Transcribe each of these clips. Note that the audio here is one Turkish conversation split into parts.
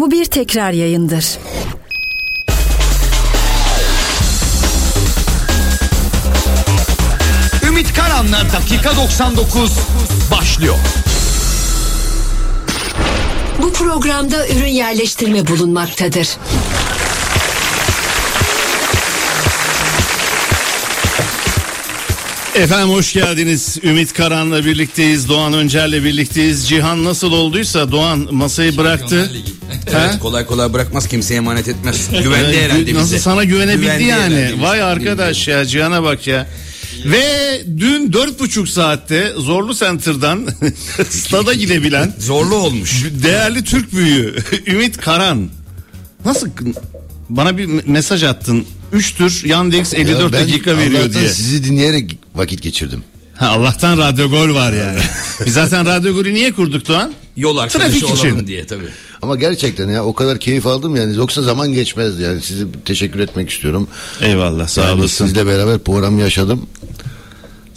Bu bir tekrar yayındır. Ümit Karan'la dakika 99 başlıyor. Bu programda ürün yerleştirme bulunmaktadır. Efendim hoş geldiniz. Ümit Karan'la birlikteyiz. Doğan Öncel'le birlikteyiz. Cihan nasıl olduysa Doğan masayı bıraktı. Evet, kolay kolay bırakmaz kimseye emanet etmez. Güvende Ee, herhalde Nasıl bize. sana güvenebildi Güvendi yani. bize. Vay arkadaş ya Cihan'a bak ya. Ve dün dört buçuk saatte Zorlu Center'dan stada gidebilen Zorlu olmuş. değerli Türk büyüğü Ümit Karan. Nasıl bana bir mesaj attın. 3 tür Yandex 54 Ya ben dakika veriyor Allah'tan diye. sizi dinleyerek vakit geçirdim. Ha, Allah'tan radyo gol var yani. Biz zaten radyo golü niye kurduk Doğan? Yol Trafik arkadaşı olalım için. diye tabii. Ama gerçekten ya o kadar keyif aldım yani yoksa zaman geçmezdi yani sizi teşekkür etmek istiyorum. Eyvallah sağ Yani olasın. sizle beraber program yaşadım.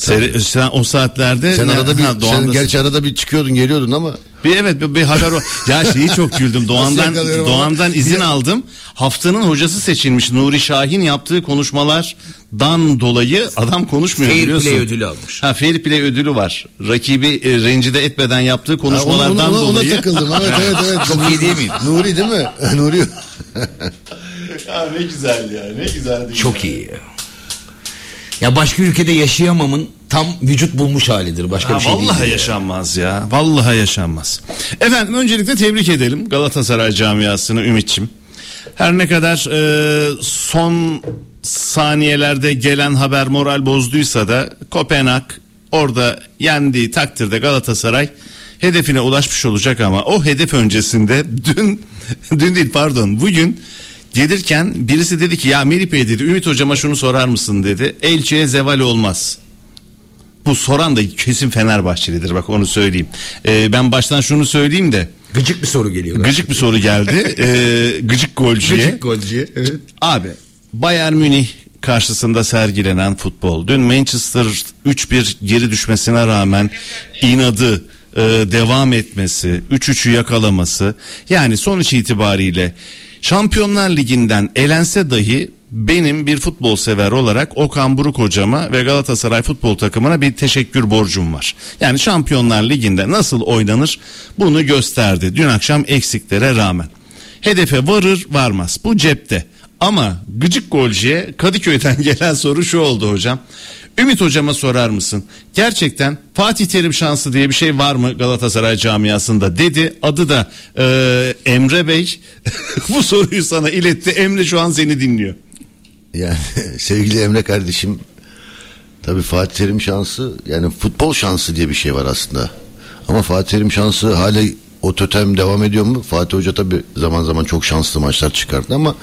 Seri- sen o saatlerde Sen ne- arada bir ha, sen gerçi arada bir çıkıyordun geliyordun ama bir evet bir, bir haber o. Ya şeyi çok güldüm. Doğan'dan ama? Doğan'dan izin aldım. Haftanın hocası seçilmiş Nuri Şahin yaptığı konuşmalardan dolayı adam konuşmuyor Fair biliyorsun. Play ödülü almış. Ha Fair Play ödülü var. Rakibi e, rencide etmeden yaptığı Ha, ona, konuşmalardan ona, ona, ona dolayı. takıldım evet evet evet. Çok iyi değil miyim? Nuri değil mi? Nuri. ya ne güzel ya ne güzel değil Çok iyi ya. Başka ülkede yaşayamamın tam vücut bulmuş halidir. Başka Ha, bir şey değil. vallahi ya. yaşanmaz ya. Vallahi yaşanmaz. Efendim öncelikle tebrik edelim Galatasaray camiasını Ümitçim. Her ne kadar e, son saniyelerde gelen haber moral bozduysa da Kopenhag orada yendiği takdirde Galatasaray hedefine ulaşmış olacak ama o hedef öncesinde dün dün değil pardon bugün gelirken birisi dedi ki ya Melih Bey dedi Ümit hocama şunu sorar mısın dedi. Elçiye zeval olmaz. Bu soran da kesin Fenerbahçelidir bak onu söyleyeyim. Ee, ben baştan şunu söyleyeyim de Gıcık bir soru geliyor. gıcık bir soru geldi. Ee, gıcık golcüye. Gıcık golcüye. Evet. Abi Bayern Münih karşısında sergilenen futbol. Dün Manchester 3-1 geri düşmesine rağmen inadı e, devam etmesi, 3-3'ü yakalaması. Yani sonuç itibariyle Şampiyonlar Ligi'nden elense dahi benim bir futbol sever olarak Okan Buruk hocama ve Galatasaray futbol takımına bir teşekkür borcum var. Yani Şampiyonlar Ligi'nde nasıl oynanır bunu gösterdi dün akşam eksiklere rağmen. Hedefe varır varmaz bu cepte. Ama gıcık golcüye Kadıköy'den gelen soru şu oldu hocam. Ümit hocama sorar mısın? Gerçekten Fatih Terim şansı diye bir şey var mı Galatasaray camiasında dedi. Adı da e, Emre Bey. Bu soruyu sana iletti. Emre şu an seni dinliyor. Yani sevgili Emre kardeşim tabii Fatih Terim şansı yani futbol şansı diye bir şey var aslında. Ama Fatih Terim şansı hala o totem devam ediyor mu? Fatih Hoca tabii zaman zaman çok şanslı maçlar çıkarttı ama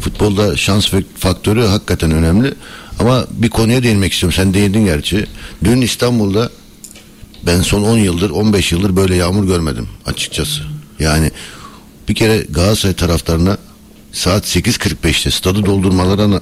futbolda şans faktörü hakikaten önemli. Ama bir konuya değinmek istiyorum. Sen değindin gerçi. Dün İstanbul'da ben son 10 yıldır 15 yıldır böyle yağmur görmedim açıkçası. Yani bir kere Galatasaray taraftarına saat 8.45'te stadı doldurmalarına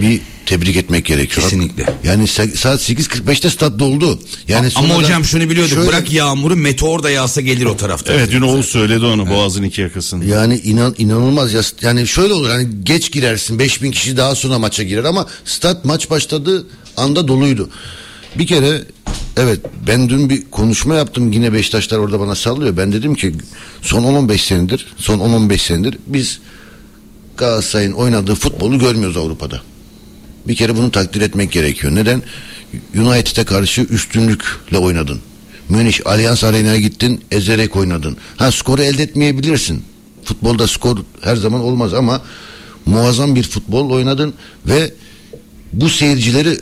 bir tebrik etmek gerekiyor. Kesinlikle. Yani saat 8.45'te stat doldu. Yani Ama sonradan hocam şunu biliyorduk. şöyle- Bırak yağmuru meteor da yağsa gelir o tarafta. Evet dün Oğuz söyledi onu Boğaz'ın iki yakasında. Yani inan inanılmaz ya. Yani şöyle olur hani geç girersin 5000 kişi daha sonra maça girer ama stat maç başladığı anda doluydu. Bir kere evet ben dün bir konuşma yaptım yine Beşiktaşlar orada bana sallıyor. Ben dedim ki son 10-15 senedir son 10-15 senedir biz Galatasaray'ın oynadığı futbolu görmüyoruz Avrupa'da. Bir kere bunu takdir etmek gerekiyor. Neden? United'e karşı üstünlükle oynadın. Münih Allianz Arena'ya gittin, ezerek oynadın. Ha skoru elde etmeyebilirsin. Futbolda skor her zaman olmaz ama muazzam bir futbol oynadın ve bu seyircileri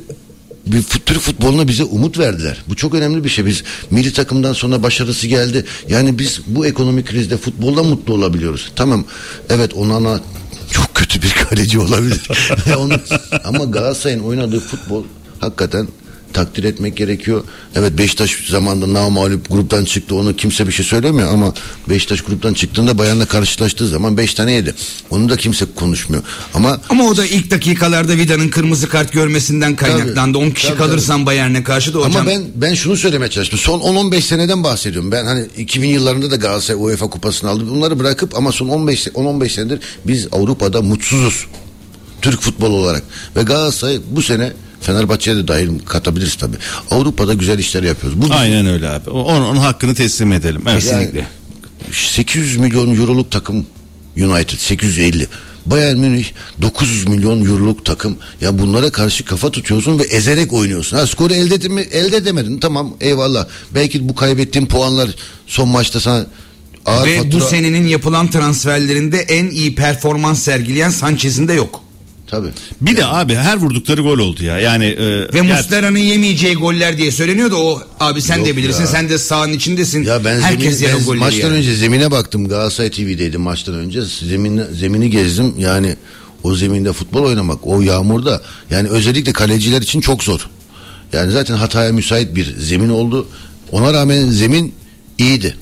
bir Türk futboluna bize umut verdiler. Bu çok önemli bir şey. Biz milli takımdan sonra başarısı geldi. Yani biz bu ekonomik krizde futbolda mutlu olabiliyoruz. Tamam. Evet Onana kötü bir kaleci olabilir. Onu- ama Galatasaray'ın oynadığı futbol hakikaten takdir etmek gerekiyor. Evet Beşiktaş zamanında namalup gruptan çıktı. Onu kimse bir şey söylemiyor ama Beşiktaş gruptan çıktığında Bayern'le karşılaştığı zaman 5 tane yedi. Onu da kimse konuşmuyor. Ama Ama o da ilk dakikalarda Vida'nın kırmızı kart görmesinden kaynaklandı. 10 kişi Tabii, kalırsan Bayern'e karşı da hocam. Ama ben ben şunu söylemeye çalıştım. Son 10-15 seneden bahsediyorum. Ben hani 2000 yıllarında da Galatasaray UEFA kupasını aldı. Bunları bırakıp ama son 15 10-15 senedir biz Avrupa'da mutsuzuz. Türk futbolu olarak. Ve Galatasaray bu sene Fenerbahçe'ye de dahil katabiliriz tabii. Avrupa'da güzel işler yapıyoruz. Bu Aynen öyle abi. Onun, onun hakkını teslim edelim. Evet. Kesinlikle. 800 milyon euroluk takım United 850. Bayern Münih 900 milyon euroluk takım. Ya bunlara karşı kafa tutuyorsun ve ezerek oynuyorsun. Ha skoru elde edin mi? Elde edemedin. Tamam eyvallah. Belki bu kaybettiğin puanlar son maçta sana ağır Ve fatura... bu senenin yapılan transferlerinde en iyi performans sergileyen Sanchez'in de yok. Tabii. Bir de abi her vurdukları gol oldu ya. Yani e, Ve Muslera'nın yemeyeceği goller diye söyleniyordu. O abi sen Yok de bilirsin. ya. Sen de sahanın içindesin. Ya ben, Herkes o ben golleri maçtan yani. önce zemine baktım. Galatasaray TV'deydim maçtan önce. Zemini, zemini gezdim. Yani o zeminde futbol oynamak, o yağmurda yani özellikle kaleciler için çok zor. Yani zaten hataya müsait bir zemin oldu. Ona rağmen zemin iyiydi.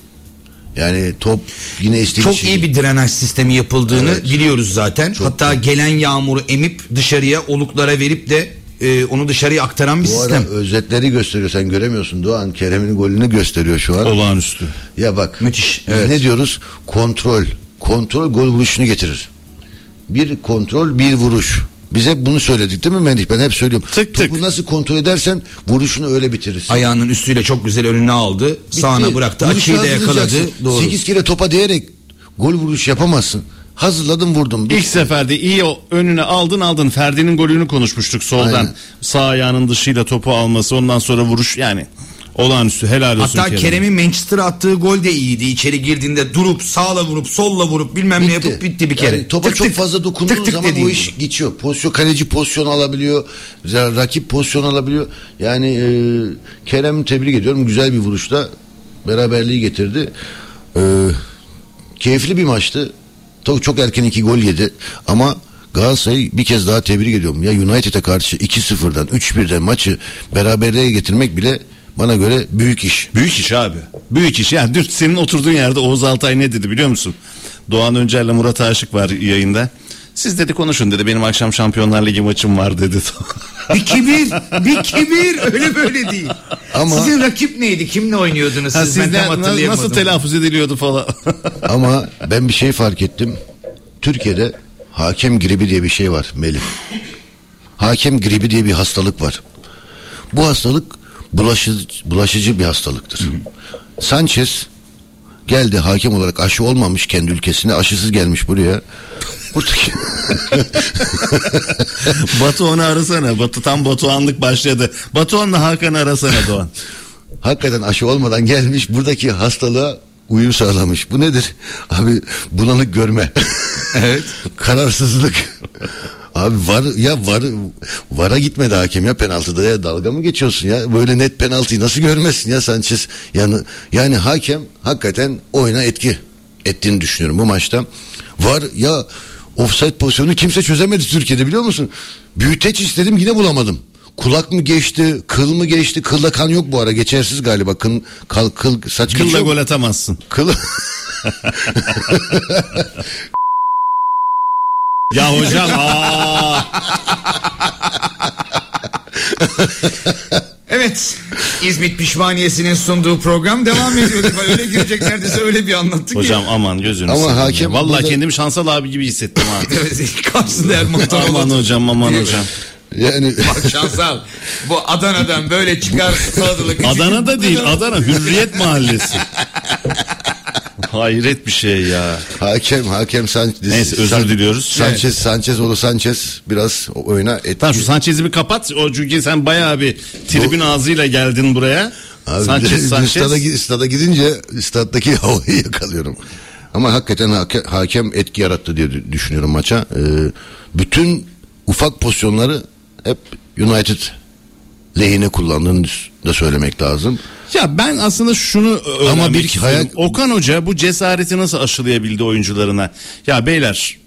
Yani top yine istediği Çok şey- iyi bir drenaj sistemi yapıldığını Evet. biliyoruz zaten. Hatta gelen yağmuru emip dışarıya oluklara verip de e, onu dışarıya aktaran bir Bu sistem. ara özetleri gösteriyor. Sen göremiyorsun Doğan. Kerem'in golünü gösteriyor şu an. olağanüstü. Ya bak. Müthiş, evet. Ne diyoruz? Kontrol. Kontrol gol vuruşunu getirir. Bir kontrol, bir vuruş. Biz hep bunu söyledik değil mi Melih? Ben hep söylüyorum. Tık tık. Topu nasıl kontrol edersen vuruşunu öyle bitirirsin. Ayağının üstüyle çok güzel önüne aldı. Bitti. Sağına bıraktı. Vuruşu Açıyı da yakaladı. Doğru. 8 kere topa değerek gol vuruş yapamazsın. Hazırladım vurdum. İlk seferde iyi o önüne aldın aldın. Ferdi'nin golünü konuşmuştuk soldan. Aynen. Sağ ayağının dışıyla topu alması ondan sonra vuruş yani olağanüstü helal olsun Hatta. Kerem'in Manchester'a attığı gol de iyiydi. İçeri girdiğinde durup sağla vurup solla vurup bilmem ne yapıp bitti bir kere. Yani topa Tık çok tık, fazla dokunduğun tık tık zaman o iş gibi. geçiyor. Pozisyon kaleci pozisyon alabiliyor. ra- Rakip pozisyon alabiliyor. Yani e, Kerem'i tebrik ediyorum. Güzel bir vuruşla beraberliği getirdi. E, keyifli bir maçtı. Çok, çok erken iki gol yedi. Ama Galatasaray'ı bir kez daha tebrik ediyorum. Ya United'a karşı 2-0'dan 3-1'den maçı beraberliğe getirmek bile bana göre büyük iş. Büyük iş abi. Büyük iş. Yani dün senin oturduğun yerde Oğuz Altay ne dedi biliyor musun? Doğan Öncel'le Murat Aşık var yayında. Siz dedi konuşun dedi. Benim akşam Şampiyonlar Ligi maçım var dedi. Bir kibir, bir kibir öyle böyle değil. Ama- Sizin rakip neydi? Kimle oynuyordunuz Ha, siz? siz ben ne- tam hatırlayamadım. nasıl telaffuz ediliyordu falan. Ama ben bir şey fark ettim. Türkiye'de hakem gribi diye bir şey var Melih. Hakem gribi diye bir hastalık var. Bu hastalık bulaşıcı, bulaşıcı bir hastalıktır. Sanchez geldi hakem olarak aşı olmamış kendi ülkesine aşısız gelmiş buraya. Buradaki Batu onu arasana. Batu tam Batuhanlık başladı. Batuhan'la Hakan arasana Doğan. hakikaten aşı olmadan gelmiş buradaki hastalığa uyum sağlamış. Bu nedir? Abi bulanık görme. evet. Kararsızlık. Abi var ya var vara gitmedi hakem ya penaltıda ya dalga mı geçiyorsun ya? Böyle net penaltıyı nasıl görmezsin ya Sanchez? Yani yani hakem hakikaten oyuna etki ettiğini düşünüyorum bu maçta. Var ya offside pozisyonu kimse çözemedi Türkiye'de biliyor musun? Büyüteç istedim yine bulamadım. Kulak mı geçti kıl mı geçti? Kılda kan yok bu ara geçersiz galiba. Kıl, kıl, kıl saç Kılla gol atamazsın. Kıl Ya hocam aa. Evet. İzmit Pişmaniyesi'nin sunduğu program devam ediyor. öyle girecek neredeyse öyle bir anlattı ki. Hocam aman gözünü Ama hakem ya. Vallahi burada- kendimi Şansal abi gibi hissettim ha. Evet, Karşısında Erman aman Toroğlu. hocam aman hocam. yani Bak Şansal. Bu Adana'dan böyle çıkar sağdılık. Adana'da değil Adana Hürriyet Mahallesi. Hayret bir şey ya. Hakem hakem Sanchez. Neyse, özür diliyoruz. Sanchez Sanchez oğlu Sanchez biraz oyuna etti. Tamam şu Sanchez'i bir kapat. O çünkü sen bayağı bir tribün ağzıyla geldin buraya. Abi, Sanchez Stada, Sanchez. stada gidince staddaki havayı yakalıyorum. Ama hakikaten hake- hakem etki yarattı diye dü- düşünüyorum maça. Ee, bütün ufak pozisyonları hep United lehine kullandığını da söylemek lazım. Ya ben aslında şunu Ama bir hayal- Okan Hoca bu cesareti nasıl aşılayabildi oyuncularına? Ya beyler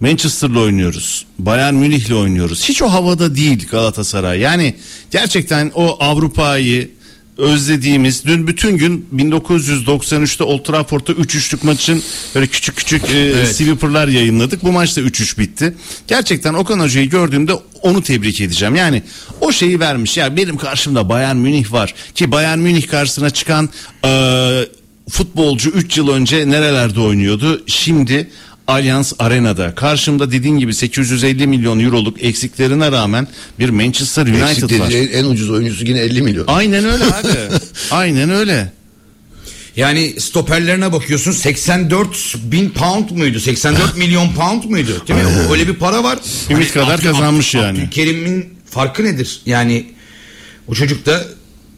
Manchester'la oynuyoruz. Bayern Münih'le oynuyoruz. Hiç o havada değil Galatasaray. Yani gerçekten o Avrupa'yı özlediğimiz dün bütün gün 1993'te Old Trafford'da 3-3'lük maçın böyle küçük küçük e, sweeper'lar yayınladık. Bu maçta 3-3 bitti. Gerçekten Okan Hoca'yı gördüğümde onu tebrik edeceğim. Yani o şeyi vermiş. Ya benim karşımda Bayern Münih var ki Bayern Münih karşısına çıkan e, futbolcu 3 yıl önce nerelerde oynuyordu? Şimdi Allianz Arena'da. Karşımda dediğin gibi 850 milyon euroluk eksiklerine rağmen bir Manchester United Eksik var. en ucuz oyuncusu yine 50 milyon. Aynen öyle abi. Aynen öyle. Yani stoperlerine bakıyorsun 84 bin pound muydu? 84 milyon pound muydu? Değil mi? Öyle bir para var. Ümit kadar kazanmış yani. Abdülkerim'in farkı nedir? Yani o çocuk da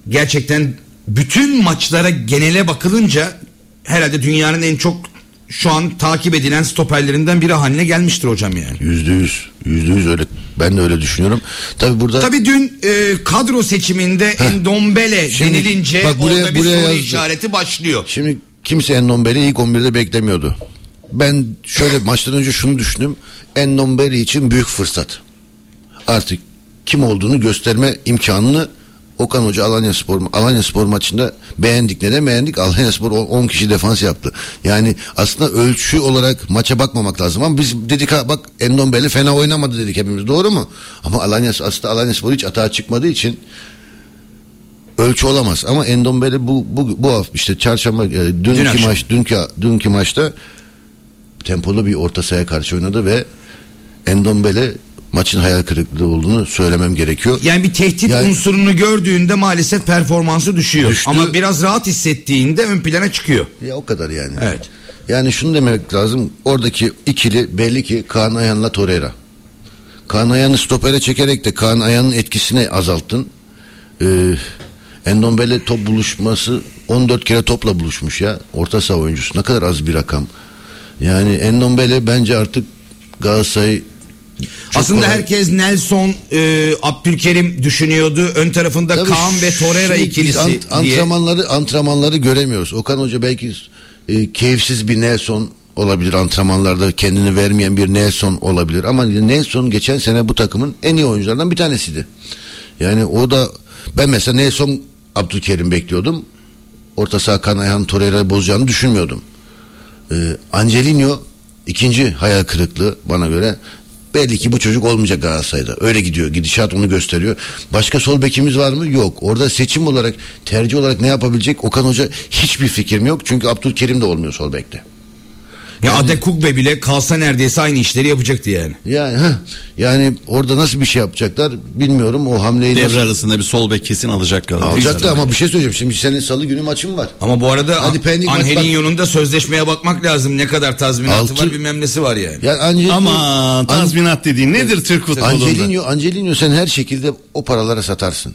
gerçekten bütün maçlara genele bakılınca herhalde dünyanın en çok şu an takip edilen stoperlerinden biri haline gelmiştir hocam yani. Yüzde yüz. Yüzde yüz öyle. Ben de öyle düşünüyorum. Tabi burada Tabii dün e, kadro seçiminde Endombele Şimdi denilince bak buraya- orada bir buraya soru yazdı. işareti başlıyor. Şimdi kimse Endombele'yi ilk 11'de beklemiyordu. Ben şöyle maçtan önce şunu düşündüm. Endombele için büyük fırsat. Artık kim olduğunu gösterme imkanını Okan Hoca Alanya Spor, Alanya Spor maçında beğendik. Neden beğendik? Alanya Spor 10 kişi defans yaptı. Yani aslında ölçü olarak maça bakmamak lazım. Ama biz dedik ha bak Endombele fena oynamadı dedik hepimiz. Doğru mu? Ama Alanya, aslında Alanya Spor hiç atağa çıkmadığı için ölçü olamaz ama Endombele bu bu bu hafta işte çarşamba e, dünkü akşam. maç dünkü dünkü maçta tempolu bir orta sahaya karşı oynadı ve Endombele maçın hayal kırıklığı olduğunu söylemem gerekiyor. Yani bir tehdit Yani- unsurunu gördüğünde maalesef performansı düşüyor. Düştü. Ama biraz rahat hissettiğinde ön plana çıkıyor. Ya o kadar yani. Evet. Yani şunu demek lazım. Oradaki ikili belli ki Kaan Ayan'la Torreira. Kaan Ayan'ı stopere çekerek de Kaan Ayan'ın etkisini azalttın. Ee, Endombele top buluşması 14 kere topla buluşmuş ya. Orta saha oyuncusu. Ne kadar az bir rakam. Yani Endombele bence artık Galatasaray çok Aslında kolay- herkes Nelson, e, Abdülkerim düşünüyordu. Ön tarafında Tabii Kaan ve Torreira ikilisi ant- diye. antrenmanları antrenmanları göremiyoruz. Okan Hoca belki e, keyifsiz bir Nelson olabilir antrenmanlarda kendini vermeyen bir Nelson olabilir ama Nelson geçen sene bu takımın en iyi oyuncularından bir tanesiydi. Yani o da ben mesela Nelson Abdülkerim bekliyordum. Orta saha Kanayan Torreira bozacağını düşünmüyordum. Ee, Angelino ikinci hayal kırıklığı bana göre. Belli ki bu çocuk olmayacak Galatasaray'da. Öyle gidiyor. Gidişat onu gösteriyor. Başka sol bekimiz var mı? Yok. Orada seçim olarak, tercih olarak ne yapabilecek? Okan Hoca hiçbir fikrim yok. Çünkü Abdülkerim de olmuyor sol bekte. Ya Adekugbe bile kalsa neredeyse aynı işleri yapacaktı yani. Yani heh, yani orada nasıl bir şey yapacaklar bilmiyorum. O hamleyi Devre nasıl arasında bir sol bek kesin alacak Galatasaray. alacaktı ama bir şey söyleyeceğim. Şimdi senin salı günü maçın var. Ama bu arada Hadi bak- Angelinho'nun da sözleşmeye bakmak lazım. Ne kadar tazminatı Altı- var bilmem nesi var yani. Yani Angelino, Ama tazminat dediğin nedir Türk futbolunda? Angelino, Angelino sen her şekilde o paralara satarsın.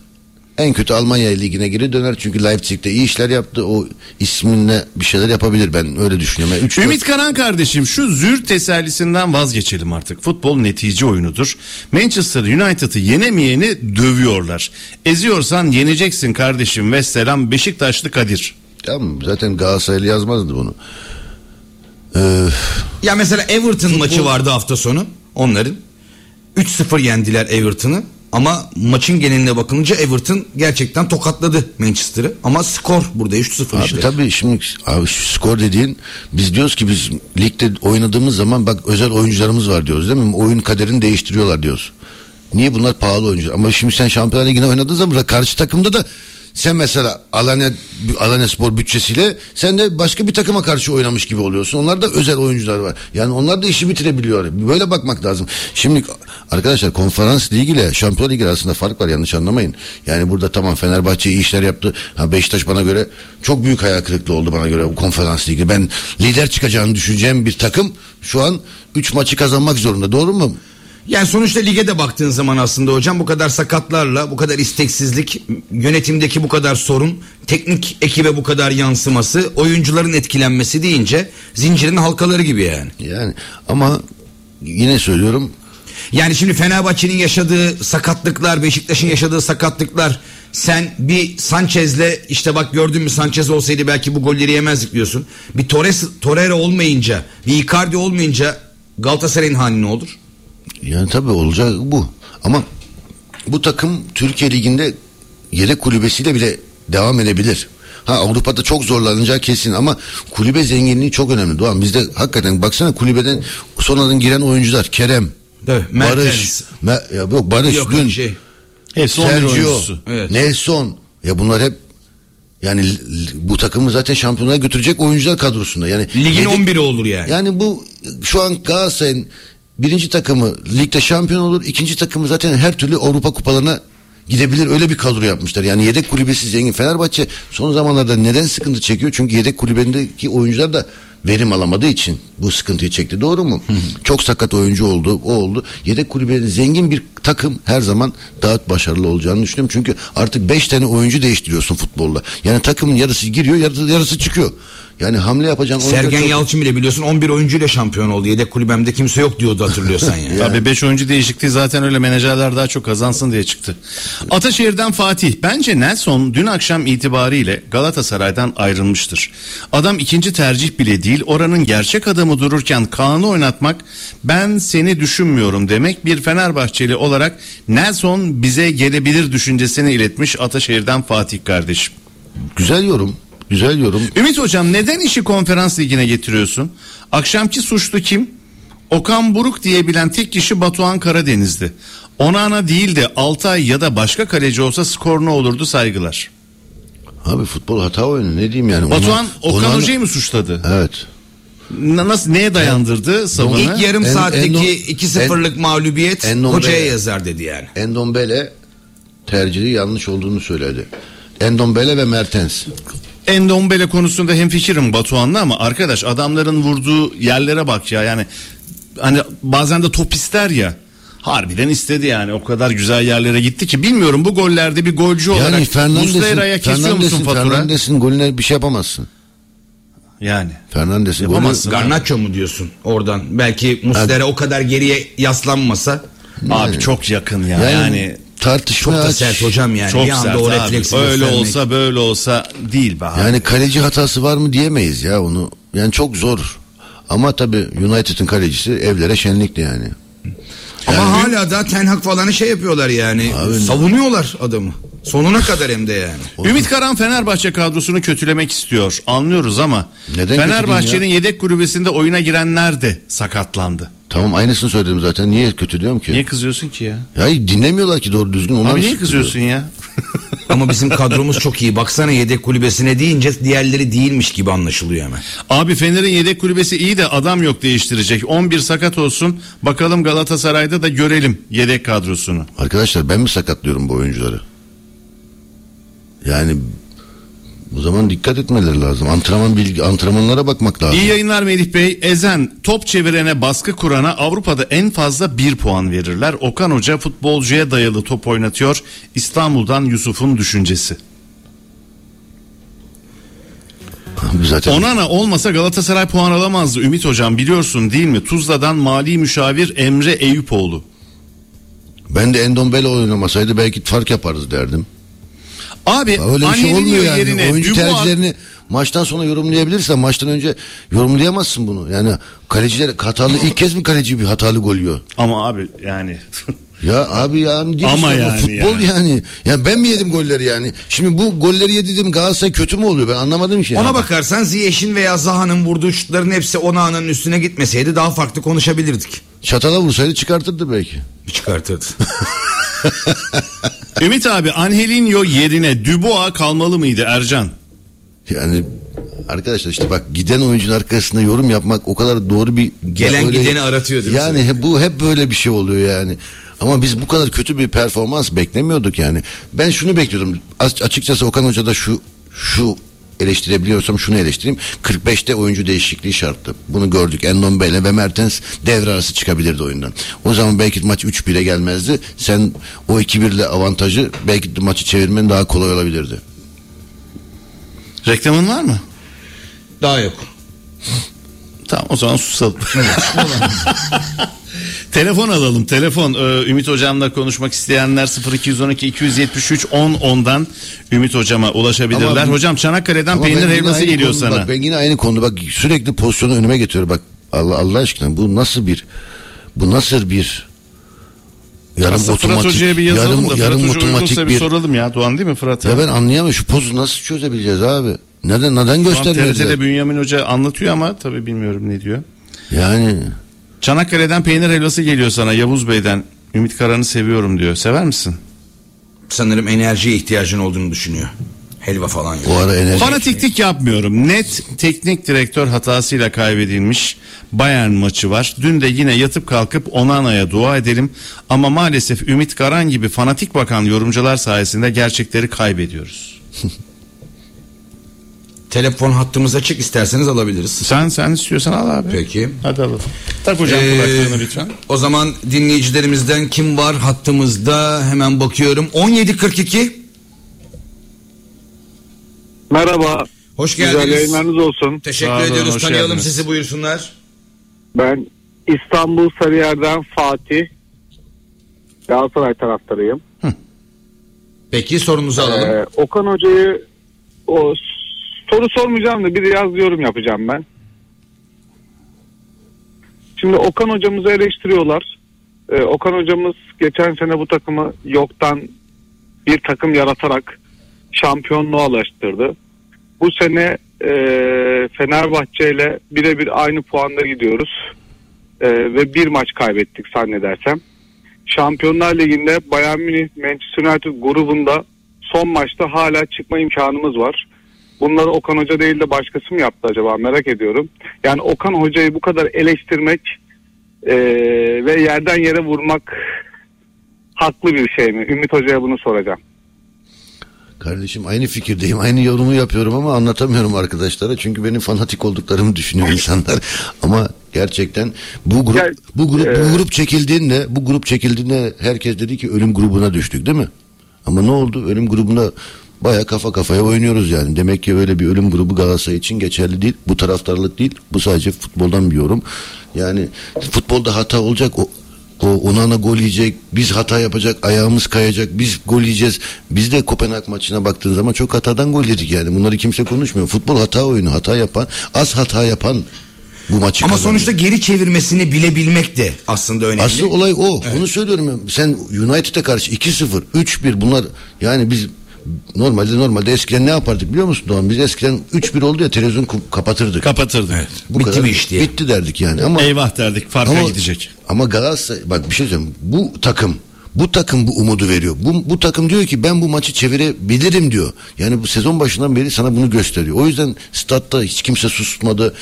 En kötü Almanya ligine geri döner çünkü Leipzig'te iyi işler yaptı. O isminle bir şeyler yapabilir ben öyle düşünüyorum. Yani üç, Ümit Karan kardeşim şu zür tesellisinden vazgeçelim artık. Futbol netice oyunudur. Manchester United'ı yenemeyeni dövüyorlar. Eziyorsan yeneceksin kardeşim ve selam Beşiktaşlı Kadir. Tamam zaten Galatasaraylı yazmazdı bunu. Ee, Ya mesela Everton maçı vardı hafta sonu onların. 3-0 yendiler Everton'ı. Ama maçın geneline bakılınca Everton gerçekten tokatladı Manchester'ı. Ama skor burada 3-0 abi işte. tabii şimdi abi şu skor dediğin biz diyoruz ki biz ligde oynadığımız zaman bak özel oyuncularımız var diyoruz değil mi? Oyun kaderini değiştiriyorlar diyoruz. Niye bunlar pahalı oyuncu? Ama şimdi sen Şampiyonlar Ligi'ne oynadığın zaman karşı takımda da sen mesela Alanya, Alanya Spor bütçesiyle sen de başka bir takıma karşı oynamış gibi oluyorsun. Onlar da özel oyuncular var. Yani onlar da işi bitirebiliyor. Böyle bakmak lazım. Şimdi arkadaşlar konferans ligi ile şampiyon ligi arasında fark var yanlış anlamayın. Yani burada tamam Fenerbahçe iyi işler yaptı. Ha Beşiktaş bana göre çok büyük hayal kırıklığı oldu bana göre bu konferans ligi. Ben lider çıkacağını düşüneceğim bir takım şu an 3 maçı kazanmak zorunda. Doğru mu? Yani sonuçta lige de baktığın zaman aslında hocam bu kadar sakatlarla, bu kadar isteksizlik, yönetimdeki bu kadar sorun, teknik ekibe bu kadar yansıması, oyuncuların etkilenmesi deyince zincirin halkaları gibi yani. Yani ama yine söylüyorum Yani şimdi Fenerbahçe'nin yaşadığı sakatlıklar, Beşiktaş'ın yaşadığı sakatlıklar sen bir Sanchez'le işte bak gördün mü Sanchez olsaydı belki bu golleri yemezdik diyorsun. Bir Torres, Torreira olmayınca, bir Icardi olmayınca Galatasaray'ın hali ne olur? Yani tabii olacak bu. Ama bu takım Türkiye Ligi'nde yedek kulübesiyle bile devam edebilir. Ha Avrupa'da çok zorlanacağı kesin ama kulübe zenginliği çok önemli. Doğan bizde hakikaten baksana kulübeden sonradan giren oyuncular Kerem, Tabii, Barış, Mertens. Me- ya yok Barış Yok dün şey. Hepsi 11 Sergio, oyuncusu. Evet. Nelson ya bunlar hep yani bu takımı zaten şampiyonluğa götürecek oyuncular kadrosunda. Yani Ligin yedek- 11'i olur yani. Yani bu şu an Galatasaray'ın birinci takımı ligde şampiyon olur. ikinci takımı zaten her türlü Avrupa kupalarına gidebilir. Öyle bir kadro yapmışlar. Yani yedek kulübesi zengin. Fenerbahçe son zamanlarda neden sıkıntı çekiyor? Çünkü yedek kulübendeki oyuncular da verim alamadığı için bu sıkıntıyı çekti. Doğru mu? Çok sakat oyuncu oldu. O oldu. Yedek kulübede zengin bir takım her zaman daha başarılı olacağını düşünüyorum. Çünkü artık 5 tane oyuncu değiştiriyorsun futbolda. Yani takımın yarısı giriyor, yarısı, yarısı çıkıyor. Yani hamle oyuncular Sergen çok- Yalçın bile biliyorsun 11 oyuncuyla şampiyon oldu. Yedek kulübemde kimse yok diyordu hatırlıyorsan yani. Tabii 5 oyuncu değişikliği zaten öyle menajerler daha çok kazansın diye çıktı. Ataşehir'den Fatih. Bence Nelson dün akşam itibariyle Galatasaray'dan ayrılmıştır. Adam ikinci tercih bile değil. Oranın gerçek adamı dururken Kaan'ı oynatmak ben seni düşünmüyorum demek bir Fenerbahçeli olarak Nelson bize gelebilir düşüncesini iletmiş Ataşehir'den Fatih kardeşim. Güzel yorum. Güzel yorum. Ümit hocam neden işi konferans ligine getiriyorsun? Akşamki suçlu kim? Okan Buruk diyebilen tek kişi Batuhan Karadeniz'di. Onana değil de Altay ya da başka kaleci olsa skor ne olurdu saygılar. Abi futbol hata oyunu ne diyeyim yani. Batuhan Ona- Okan ona- Hoca'yı mı suçladı? Evet. Na- Nasıl neye dayandırdı savını? İlk yarım En- saatteki en- 2-0'lık mağlubiyet en- hocaya yazar dedi yani. Endombele tercihi yanlış olduğunu söyledi. Endombele ve Mertens. Endombele konusunda hemfikirim Batuhan'la ama arkadaş adamların vurduğu yerlere bak ya yani hani bazen de top ister ya harbiden istedi yani o kadar güzel yerlere gitti ki bilmiyorum bu gollerde bir golcü Yani olarak Fernandes'in Muslera'ya kesiyor musun Fernandes'in, fatura? Fernandes'in golüne bir şey yapamazsın. Yani Fernandes'in golü Yapamazsın. Garnacho mu diyorsun oradan? Belki Muslera o kadar geriye yaslanmasa abi çok yakın ya yani, yani, tartışma çok da aç. sert hocam yani. çok bir anda sert o abi. refleksi öyle göstermek. olsa böyle olsa değil be abi. Yani kaleci hatası var mı diyemeyiz ya onu. Yani çok zor. Ama tabii United'ın kalecisi evlere şenlikli yani. Ama hala da Ten Hag falanı şey yapıyorlar yani. Savunuyorlar adamı. Sonuna kadar hem de yani. Ümit Karan Fenerbahçe kadrosunu kötülemek istiyor. Anlıyoruz ama Neden Fenerbahçe'nin yedek kulübesinde oyuna girenler de sakatlandı. Tamam aynısını söyledim zaten. Niye kötü diyorum ki? Niye kızıyorsun ki ya? Ya dinlemiyorlar ki doğru düzgün. Onlar Abi niye kızıyorsun ya? Ama bizim kadromuz çok iyi. Baksana yedek kulübesine deyince diğerleri değilmiş gibi anlaşılıyor hemen. Abi Fener'in yedek kulübesi iyi de adam yok değiştirecek. 11 sakat olsun. Bakalım Galatasaray'da da görelim yedek kadrosunu. Arkadaşlar ben mi sakatlıyorum bu oyuncuları? Yani o zaman dikkat etmeleri lazım. Antrenman bilgi, antrenmanlara bakmak lazım. İyi yayınlar Melih Bey. Ezen top çevirene baskı kurana Avrupa'da en fazla bir puan verirler. Okan Hoca futbolcuya dayalı top oynatıyor. İstanbul'dan Yusuf'un düşüncesi. Zaten Onana olmasa Galatasaray puan alamazdı Ümit Hocam biliyorsun değil mi? Tuzla'dan mali müşavir Emre Eyüpoğlu. ben de Endombele oynamasaydı belki fark yaparız derdim. Abi Öyle bir şey olmuyor yani. yerine Oyuncu Dubois- tercihlerini maçtan sonra yorumlayabilirsen maçtan önce yorumlayamazsın bunu. Yani kaleciler hatalı ilk kez mi kaleci bir hatalı gol yiyor? Ama abi yani Ya abi ya değil Ama yani futbol yani. yani. Ya ben mi yedim golleri yani? Şimdi bu golleri yedim Galatasaray kötü mü oluyor? Ben anlamadım ki. Ona yani. bakarsan Ziyech'in veya Zaha'nın vurduğu şutların hepsi Onana'nın üstüne gitmeseydi daha farklı konuşabilirdik. Çatala vursaydı çıkartırdı belki. Çıkartırdı. Ümit abi Angelinho yerine Dubois kalmalı mıydı Ercan? Yani arkadaşlar işte bak giden oyuncunun arkasında yorum yapmak o kadar doğru bir Gelen öyle- gideni aratıyor değil Yani hep- bu hep böyle bir şey oluyor yani. Ama biz bu kadar kötü bir performans beklemiyorduk yani. Ben şunu bekliyordum. As- açıkçası Okan Hoca da şu şu eleştirebiliyorsam şunu eleştireyim. 45'te oyuncu değişikliği şarttı. Bunu gördük. Endombele ve Mertens devre arası çıkabilirdi oyundan. O zaman belki maç 3-1'e gelmezdi. Sen o 2-1'le avantajı belki de maçı çevirmen daha kolay olabilirdi. Reklamın var mı? Daha yok. Tamam o zaman susalım. telefon alalım telefon. Ee, Ümit hocamla konuşmak isteyenler 0212 273 10 10'dan Ümit hocama ulaşabilirler. Ama Hocam Çanakkale'den Ama peynir ben yine helvası aynı geliyor konu- sana. Bak ben yine aynı konuda bak sürekli pozisyonu önüme getiriyor bak. Allah Allah aşkına bu nasıl bir bu nasıl bir yarım Aslında Fırat otomatik Hoca'ya bir yazalım yarım, da Fırat yarım Hoca otomatik uygunsa bir bir soralım ya Doğan değil mi Fırat? ya ben anlayamıyorum şu pozu nasıl çözebileceğiz abi? Neden neden Şu an göstermediler? TRT'de Bünyamin Hoca anlatıyor ama tabii bilmiyorum ne diyor. Yani Çanakkale'den peynir helvası geliyor sana Yavuz Bey'den. Ümit Karan'ı seviyorum diyor. Sever misin? Sanırım enerjiye ihtiyacın olduğunu düşünüyor. Helva falan yok. o ara enerji Fanatiklik yapmıyorum. Net teknik direktör hatasıyla kaybedilmiş Bayern maçı var. Dün de yine yatıp kalkıp Onana'ya dua edelim. Ama maalesef Ümit Karan gibi fanatik bakan yorumcular sayesinde gerçekleri kaybediyoruz. Telefon hattımız açık isterseniz alabiliriz. Sen sen istiyorsan al abi. Peki. Hadi alalım. Tak hocam Ee, lütfen. O zaman dinleyicilerimizden kim var hattımızda hemen bakıyorum. 1742. Merhaba. Hoş Güzel geldiniz. yayınlarınız olsun. Teşekkür olun, ediyoruz. Tanıyalım geldiniz. sizi buyursunlar. Ben İstanbul Sarıyer'den Fatih. Galatasaray taraftarıyım. Peki sorunuzu alalım. Ee, Okan Hoca'yı o soru sormayacağım da bir yaz yorum yapacağım ben. Şimdi Okan hocamızı eleştiriyorlar. Ee, Okan hocamız geçen sene bu takımı yoktan bir takım yaratarak şampiyonluğa ulaştırdı. Bu sene e, Fenerbahçe ile birebir aynı puanda gidiyoruz. E, ve bir maç kaybettik zannedersem. Şampiyonlar Ligi'nde Bayern Münih Manchester United grubunda son maçta hala çıkma imkanımız var. Bunları Okan Hoca değil de başkası mı yaptı acaba merak ediyorum. Yani Okan Hoca'yı bu kadar eleştirmek e, ve yerden yere vurmak haklı bir şey mi? Ümit Hoca'ya bunu soracağım. Kardeşim aynı fikirdeyim. Aynı yorumu yapıyorum ama anlatamıyorum arkadaşlara. Çünkü benim fanatik olduklarımı düşünüyor insanlar. ama gerçekten bu grup Ya, bu grup e- bu grup çekildiğinde bu grup çekildiğinde herkes dedi ki ölüm grubuna düştük değil mi? Ama ne oldu? Ölüm grubuna baya kafa kafaya oynuyoruz yani. Demek ki öyle bir ölüm grubu Galatasaray için geçerli değil. Bu taraftarlık değil. Bu sadece futboldan bir yorum. Yani futbolda hata olacak. O o Onana gol yiyecek, biz hata yapacak, ayağımız kayacak, biz gol yiyeceğiz. Biz de Kopenhag maçına baktığın zaman çok hatadan gol yedik yani. Bunları kimse konuşmuyor. Futbol hata oyunu, hata yapan, az hata yapan bu maçı Ama kazanıyor. sonuçta geri çevirmesini bilebilmek de aslında önemli. Asıl olay o. Onu söylüyorum. Sen United'e karşı 2-0, 3-1 bunlar yani biz normalde normalde eskiden ne yapardık biliyor musun Doğan? Biz eskiden 3-1 oldu ya televizyon kapatırdık. Kapatırdı. Bu Bitti kadar. bir iş diye. Bitti derdik yani ama Eyvah derdik farka gidecek. ama Galatasaray bak bir şey söyleyeyim. Bu takım bu takım bu umudu veriyor. Bu, bu takım diyor ki ben bu maçı çevirebilirim diyor. Yani bu sezon başından beri sana bunu gösteriyor. O yüzden statta hiç kimse susmadı.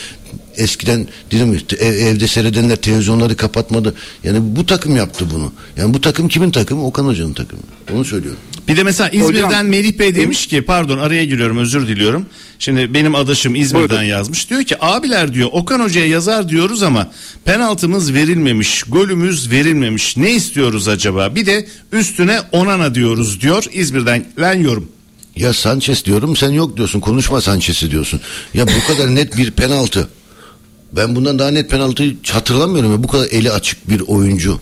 Eskiden dedim ev- evde seyredenler televizyonları kapatmadı. Yani bu takım yaptı bunu. Yani bu takım kimin takımı? Okan Hoca'nın takımı. Onu söylüyorum. Bir de mesela İzmir'den Hocam- Melih Bey demiş ki pardon araya giriyorum özür diliyorum. Şimdi benim adaşım İzmir'den Buyurun. yazmış. Diyor ki abiler diyor Okan Hoca'ya yazar diyoruz ama penaltımız verilmemiş, golümüz verilmemiş. Ne istiyoruz acaba? Bir de üstüne Onana diyoruz diyor İzmir'den lan yorum. Ya Sanchez diyorum sen yok diyorsun. Konuşma Sanchez'i diyorsun. Ya bu kadar net bir penaltı. Ben bundan daha net penaltıyı hiç hatırlamıyorum ya. Bu kadar eli açık bir oyuncu.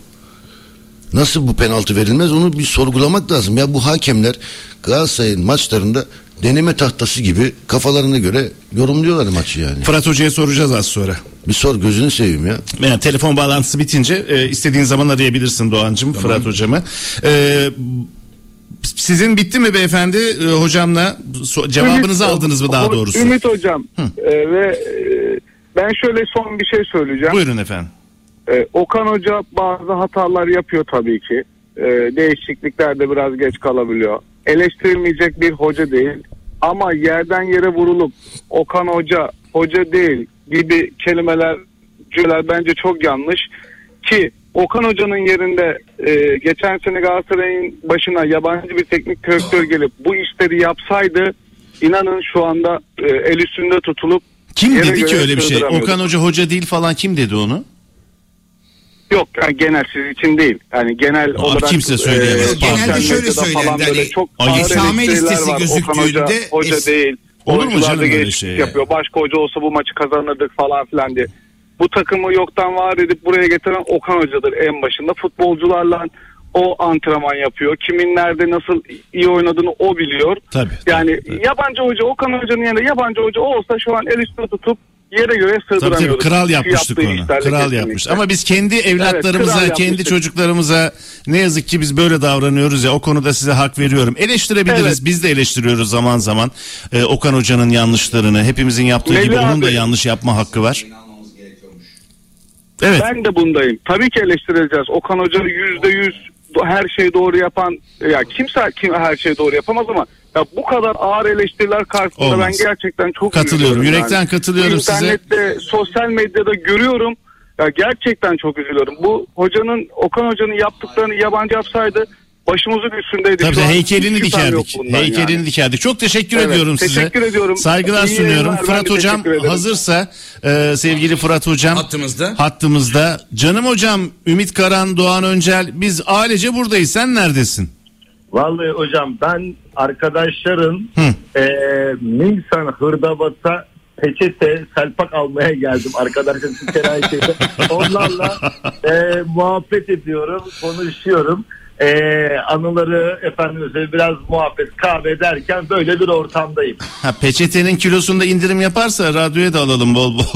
Nasıl bu penaltı verilmez onu bir sorgulamak lazım. Ya bu hakemler Galatasaray'ın maçlarında deneme tahtası gibi kafalarına göre yorumluyorlar maçı yani. Fırat Hoca'ya soracağız az sonra. Bir sor gözünü seveyim ya. Yani telefon bağlantısı bitince e, istediğin zaman arayabilirsin Doğancım Fırat hocamı. E, sizin bitti mi beyefendi e, hocamla So- cevabınızı Ümit- aldınız mı daha doğrusu? Ümit hocam e, ve e, ben şöyle son bir şey söyleyeceğim. Buyurun efendim. E, Okan Hoca bazı hatalar yapıyor tabii ki. E, değişikliklerde biraz geç kalabiliyor. Eleştirilmeyecek bir hoca değil. Ama yerden yere vurulup Okan Hoca hoca değil gibi kelimeler cümleler bence çok yanlış. Ki Okan Hoca'nın yerinde e, geçen sene Galatasaray'ın başına yabancı bir teknik direktör gelip bu işleri yapsaydı inanın şu anda e, el üstünde tutulup Kim dedi ki öyle bir şey? Okan Hoca hoca değil falan kim dedi onu? Yok yani genel siz için değil. Yani genel olarak kimse söyleyemez. e, Genelde şöyle söylendi, hani çok esame listesi var. Okan gözüktüğünde Hoca, hoca es- değil. Olur mu canım öyle şey ya? yapıyor. Başka hoca olsa bu maçı kazanırdık falan filan diye. Bu takımı yoktan var edip buraya getiren Okan Hoca'dır en başında. Futbolcularla o antrenman yapıyor. Kimin nerede nasıl iyi oynadığını o biliyor. Tabii, Yani tabii, tabii. yabancı hoca Okan Hoca'nın yerine yabancı hoca olsa şu an el üstüne tutup yere göre Tabii sığdıramıyoruz. tabii kral Şu yapmıştık onu. Kral kesinlikle. yapmış. Ama biz kendi evlatlarımıza, kral kendi yapmıştık. çocuklarımıza ne yazık ki biz böyle davranıyoruz ya. O konuda size hak veriyorum. Eleştirebiliriz. Evet. Biz de eleştiriyoruz zaman zaman. Ee, Okan Hoca'nın yanlışlarını. Hepimizin yaptığı Melih gibi onun da abi. yanlış yapma hakkı var. Evet. Ben de bundayım. Tabii ki eleştireceğiz. Okan Hoca yüzde yüz her şeyi doğru yapan ya kimse kim her şeyi doğru yapamaz ama ya bu kadar ağır eleştiriler karşısında Olmaz. ben gerçekten çok Katılıyorum. üzülüyorum Yürekten yani. katılıyorum size. İnternette, sosyal medyada görüyorum. Ya gerçekten çok üzülüyorum. Bu hocanın Okan Hoca'nın yaptıklarını yabancı yapsaydı başımızın üstündeydi. Tabii heykelini dikerdik. Heykelini yani. dikerdik. Çok teşekkür Evet, ediyorum size. teşekkür ediyorum. Saygılar İyi sunuyorum. ben Fırat hocam teşekkür hazırsa e, sevgili Fırat hocam Hattımızda. hattımızda. Canım hocam Ümit Karan, Doğan Öncel biz ailece buradayız. Sen neredesin? Vallahi hocam ben arkadaşların Hı. e, Minsan Hırdavat'a peçete, selpak almaya geldim. Arkadaşlar. Onlarla e, muhabbet ediyorum, konuşuyorum. E, anıları efendim biraz muhabbet kahve derken böyle bir ortamdayım. Ha, peçetenin kilosunda indirim yaparsa radyoya da alalım bol bol.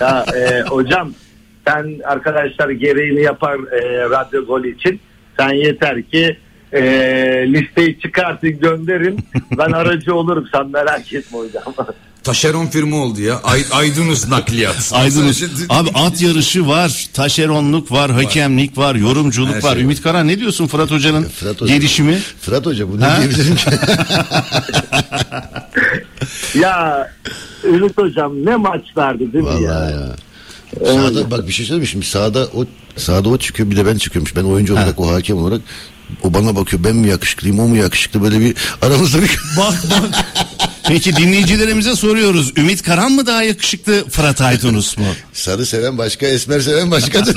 Ya, e, hocam sen arkadaşlar gereğini yapar e, radyo gol için. Sen yeter ki e, listeyi çıkartın gönderin. Ben aracı olurum sen merak etme hocam. Taşeron firma oldu ya. Ay, Aydınus nakliyat. Aydınus. Abi at yarışı var, taşeronluk var, hakemlik var, yorumculuk Her var. şey Ümit Karan ne diyorsun Fırat Hoca'nın Fırat Hoca. gelişimi? Fırat Hoca bu ne Ha? diyebilirim ki? ya Ümit hocam ne maçlardı değil mi ya? Vallahi ya. Sağda bak bir şey söyleyeyim mi? şimdi sağda o sağda o çıkıyor bir de ben çıkıyormuş. Ben oyuncu olarak o hakem olarak o bana bakıyor ben mi yakışıklıyım o mu yakışıklı böyle bir aramızda bir Bak bak. Peki dinleyicilerimize soruyoruz. Ümit Karan mı daha yakışıklı, Fırat Aydınus mu? sarı seven başka esmer seven başkadır.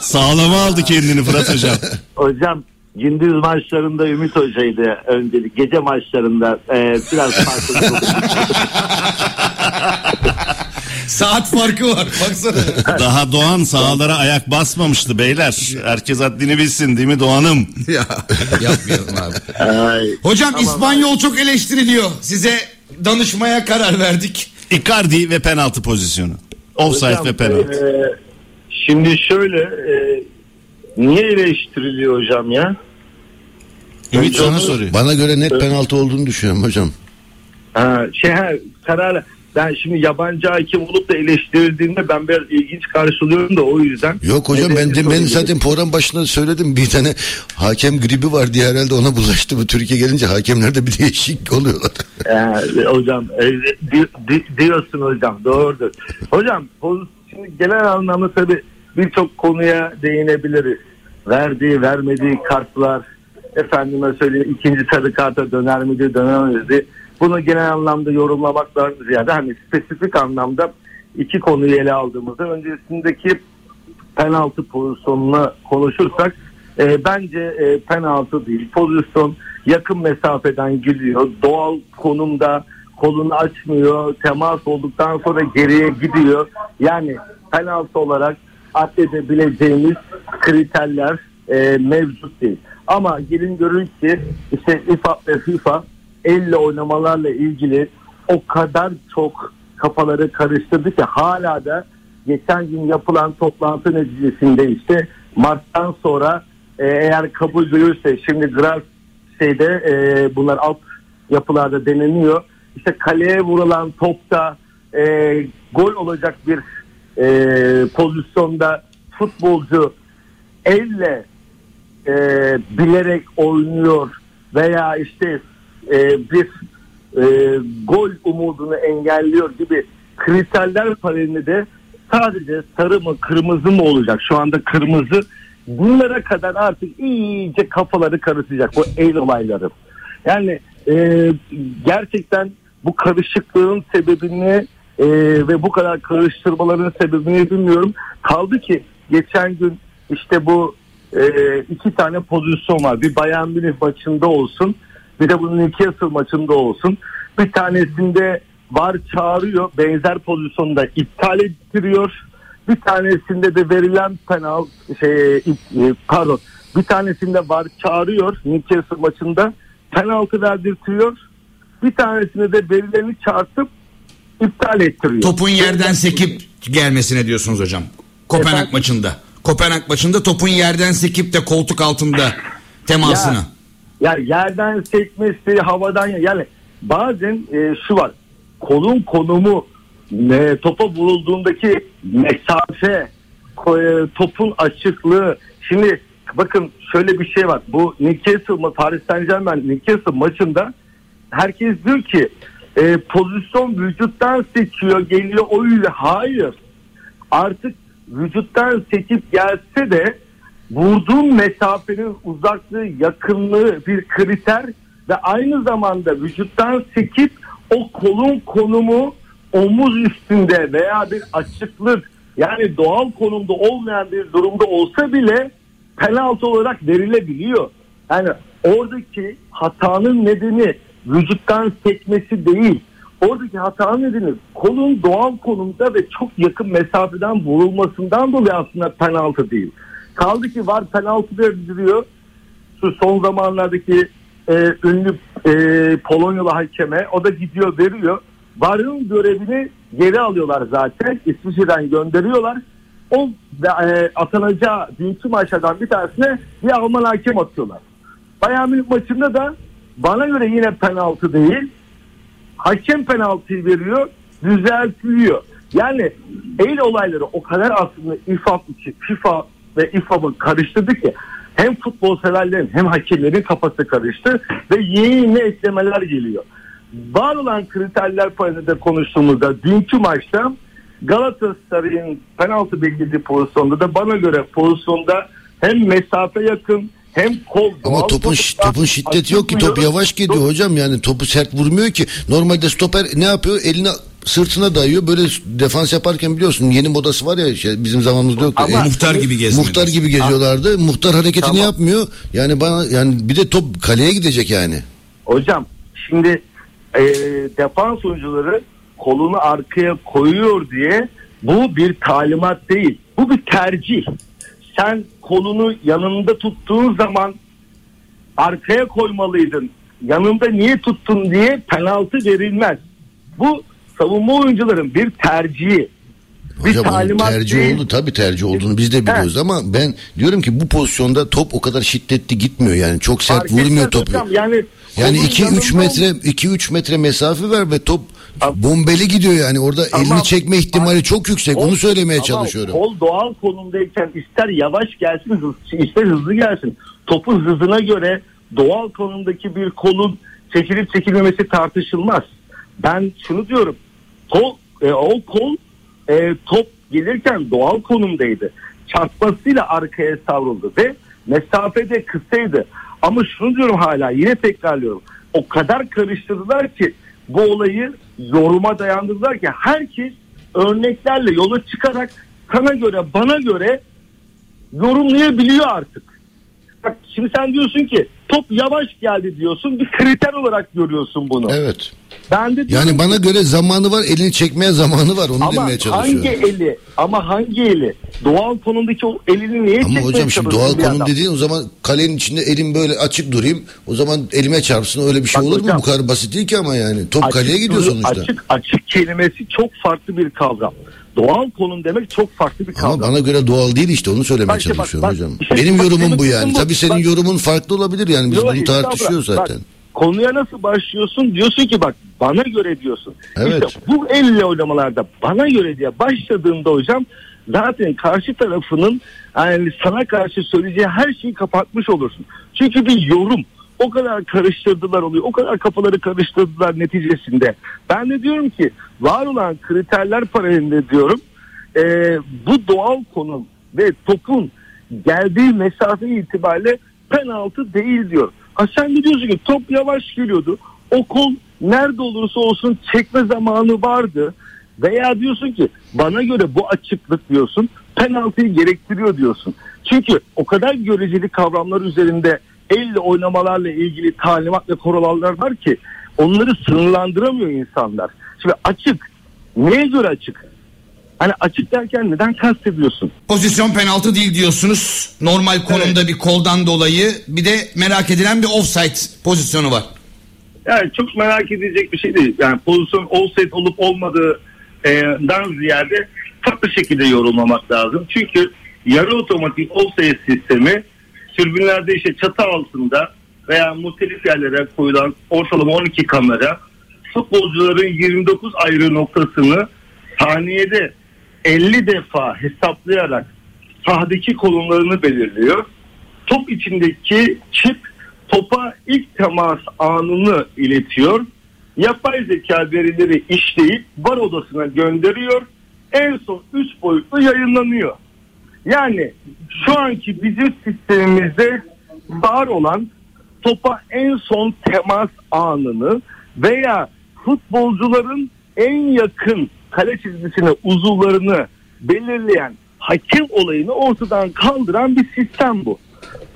Sağlama aldı kendini Fırat Hocam. Hocam gündüz maçlarında Ümit hocaydı öncelik. Gece maçlarında e, biraz farklı. Saat farkı var. Baksana. Daha Doğan sahalara ayak basmamıştı beyler. Herkes haddini bilsin değil mi Doğan'ım? ya yapmayalım abi. Ay, Hocam İspanyol çok eleştiriliyor. Size danışmaya karar verdik. Icardi ve penaltı pozisyonu. Offside hocam, ve penaltı. e, şimdi şöyle e, niye eleştiriliyor hocam ya? Ümit sana onu- soruyor. bana göre net penaltı olduğunu düşünüyorum hocam. Ha, şey ha, karar ben şimdi yabancı hakem olup da eleştirildiğinde ben biraz ilginç karşılıyorum da o yüzden. Yok hocam ben de ben zaten program başında söyledim bir tane hakem gribi var diye herhalde ona bulaştı bu Türkiye gelince hakemlerde bir değişik oluyorlar. Ee, hocam e, di- di- diyorsun hocam doğrudur. Hocam şimdi genel anlamda tabii birçok konuya değinebiliriz. Verdiği vermediği kartlar efendime söyleyeyim ikinci sarı karta döner miydi dönemezdi. Bunu genel anlamda yorumlamaktan ziyade hani spesifik anlamda iki konuyu ele aldığımızda öncesindeki penaltı pozisyonuna konuşursak e, bence e, penaltı değil. Pozisyon yakın mesafeden gidiyor. Doğal konumda kolunu açmıyor. Temas olduktan sonra geriye gidiyor. Yani penaltı olarak addedebileceğimiz kriterler e, mevcut değil. Ama gelin görün ki işte İFA ve FIFA elle oynamalarla ilgili o kadar çok kafaları karıştırdı ki hala da geçen gün yapılan toplantı neticesinde işte Mart'tan sonra e, eğer kabul görürse şimdi Graf şeyde e, bunlar alt yapılarda deneniyor. İşte kaleye vurulan topta e, gol olacak bir e, pozisyonda futbolcu elle e, bilerek oynuyor veya işte e, bir e, gol umudunu engelliyor gibi kriterler panelinde de sadece sarı mı kırmızı mı olacak şu anda kırmızı bunlara kadar artık iyice kafaları karışacak bu el olayları. Yani e, gerçekten bu karışıklığın sebebini e, ve bu kadar karıştırmaların sebebini bilmiyorum. Kaldı ki geçen gün işte bu e, iki tane pozisyon var. Bir Bayern Münih maçında olsun bir de bunun Newcastle maçında olsun. Bir tanesinde var çağırıyor benzer pozisyonda iptal ettiriyor. Bir tanesinde de verilen penal şey e, pardon bir tanesinde var çağırıyor Newcastle maçında penaltı verdirtiyor. Bir tanesinde de verileni çarpıp iptal ettiriyor. Topun yerden sekip gelmesine diyorsunuz hocam. Kopenhag Efendim? maçında. Kopenhag maçında topun yerden sekip de koltuk altında temasını. Ya, ya yerden sekmesi, havadan yani bazen e, şu var. Kolun konumu e, topa vurulduğundaki mesafe, e, topun açıklığı. Şimdi bakın şöyle bir şey var. Bu Newcastle Paris Saint Germain Newcastle maçında herkes diyor ki e, pozisyon vücuttan seçiyor geliyor o yüzden hayır artık vücuttan sekip gelse de vurduğun mesafenin uzaklığı yakınlığı bir kriter ve aynı zamanda vücuttan sekip o kolun konumu omuz üstünde veya bir açıklık yani doğal konumda olmayan bir durumda olsa bile penaltı olarak verilebiliyor. Yani oradaki hatanın nedeni vücuttan sekmesi değil. Oradaki hatanın nedeni kolun doğal konumda ve çok yakın mesafeden vurulmasından dolayı aslında penaltı değil. Kaldı ki var penaltı verdiriyor. Şu son zamanlardaki e, ünlü e, Polonyalı hakeme o da gidiyor veriyor. Varın görevini geri alıyorlar zaten. İsviçre'den gönderiyorlar. O e, atanacağı dünkü maçlardan bir tanesine bir Alman hakem atıyorlar. Bayern Münih maçında da bana göre yine penaltı değil. Hakem penaltıyı veriyor, düzeltiliyor. Yani el olayları o kadar aslında İFAB için FIFA ve İFAB'ı karıştırdı ki hem futbol severlerin hem hakemlerin kafası karıştı ve yeni yeni eklemeler geliyor. Var olan kriterler payında konuştuğumuzda dünkü maçta Galatasaray'ın penaltı beklediği pozisyonda da bana göre pozisyonda hem mesafe yakın hem kol Ama topun topun şiddeti yok ki top yavaş gidiyor hocam yani topu sert vurmuyor ki. Normalde stoper ne yapıyor? Eline sırtına dayıyor. Böyle defans yaparken biliyorsun yeni modası var ya şey, bizim zamanımızda yoktu. Ama- El- Muhtar gibi gezmedi. muhtar gibi geziyorlardı. Muhtar hareketini Tamam. yapmıyor. Yani bana yani bir de top kaleye gidecek yani. Hocam şimdi e, defans oyuncuları kolunu arkaya koyuyor diye bu bir talimat değil. Bu bir tercih. Sen kolunu yanında tuttuğun zaman arkaya koymalıydın. Yanında niye tuttun diye penaltı verilmez. Bu savunma oyuncuların bir tercihi. Bir Hocam talimat tercih değil. oldu tabii tercih olduğunu biz de biliyoruz ama ben diyorum ki bu pozisyonda top o kadar şiddetli gitmiyor yani çok sert Fark vurmuyor topu. hocam, Yani, Yani kolun 2-3 yanında- metre 2-3 metre mesafe ver ve top bombeli gidiyor yani orada Tamam. elini çekme ihtimali çok yüksek. Kol- Onu söylemeye ama çalışıyorum. Kol doğal konumdayken ister yavaş gelsin hız- ister hızlı gelsin. Topun hızına göre doğal konumdaki bir kolun çekilip çekilmemesi tartışılmaz. Ben şunu diyorum. Kol, e, o kol e, top gelirken doğal konumdaydı. Çarpmasıyla arkaya savruldu ve mesafede kısaydı. Ama şunu diyorum hala yine tekrarlıyorum. O kadar karıştırdılar ki bu olayı yoruma dayandırdılar ki herkes örneklerle yola çıkarak sana göre bana göre yorumlayabiliyor artık. Bak şimdi sen diyorsun ki top yavaş geldi diyorsun bir kriter olarak görüyorsun bunu. Evet. Ben de Yani bana ki- göre zamanı var, elini çekmeye zamanı var. Onu ama demeye hangi çalışıyorum. eli ama hangi eli doğal konumdaki o elini niye Ama hocam şimdi doğal konum adam? dediğin o zaman kalenin içinde elim böyle açık durayım. O zaman elime çarpsın öyle bir şey Bak olur mu? hocam, Bu kadar basit değil ki ama yani. Top Açık kaleye gidiyor sonuçta. Açık açık kelimesi çok farklı bir kavram. Doğal konum demek çok farklı bir kavram. Ama bana göre doğal değil işte onu söylemeye Bak bak, çalışıyorum bak, hocam. işte Benim bak, yorumum bu yani. bu. Tabii senin Bak- yorumun farklı olabilir yani. Biz Yok, bunu tartışıyoruz Bak, zaten. Konuya nasıl başlıyorsun? Diyorsun ki bak bana göre diyorsun. Evet. İşte bu elle oynamalarda bana göre diye başladığında hocam zaten karşı tarafının yani sana karşı söyleyeceği her şeyi kapatmış olursun. Çünkü bir yorum o kadar karıştırdılar oluyor. O kadar kafaları karıştırdılar neticesinde. Ben de diyorum ki var olan kriterler paralelinde diyorum e, bu doğal konum ve topun geldiği mesafe itibariyle penaltı değil diyor. Ha sen de diyorsun ki top yavaş geliyordu. O kol nerede olursa olsun çekme zamanı vardı. Veya diyorsun ki bana göre bu açıklık diyorsun penaltıyı gerektiriyor diyorsun. Çünkü o kadar göreceli kavramlar üzerinde elle oynamalarla ilgili talimat ve kurallar var ki onları sınırlandıramıyor insanlar. Şimdi açık neye göre açık? Hani açık derken neden kastediyorsun? Pozisyon penaltı değil diyorsunuz. Normal konumda bir koldan dolayı bir de merak edilen bir offside pozisyonu var. Yani çok merak edilecek bir şey değil. Yani pozisyon offside olup olmadığından ziyade farklı şekilde yorumlamak lazım. Çünkü yarı otomatik offside sistemi tribünlerde işte çatı altında veya muhtelif yerlere koyulan ortalama 12 kamera futbolcuların 29 ayrı noktasını saniyede 50 defa hesaplayarak sahadaki konumlarını belirliyor. Top içindeki çip topa ilk temas anını iletiyor. Yapay zeka verileri işleyip var odasına gönderiyor. En son 3 boyutlu yayınlanıyor. Yani şu anki bizim sistemimizde var olan topa en son temas anını veya futbolcuların en yakın kale çizgisine uzuvlarını belirleyen hakem olayını ortadan kaldıran bir sistem bu.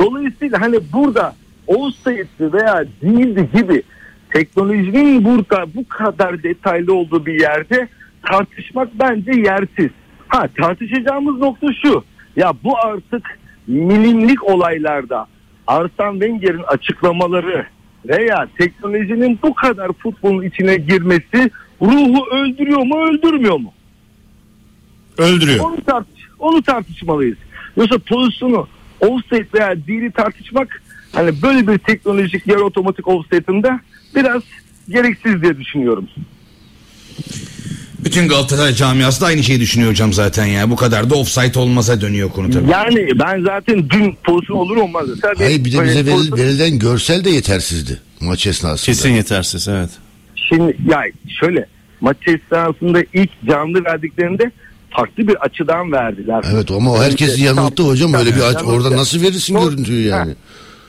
Dolayısıyla hani burada offside'li veya değildi gibi teknolojinin burada bu kadar detaylı olduğu bir yerde tartışmak bence yersiz. Ha tartışacağımız nokta şu. Ya bu artık milimlik olaylarda Arsene Wenger'in açıklamaları veya teknolojinin bu kadar futbolun içine girmesi ruhu öldürüyor mu öldürmüyor mu? Öldürüyor. Onu, tartış onu tartışmalıyız. Yoksa pozisyonu offside veya değili tartışmak hani böyle bir teknolojik yarı otomatik offside'ında biraz gereksiz diye düşünüyorum. Bütün Galatasaray camiası da aynı şeyi düşünüyor hocam zaten ya. Bu kadar da offside olmasa dönüyor konu tabii. Yani ben zaten dün pozisyon olur olmaz. Hayır bir de bize veril- pozisyon- verilen görsel de yetersizdi maç esnasında. Kesin yetersiz evet. Şimdi ya şöyle maç esnasında ilk canlı verdiklerinde farklı bir açıdan verdiler. Evet ama o herkesi İşte yanılttı tam- hocam öyle bir aç orada nasıl verirsin Sonra- görüntüyü yani.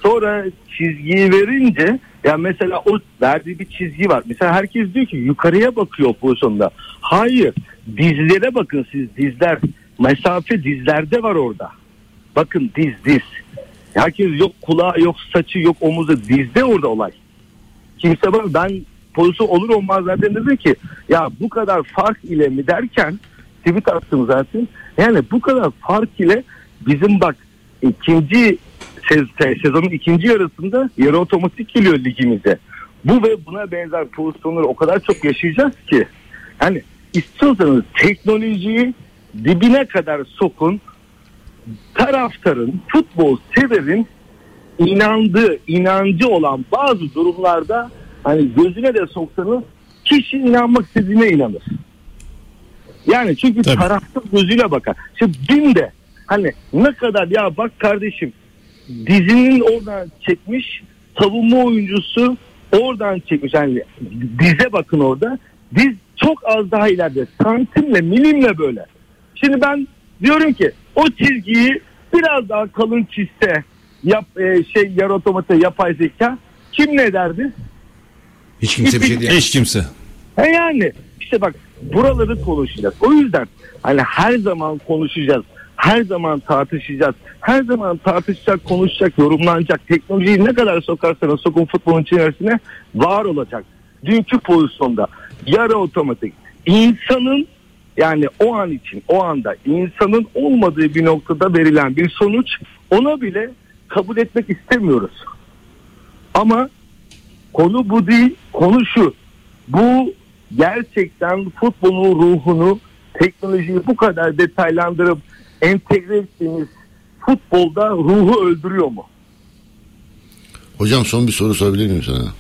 Sonra çizgiyi verince ya mesela o verdiği bir çizgi var. Mesela herkes diyor ki yukarıya bakıyor pozisyonda. Hayır dizlere bakın siz dizler. Mesafe dizlerde var orada. Bakın diz diz. Herkes yok kulağı yok saçı yok omuzu dizde orada olay. Kimse bana ben pozisyon olur olmaz zaten dedim ki ya bu kadar fark ile mi derken tweet attım zaten. Yani bu kadar fark ile bizim bak ikinci sez- sezonun ikinci yarısında yarı otomatik geliyor ligimize. Bu ve buna benzer pozisyonları o kadar çok yaşayacağız ki. Yani istiyorsanız teknolojiyi dibine kadar sokun. Taraftarın, futbol severin inandığı, inancı olan bazı durumlarda hani gözüne de soksanız kişi inanmak istediğine inanır. Yani çünkü Tabii. taraftar gözüyle bakar. Şimdi dün de hani ne kadar ya bak kardeşim dizinin oradan çekmiş savunma oyuncusu oradan çekmiş. Yani dize bakın orada. Diz çok az daha ileride. Santimle milimle böyle. Şimdi ben diyorum ki o çizgiyi biraz daha kalın çizse yap, e, şey yarı otomata yapay zeka kim ne derdi? Hiç kimse bir şey diyemez. Hiç kimse. He yani işte bak buraları konuşacağız. O yüzden hani her zaman konuşacağız. Her zaman tartışacağız. Her zaman tartışacak, konuşacak, yorumlanacak. Teknolojiyi ne kadar sokarsanız sokun futbolun içerisine var olacak. Dünkü pozisyonda yarı otomatik insanın yani o an için o anda insanın olmadığı bir noktada verilen bir sonuç ona bile kabul etmek istemiyoruz. Ama konu bu değil, konu şu. Bu gerçekten futbolun ruhunu, teknolojiyi bu kadar detaylandırıp entegre ettiğimiz futbolda ruhu öldürüyor mu? Hocam son bir soru sorabilir miyim sana?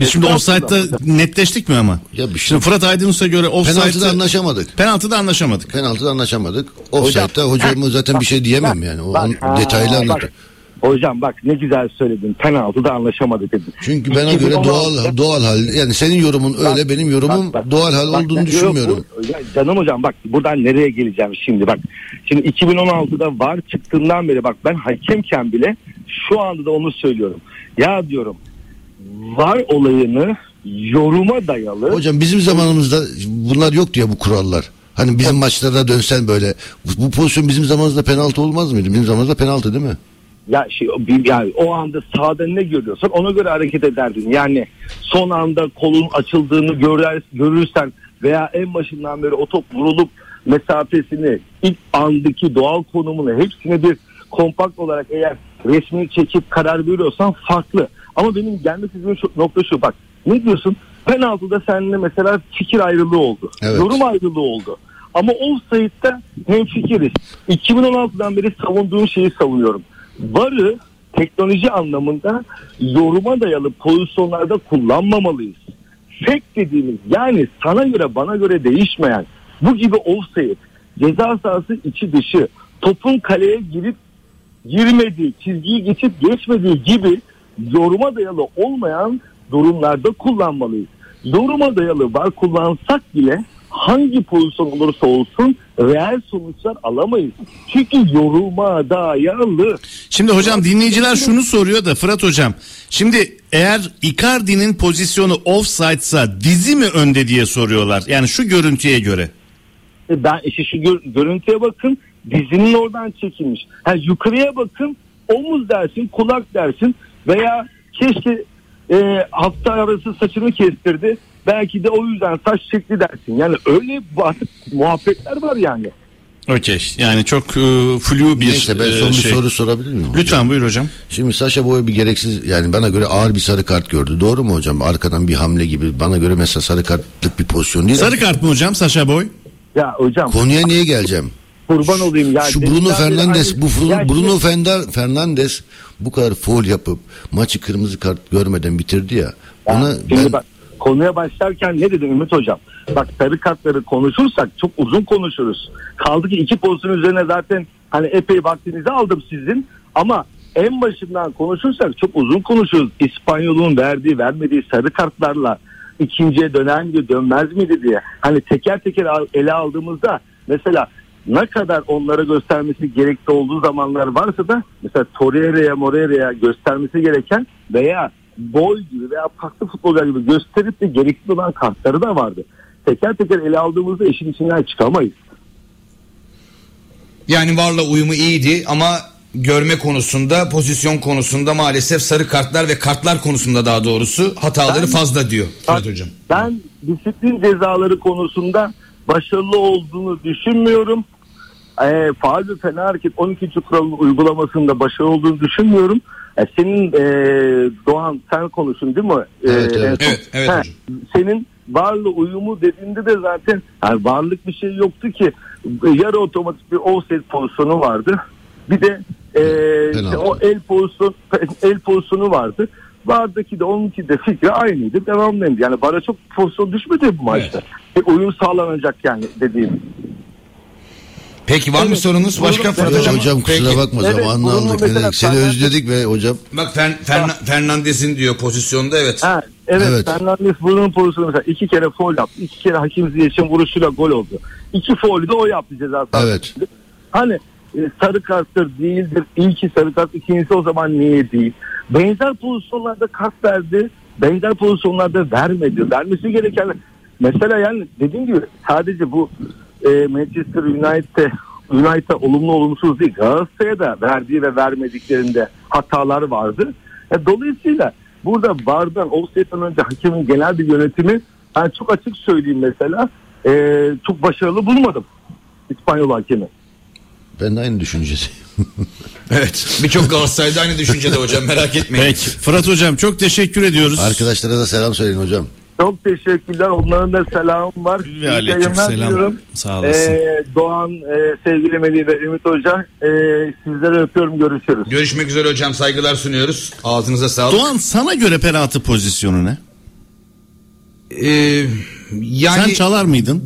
Biz şimdi offside'da netleştik mi ama? Ya bir şey. Şimdi Fırat Aydınus'a göre Penaltıda offside'da anlaşamadık. penaltıda anlaşamadık. Penaltıda anlaşamadık. Offside'da hocamı zaten bir şey diyemem yani. O Bak, detaylı anlatır. Bak. Hocam bak ne güzel söyledin. Penaltıda anlaşamadık dedin. Çünkü bana göre 2016'da doğal doğal hal yani senin yorumun öyle benim yorumum Bak, bak, doğal hal bak, olduğunu yok, düşünmüyorum. bu- canım hocam bak buradan nereye geleceğim şimdi bak. Şimdi 2016'da var çıktığından beri bak ben hakemken bile şu anda da onu söylüyorum. Ya diyorum var olayını yoruma dayalı Hocam bizim zamanımızda bunlar yoktu ya bu kurallar. Hani bizim maçlarda dönsen böyle bu pozisyon bizim zamanımızda penaltı olmaz mıydı? Bizim zamanımızda penaltı değil mi? Ya şey o- yani o anda sahada ne görüyorsan ona göre hareket ederdin. Yani son anda kolun açıldığını görer, görürsen veya en başından beri o top vurulup mesafesini ilk andaki doğal konumunu hepsini bir kompakt olarak eğer resmini çekip karar veriyorsan farklı. Ama benim gelmek istediğim şu, nokta şu bak Ne diyorsun? Penaltıda seninle mesela fikir ayrılığı oldu. Evet. Yorum ayrılığı oldu. Ama offside'da hem fikiriz. 2016'dan beri savunduğum şeyi savunuyorum. VAR'ı teknoloji anlamında yoruma dayalı pozisyonlarda kullanmamalıyız. Fake dediğimiz yani sana göre bana göre değişmeyen bu gibi offside, ceza sahası içi dışı, topun kaleye girip girmediği, çizgiyi geçip geçmediği gibi yoruma dayalı olmayan durumlarda kullanmalıyız. Yoruma dayalı var kullansak bile hangi pozisyon olursa olsun reel sonuçlar alamayız. Çünkü yoruma dayalı. Şimdi hocam dinleyiciler şunu soruyor da Fırat hocam. Şimdi eğer Icardi'nin pozisyonu offside'sa dizi mi önde diye soruyorlar. Yani şu görüntüye göre. E Ben işte şu gör- görüntüye bakın dizinin oradan çekilmiş. Ha, yukarıya bakın omuz dersin kulak dersin veya keşke e, hafta arası saçını kestirdi. Belki de o yüzden saç şekli dersin. Yani öyle artık muhabbetler var yani. Okey. Yani çok e, flu bir Neyse ben e, son bir şey. soru sorabilir miyim? hocam? Lütfen buyur hocam. Şimdi Saşa Boy bir gereksiz yani bana göre ağır bir sarı kart gördü. Doğru mu hocam? Arkadan bir hamle gibi. Bana göre mesela sarı kartlık bir pozisyon değil. Sarı kart mı hocam Saşa Boy? Ya hocam Konuya niye geleceğim? kurban olayım ya. Şu Bruno Fernandes aynı- bu Bruno, Ya Bruno şimdi- Fender, Fernandes bu kadar foul yapıp maçı kırmızı kart görmeden bitirdi ya. Ya, Ona şimdi ben bak konuya başlarken ne dedim Ümit Hocam? Bak sarı kartları konuşursak çok uzun konuşuruz. Kaldı ki iki pozisyon üzerine zaten hani epey vaktinizi aldım sizin ama en başından konuşursak çok uzun konuşuruz. İspanyol'un verdiği vermediği sarı kartlarla ikinciye döner miydi dönmez miydi diye. Hani teker teker ele aldığımızda mesela ne kadar onlara göstermesi gerekli olduğu zamanlar varsa da mesela Torreira'ya Moreira'ya göstermesi gereken veya boy gibi veya farklı futbolcular gibi gösterip de gerekli olan kartları da vardı. Teker teker ele aldığımızda işin içinden çıkamayız. Yani varla uyumu iyiydi ama görme konusunda, pozisyon konusunda maalesef sarı kartlar ve kartlar konusunda daha doğrusu hataları Ben- fazla diyor Fırat Hocam. Ben disiplin cezaları konusunda başarılı olduğunu düşünmüyorum. E, faal ve fena hareket 12. kuralın uygulamasında başarılı olduğunu düşünmüyorum. E, senin e, Doğan sen konuşun değil mi? E, Evet, evet. Evet, evet Ha, hocam. Senin varlı uyumu dediğinde de zaten yani varlık bir şey yoktu ki yarı otomatik bir offset pozisyonu vardı. Bir de e, işte o el pozisyon el pozisyonu vardı. Vardaki de onunki de fikri aynıydı. Devamlıydı. Yani bana çok pozisyon düşmedi bu maçta. E, uyum sağlanacak yani dediğim. Peki var mı Evet. sorunuz başka. Fırat Ya Hocam? hocam kusura Peki. bakma Evet, zamanını aldık. mesela Seni özledik ve hocam Bak Fer, Fer- Fernandez'in diyor pozisyonda evet. Ha, evet, Evet. Fernandes bunun pozisyonu mesela iki kere foul yaptı. iki kere Hakim Ziyech'in vuruşuyla gol oldu. İki foul'ü de o yaptı ceza sahasında. Evet. Hani e, sarı karttır değildir. İlki sarı kart ikincisi o zaman niye değil? Benzer pozisyonlarda kart verdi. Benzer pozisyonlarda vermedi. Vermesi gereken mesela yani dediğim gibi sadece bu e, Manchester United'de United'a olumlu olumsuz değil. Galatasaray'a da verdiği ve vermediklerinde hatalar vardı. E, dolayısıyla burada VAR'dan offside'den önce hakemin genel bir yönetimi ben çok açık söyleyeyim mesela e, çok başarılı bulmadım İspanyol hakemi. ben de aynı düşüncesiyim. Evet. Birçok Galatasaray'da aynı düşüncede hocam merak etmeyin. Peki. Fırat hocam çok teşekkür ediyoruz. Arkadaşlara da selam söyleyin hocam. Çok teşekkürler. Onların da selamı var. Ve aleyküm selam. diliyorum. Sağ olasın. Ee, Doğan, e, sevgili Melih ve Ümit Hoca e, sizlere öpüyorum. Görüşürüz. Görüşmek üzere hocam saygılar sunuyoruz. Ağzınıza sağlık. Doğan sana göre penaltı pozisyonu ne? Ee, yani Sen çalar mıydın?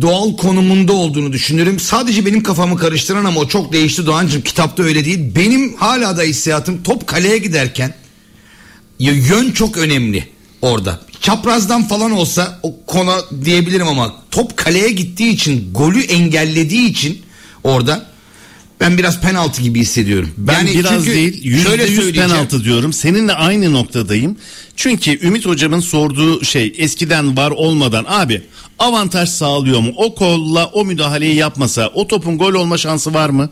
doğal konumunda olduğunu düşünürüm. Sadece benim kafamı karıştıran ama o çok değişti Doğancığım. Kitapta öyle değil. Benim hala da hissiyatım top kaleye giderken ya yön çok önemli orada. Çaprazdan falan olsa o kona diyebilirim ama top kaleye gittiği için golü engellediği için orada ben biraz penaltı gibi hissediyorum. Ben biraz çünkü değil yüzde yüz penaltı diyorum. Seninle aynı noktadayım. Çünkü Ümit hocamın sorduğu şey eskiden var olmadan abi avantaj sağlıyor mu? O kolla o müdahaleyi yapmasa o topun gol olma şansı var mı?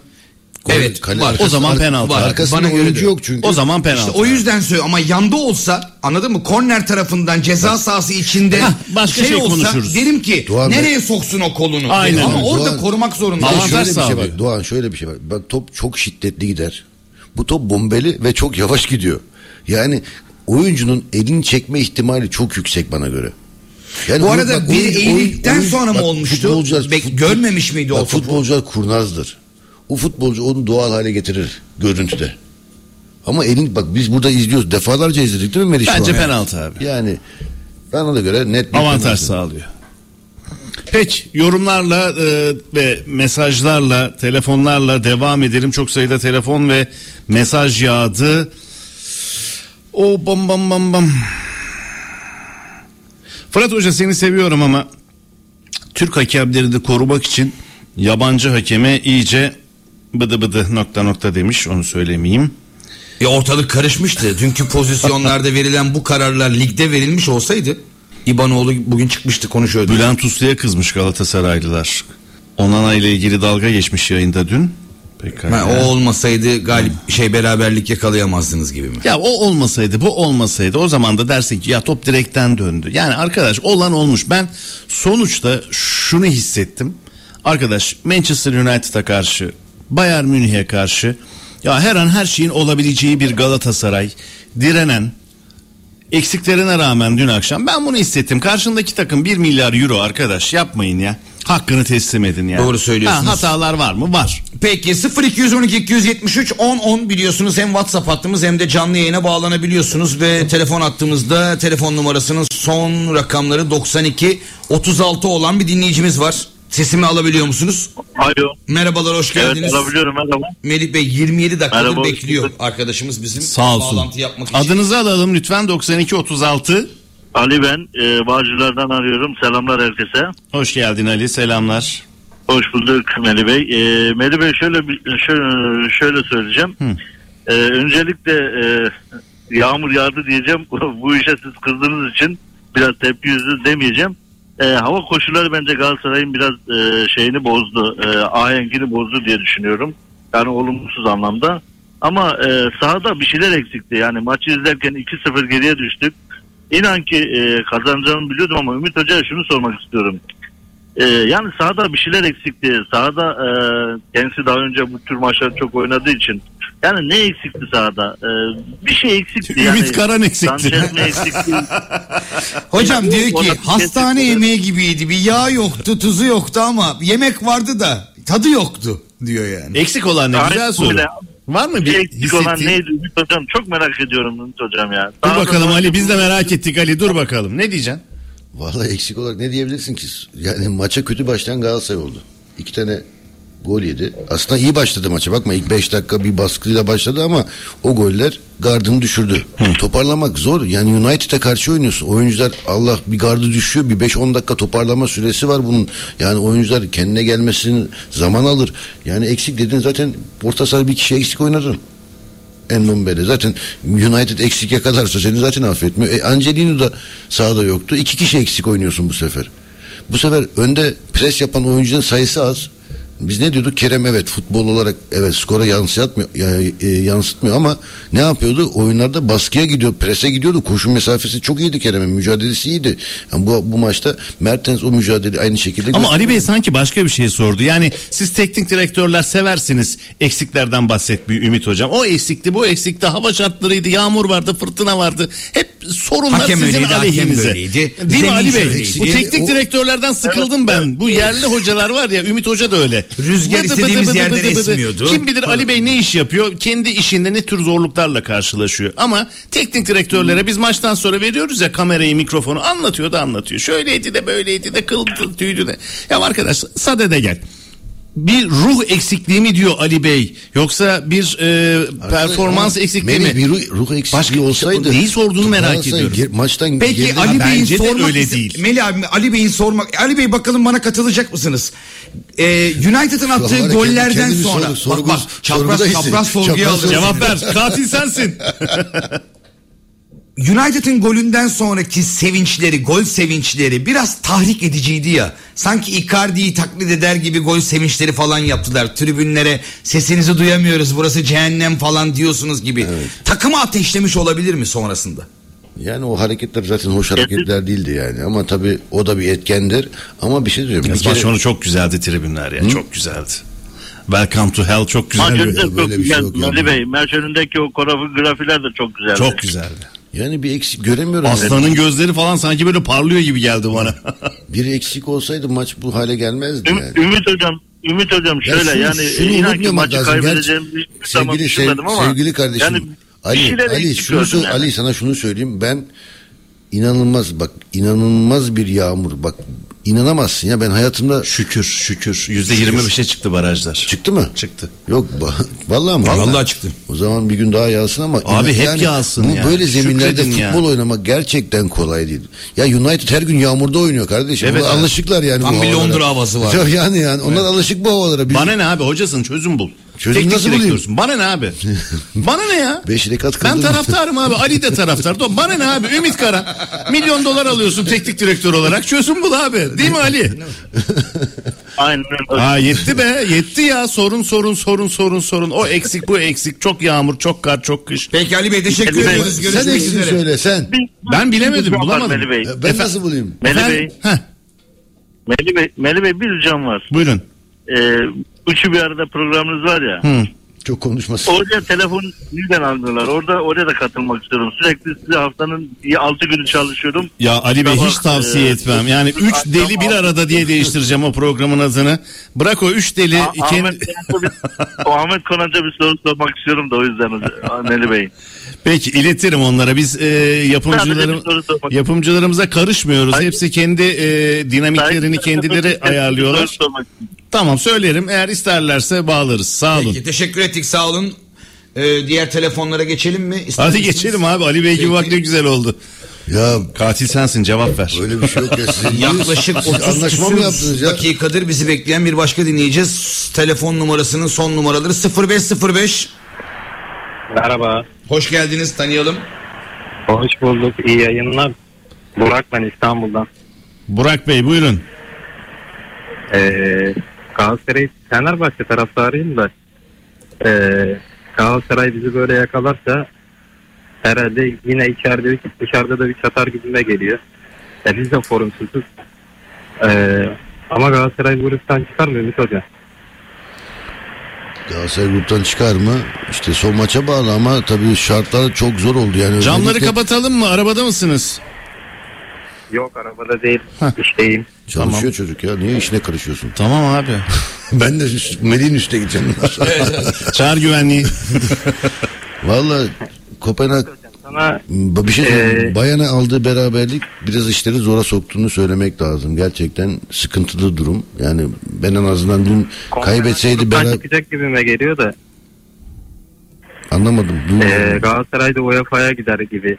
Gol- Evet, kale var. O zaman penaltı. Var. Arkasında Bana göre oyuncu yok çünkü. O zaman penaltı. İşte o yüzden söylüyorum ama yanda olsa anladın mı? Korner tarafından ceza sahası içinde Hah, başka şey olsa konuşuruz. derim ki Doğan Bey- nereye soksun o kolunu? Aynen Derim. Ama öyle. orada Doğan- korumak zorunda. Avantaj şöyle bir şey var. Doğan şöyle bir şey var. Bak top çok şiddetli gider. Bu top bombeli ve çok yavaş gidiyor. Yani oyuncunun elini çekme ihtimali çok yüksek bana göre. Yani Bu oyun- arada bak, bir oyuncu- eğilikten sonra mı bak, olmuştu? futbolcular- Bek- fut- görmemiş miydi o bak, topu? Futbolcular kurnazdır. O futbolcu onu doğal hale getirir görüntüde. Ama elin bak biz burada izliyoruz. Defalarca izledik değil mi Meriç? Bence penaltı abi. Yani bana da göre net bir Avantaj penaltı. sağlıyor. Peki yorumlarla e, ve mesajlarla, telefonlarla devam edelim. Çok sayıda telefon ve mesaj yağdı. O bam bam bam bam. Fırat Hoca seni seviyorum ama Türk hakemlerini de korumak için yabancı hakeme iyice bıdı bıdı nokta nokta demiş onu söylemeyeyim. E ortalık karışmıştı. Dünkü pozisyonlarda verilen bu kararlar ligde verilmiş olsaydı İbanoğlu bugün çıkmıştı konuşuyordu. Bülent Uslu'ya kızmış Galatasaraylılar. Onana ile ilgili dalga geçmiş yayında dün. Pekala. Ha, o olmasaydı galip şey beraberlik yakalayamazdınız gibi mi? Ya o olmasaydı bu olmasaydı o zaman da dersin ki ya top direkten döndü. Yani arkadaş olan olmuş. Ben sonuçta şunu hissettim. Arkadaş Manchester United'a karşı Bayern Münih'e karşı ya her an her şeyin olabileceği bir Galatasaray direnen eksiklerine rağmen dün akşam ben bunu hissettim. Karşındaki takım 1 milyar euro arkadaş yapmayın ya. Hakkını teslim edin ya. Doğru söylüyorsunuz. Ha, hatalar var mı? Var. Peki 0212 273 10 10 biliyorsunuz hem WhatsApp hattımız hem de canlı yayına bağlanabiliyorsunuz ve telefon hattımızda telefon numarasının son rakamları 92 36 olan bir dinleyicimiz var. Sesimi alabiliyor musunuz? Alo. Merhabalar hoş geldiniz. Evet alabiliyorum merhaba. Melih Bey 27 dakikadır Merhaba, hoş bekliyor bulduk. arkadaşımız bizim Sağ olsun. bağlantı yapmak için. Adınızı alalım lütfen 9236. Ali ben e, Bağcılar'dan arıyorum. Selamlar herkese. Hoş geldin Ali selamlar. Hoş bulduk Melih Bey. E, Melih Bey şöyle şöyle, şöyle söyleyeceğim. E, öncelikle e, yağmur yağdı diyeceğim. Bu işe siz kızdığınız için biraz tepki yüzü demeyeceğim. E, hava koşulları bence Galatasaray'ın biraz e, şeyini bozdu. E, ahenkini bozdu diye düşünüyorum. Yani olumsuz anlamda. Ama e, sahada bir şeyler eksikti. Yani maçı izlerken 2-0 geriye düştük. İnan ki e, kazanacağını biliyordum ama Ümit Hoca'ya şunu sormak istiyorum. E, yani sahada bir şeyler eksikti. Sahada e, kendisi daha önce bu tür maçları çok oynadığı için. Yani ne eksikti sahada? E, bir şey eksikti. Ümit yani, Karan eksikti. Eksikti? Hocam Bu- diyor ki bir hastane yemeği gibiydi. Bir yağ yoktu, tuzu yoktu ama yemek vardı da tadı yoktu diyor yani. Eksik olan ne Aynen güzel soru. öyle. Var mı Bir bir eksik olan hissettiğin? neydi Ümit Hocam? Çok merak ediyorum Ümit Hocam ya. Dur Sahada bakalım Ali biz de merak ettik Ali dur bakalım. Ne diyeceksin? Vallahi eksik olarak ne diyebilirsin ki? Yani maça kötü başlayan Galatasaray oldu. İki tane gol yedi. Aslında iyi başladı maça. Bakma ilk 5 dakika bir baskıyla başladı ama o goller gardını düşürdü. Toparlamak zor. Yani United'a karşı oynuyorsun. Oyuncular Allah bir gardı düşüyor. Bir 5-10 dakika toparlama süresi var bunun. Yani oyuncular kendine gelmesinin zaman alır. Yani eksik dedin zaten orta saha bir kişi eksik oynadın. Endombele. Zaten United eksik yakalarsa seni zaten affetmiyor. E, Angelino da sahada yoktu. İki kişi eksik oynuyorsun bu sefer. Bu sefer önde pres yapan oyuncunun sayısı az. Biz ne diyorduk? Kerem evet futbol olarak evet skora yansıtmıyor, ya- e, yansıtmıyor ama ne yapıyordu? Oyunlarda baskıya gidiyor, prese gidiyordu. Koşu mesafesi çok iyiydi Kerem'in. Mücadelesi iyiydi. Yani bu, bu maçta Mertens o mücadele aynı şekilde Ama Ali Bey sanki başka bir şey sordu. Yani siz teknik direktörler seversiniz eksiklerden bahsetmeyi Ümit Hocam. O eksikti bu eksikti hava şartlarıydı yağmur vardı fırtına vardı. Hep sorunlar Hakem sizin öyleydi, aleyhinize. Değil mi Ali Bey? şöyleydi. Bu teknik O- direktörlerden sıkıldım ben. Bu yerli hocalar var ya Ümit Hoca da öyle. Rüzgar istediğimiz yerden esmiyordu. Kim bilir Ali Bey ne iş yapıyor? Kendi işinde ne tür zorluklarla karşılaşıyor. Ama teknik direktörlere biz maçtan sonra veriyoruz ya kamerayı mikrofonu anlatıyor da anlatıyor. Şöyleydi de böyleydi de kıldı tüydü de. Ya arkadaş sadede gel. Bir ruh eksikliği mi diyor Ali Bey yoksa bir e, performans Ama eksikliği mi? bir ruh, ruh eksikliği Başka- olsaydı. neyi sorduğunu merak ediyorum. gir- maçtan Peki Ali Bey'in bence de sormak öyle değil. Melih abi Ali Bey'in sormak Ali Bey bakalım bana katılacak mısınız? Ee, United'ın attığı kendi- gollerden kendini sonra sorgu- bak bak çapraz çapraz sorguya alıyoruz. Cevap ver. Katil sensin. United'ın golünden sonraki sevinçleri, gol sevinçleri biraz tahrik ediciydi ya. Sanki Icardi'yi taklit eder gibi gol sevinçleri falan yaptılar. Tribünlere sesinizi duyamıyoruz burası cehennem falan diyorsunuz gibi. Takımı ateşlemiş olabilir mi sonrasında? Yani o hareketler zaten hoş hareketler değildi yani. Ama tabii o da bir etkendir. Ama bir şey diyorum. Bir Maç kere, sonu çok güzeldi tribünler ya. Çok güzeldi. Welcome to hell çok Maç güzeldi. önünde çok şey güzel. Ali Bey maç önündeki o koreografiler de çok güzeldi. Çok güzeldi. Yani bir eksik göremiyorum. Aslanın gözleri falan sanki böyle parlıyor gibi geldi bana. Bir eksik olsaydı maç bu hale gelmezdi Üm- yani. Ümit hocam Ümit hocam Ya şöyle şunu- yani şunu inan ki unutmamak maçı lazım. kaybedeceğimizi Gerçi- zaman sevgili sev- ama sevgili kardeşim yani Ali Ali şunu yani. Ali sana şunu söyleyeyim ben inanılmaz bak inanılmaz bir yağmur bak inanamazsın ya ben hayatımda şükür şükür. Yüzde yirmi beşe çıktı barajlar. çıktı mı? Çıktı. Yok vallahi mı? Vallahi çıktı. O zaman bir gün daha yağsın ama Abi hep yani yağsın bu ya. böyle zeminlerde Şükredin futbol ya. oynamak gerçekten kolay değil. Ya United her gün yağmurda oynuyor kardeşim. Evet Onlar abi. alışıklar yani Tam bu bir havalara. Londra havası var. Ya Yani yani onlar alışık bu havalara. Biz Bana ne abi hocasın çözüm bul. Çözüm Teknik nasıl bulayım? direktörsün. Bana ne abi? Bana ne ya? Beş rekat Ben kıldım. taraftarım abi. Ali de taraftar. Bana ne abi? Ümit Kara. Milyon dolar alıyorsun teknik direktör olarak. Çözüm bul abi. Değil mi Ali? Aynen öyle. Ha yetti be. Yetti ya. Sorun sorun sorun sorun sorun. O eksik bu eksik. Çok yağmur, çok kar, çok kış. Peki Ali Bey teşekkür Bey, ediyoruz. sen Görüşmek eksik üzere. söyle sen. Ben bilemedim, bulamadım. Melih Bey. Ben nasıl bulayım? Melih Efendim? Bey, Heh, Melih Bey, Melih Bey bir ricam var. buyurun. Ee, üçü bir arada programınız var ya. Hı. Çok konuşmasın. Oraya telefon nereden aldılar? Orada oraya da katılmak istiyorum. Sürekli size haftanın 6 günü çalışıyorum. Ya Ali Bey hiç tavsiye e, etmem. Yani üç akşam deli bir arada diye değiştireceğim o programın adını. Bırak o üç deli. A- Ahmet, Konanca bir, o Ahmet Konanca bir soru sormak istiyorum da o yüzden Melih Bey. Peki iletirim onlara. Biz e, yapımcılarım, yapımcılarımıza karışmıyoruz. Hayır. Hepsi kendi e, dinamiklerini kendileri ayarlıyorlar. Tamam söylerim. Eğer isterlerse bağlarız. Sağ olun. Peki teşekkür ettik sağ olun. Ee, diğer telefonlara geçelim mi? İster Hadi misiniz? geçelim abi. Ali Bey gibi bak ne güzel oldu. Ya Katil sensin cevap ver. öyle bir şey yok ya. Sizin Yaklaşık Siz 30 anlaşma mı yaptınız ya? dakikadır bizi bekleyen bir başka dinleyeceğiz. Telefon numarasının son numaraları 0505. Merhaba. Hoş geldiniz tanıyalım. Hoş bulduk. İyi yayınlar. Burak ben İstanbul'dan. Burak Bey buyurun. Ee, Galatasaray Fenerbahçe taraftarıyım da ee, Galatasaray bizi böyle yakalarsa herhalde yine içeride dışarıda da bir çatar gibime geliyor. Ya biz de formsuzuz. Ee, ama Galatasaray gruptan çıkar mı Ümit Hoca? Galatasaray gruptan çıkar mı? İşte son maça bağlı ama tabii şartlar çok zor oldu. Yani Camları özellikle kapatalım mı? Arabada mısınız? Yok arabada değil. İşteyim. Çalışıyor çocuk ya. Niye işine karışıyorsun? Tamam abi. ben de Melih'in üstüne gideceğim. Çağır güvenliği. Valla Kopenhag Sana bir şey. Ee, Bayana aldığı beraberlik biraz işleri zora soktuğunu söylemek lazım. Gerçekten sıkıntılı durum. Yani ben en azından dün kaybetseydi beraber çıkacak gibime geliyor da anlamadım. Duymadım. ee, Galatasaray da UEFA'ya gider gibi.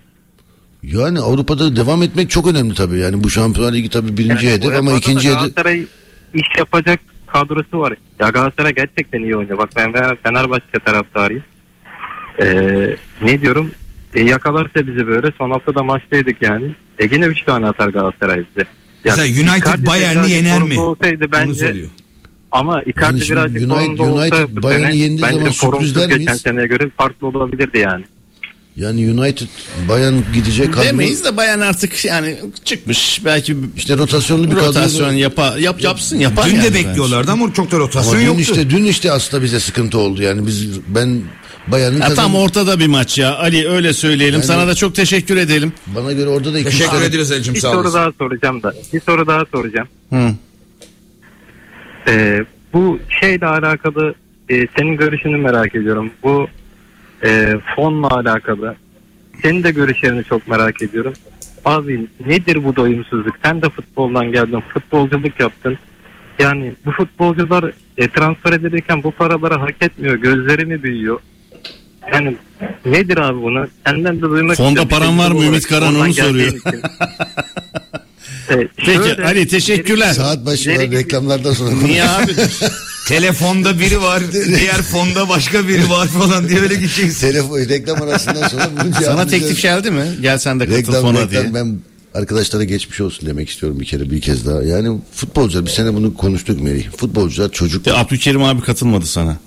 Yani Avrupa'da devam etmek çok önemli tabii. Yani bu Şampiyonlar Ligi tabii birinci Yani hedef ama ikinci hedef Galatasaray iş yapacak kadrosu var. Ya Galatasaray gerçekten iyi oynuyor. Bak ben Fener- Fenerbahçe taraftarıyım. Ee, ne diyorum? E, yakalarsa bizi böyle son hafta da maçtaydık yani. E yine 3 tane atar Galatasaray bize. Mesela United Bayern'i yener mi? Olsaydı bence ama Icardi Yani birazcık United- formda olsa United bu Bayern'i yendiği zaman formsuz sürpriz der geçen miyiz? seneye göre farklı olabilirdi yani. Yani United bayan gidecek kadro Demeyiz de bayan artık yani çıkmış. Belki işte rotasyonlu bir rotasyon kadro. yapa, yap, yapsın yapar Dün yani de bekliyorlardı ama çok da Ama rotasyon dün yoktu. işte dün işte aslında bize sıkıntı oldu. Yani biz ben bayanın Ya kazan- tam ortada bir maç ya. Ali öyle söyleyelim. Yani- Sana da çok teşekkür edelim. bana göre orada da iki Teşekkür tane- ederiz Ali'cim Bir sağ soru olasın. daha soracağım da. Bir soru daha soracağım. Hı. Ee, bu şeyle alakalı e, senin görüşünü merak ediyorum. Bu e, fonla alakalı. Senin de görüşlerini çok merak ediyorum. Abi nedir bu doyumsuzluk? Sen de futboldan geldin, futbolculuk yaptın. Yani bu futbolcular e, transfer edilirken bu paraları hak etmiyor. Gözleri mi büyüyor? Yani nedir abi bunu? Senden de duymak Fonda paran var mı? Ümit Karan onu soruyor. geldiğin için. E, Peki şöyle- Ali teşekkürler. Saat başı var reklamlardan sonra. Niye abi? Telefonda biri var, diğer fonda başka biri var falan diye öyle gideceksin. Telefon reklam arasından sonra bunu Sana teklif geldi mi? Gel sen de katıl Reklam, fona reklam diye. ben arkadaşlara geçmiş olsun demek istiyorum bir kere bir kez daha. Yani futbolcular bir sene bunu konuştuk Melih. Futbolcular çocuk. De Abdülkerim abi katılmadı sana.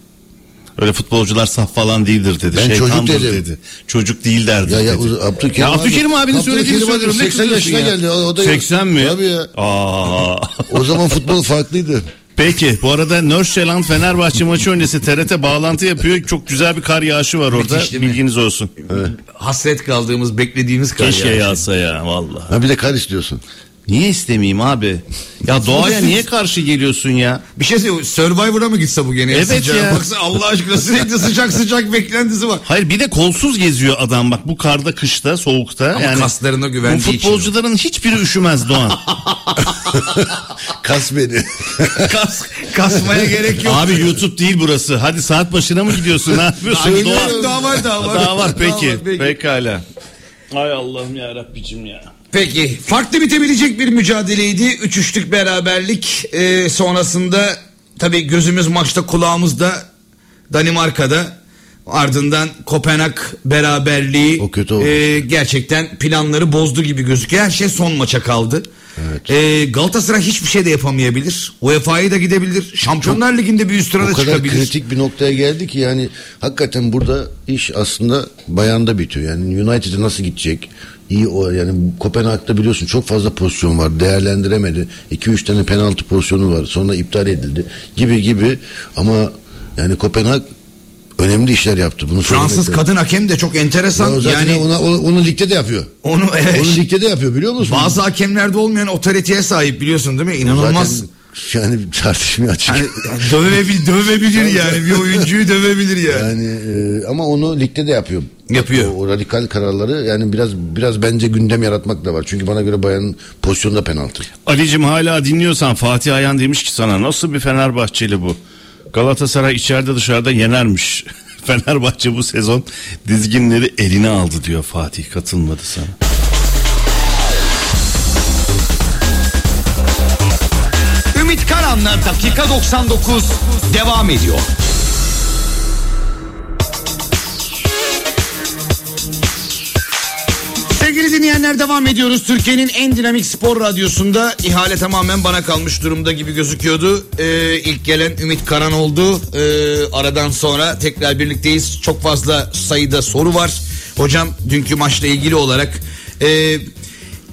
Öyle futbolcular saf falan değildir dedi. Ben Şeytandır çocuk dedim. dedi. Çocuk değil derdi Ya ya dedi. Abdülkerim, Ya Abdülkerim abinin söylediğini abi söylüyorum. Ne 80 kızıyorsun yaşına ya? geldi. O, o da 80 mi? Tabii ya. Aa. O zaman futbol farklıydı. Peki bu arada Norşeland Fenerbahçe maçı öncesi TRT bağlantı yapıyor. Çok güzel bir kar yağışı var orada. Müthiş değil mi? Bilginiz olsun. Hasret kaldığımız, beklediğimiz kar Keşke yağışı. yağsa ya vallahi. Ha bir de kar istiyorsun. Niye istemeyeyim abi? Ya doğaya niye karşı geliyorsun ya? Bir şey söyleyeyim. Survivor'a mı gitse bu gene? Evet Sıcağı? ya. Baksana Allah aşkına sürekli sıcak sıcak beklentisi var. Hayır bir de kolsuz geziyor adam bak bu karda kışta soğukta. Ama yani kaslarına Bu güvendiği için. futbolcuların hiçbiri üşümez Doğan. Kas beni. Kas, kasmaya gerek yok. Abi YouTube değil burası. Hadi saat başına mı gidiyorsun? Ne yapıyorsun? Söylüyorum, Doğan? daha var daha var. Daha var peki. Daha var, peki. Pekala. Ay Allah'ım ya Rabbicim ya. Peki farklı bitebilecek bir mücadeleydi. Üç üçlük beraberlik Ee, sonrasında tabii gözümüz maçta kulağımızda Danimarka'da ardından Kopenhag beraberliği O kötü oldu. e, gerçekten planları bozdu gibi gözüküyor. Her şey son maça kaldı. Evet. Ee, Galatasaray hiçbir şey de yapamayabilir. UEFA'ya da gidebilir. Şampiyonlar Ligi'nde bir üst sırada o kadar çıkabilir. kritik bir noktaya geldi ki yani hakikaten burada iş aslında bayanda bitiyor. Yani United'e nasıl gidecek? İyi o yani Kopenhag'da biliyorsun çok fazla pozisyon var. Değerlendiremedi. 2-3 tane penaltı pozisyonu var. Sonra iptal edildi. Gibi gibi ama yani Kopenhag önemli işler yaptı. Bunu Fransız kadın hakem de çok enteresan. Ya yani ona, onu, onu ligde de yapıyor. onu evet. Onu ligde de yapıyor biliyor musun? Bazı hakemlerde olmayan otoriteye sahip biliyorsun değil mi? İnanılmaz. Zaten yani tartışmaya açık. Yani, dövebil, dövebilir yani bir oyuncuyu dövebilir yani. Yani e, ama onu ligde de yapıyor. Yapıyor. O, o radikal kararları yani biraz biraz bence gündem yaratmak da var. Çünkü bana göre bayanın pozisyonda penaltı. Ali'cim hala dinliyorsan Fatih Ayan demiş ki sana nasıl bir Fenerbahçeli bu? Galatasaray içeride dışarıda yenermiş. Fenerbahçe bu sezon dizginleri eline aldı diyor Fatih katılmadı sana. Karan'la dakika 99 devam ediyor. Sevgili dinleyenler devam ediyoruz. Türkiye'nin en dinamik spor radyosunda ihale tamamen bana kalmış durumda gibi gözüküyordu. Ee, ilk gelen Ümit Karan oldu. Ee, aradan sonra tekrar birlikteyiz. Çok fazla sayıda soru var. Hocam dünkü maçla ilgili olarak e,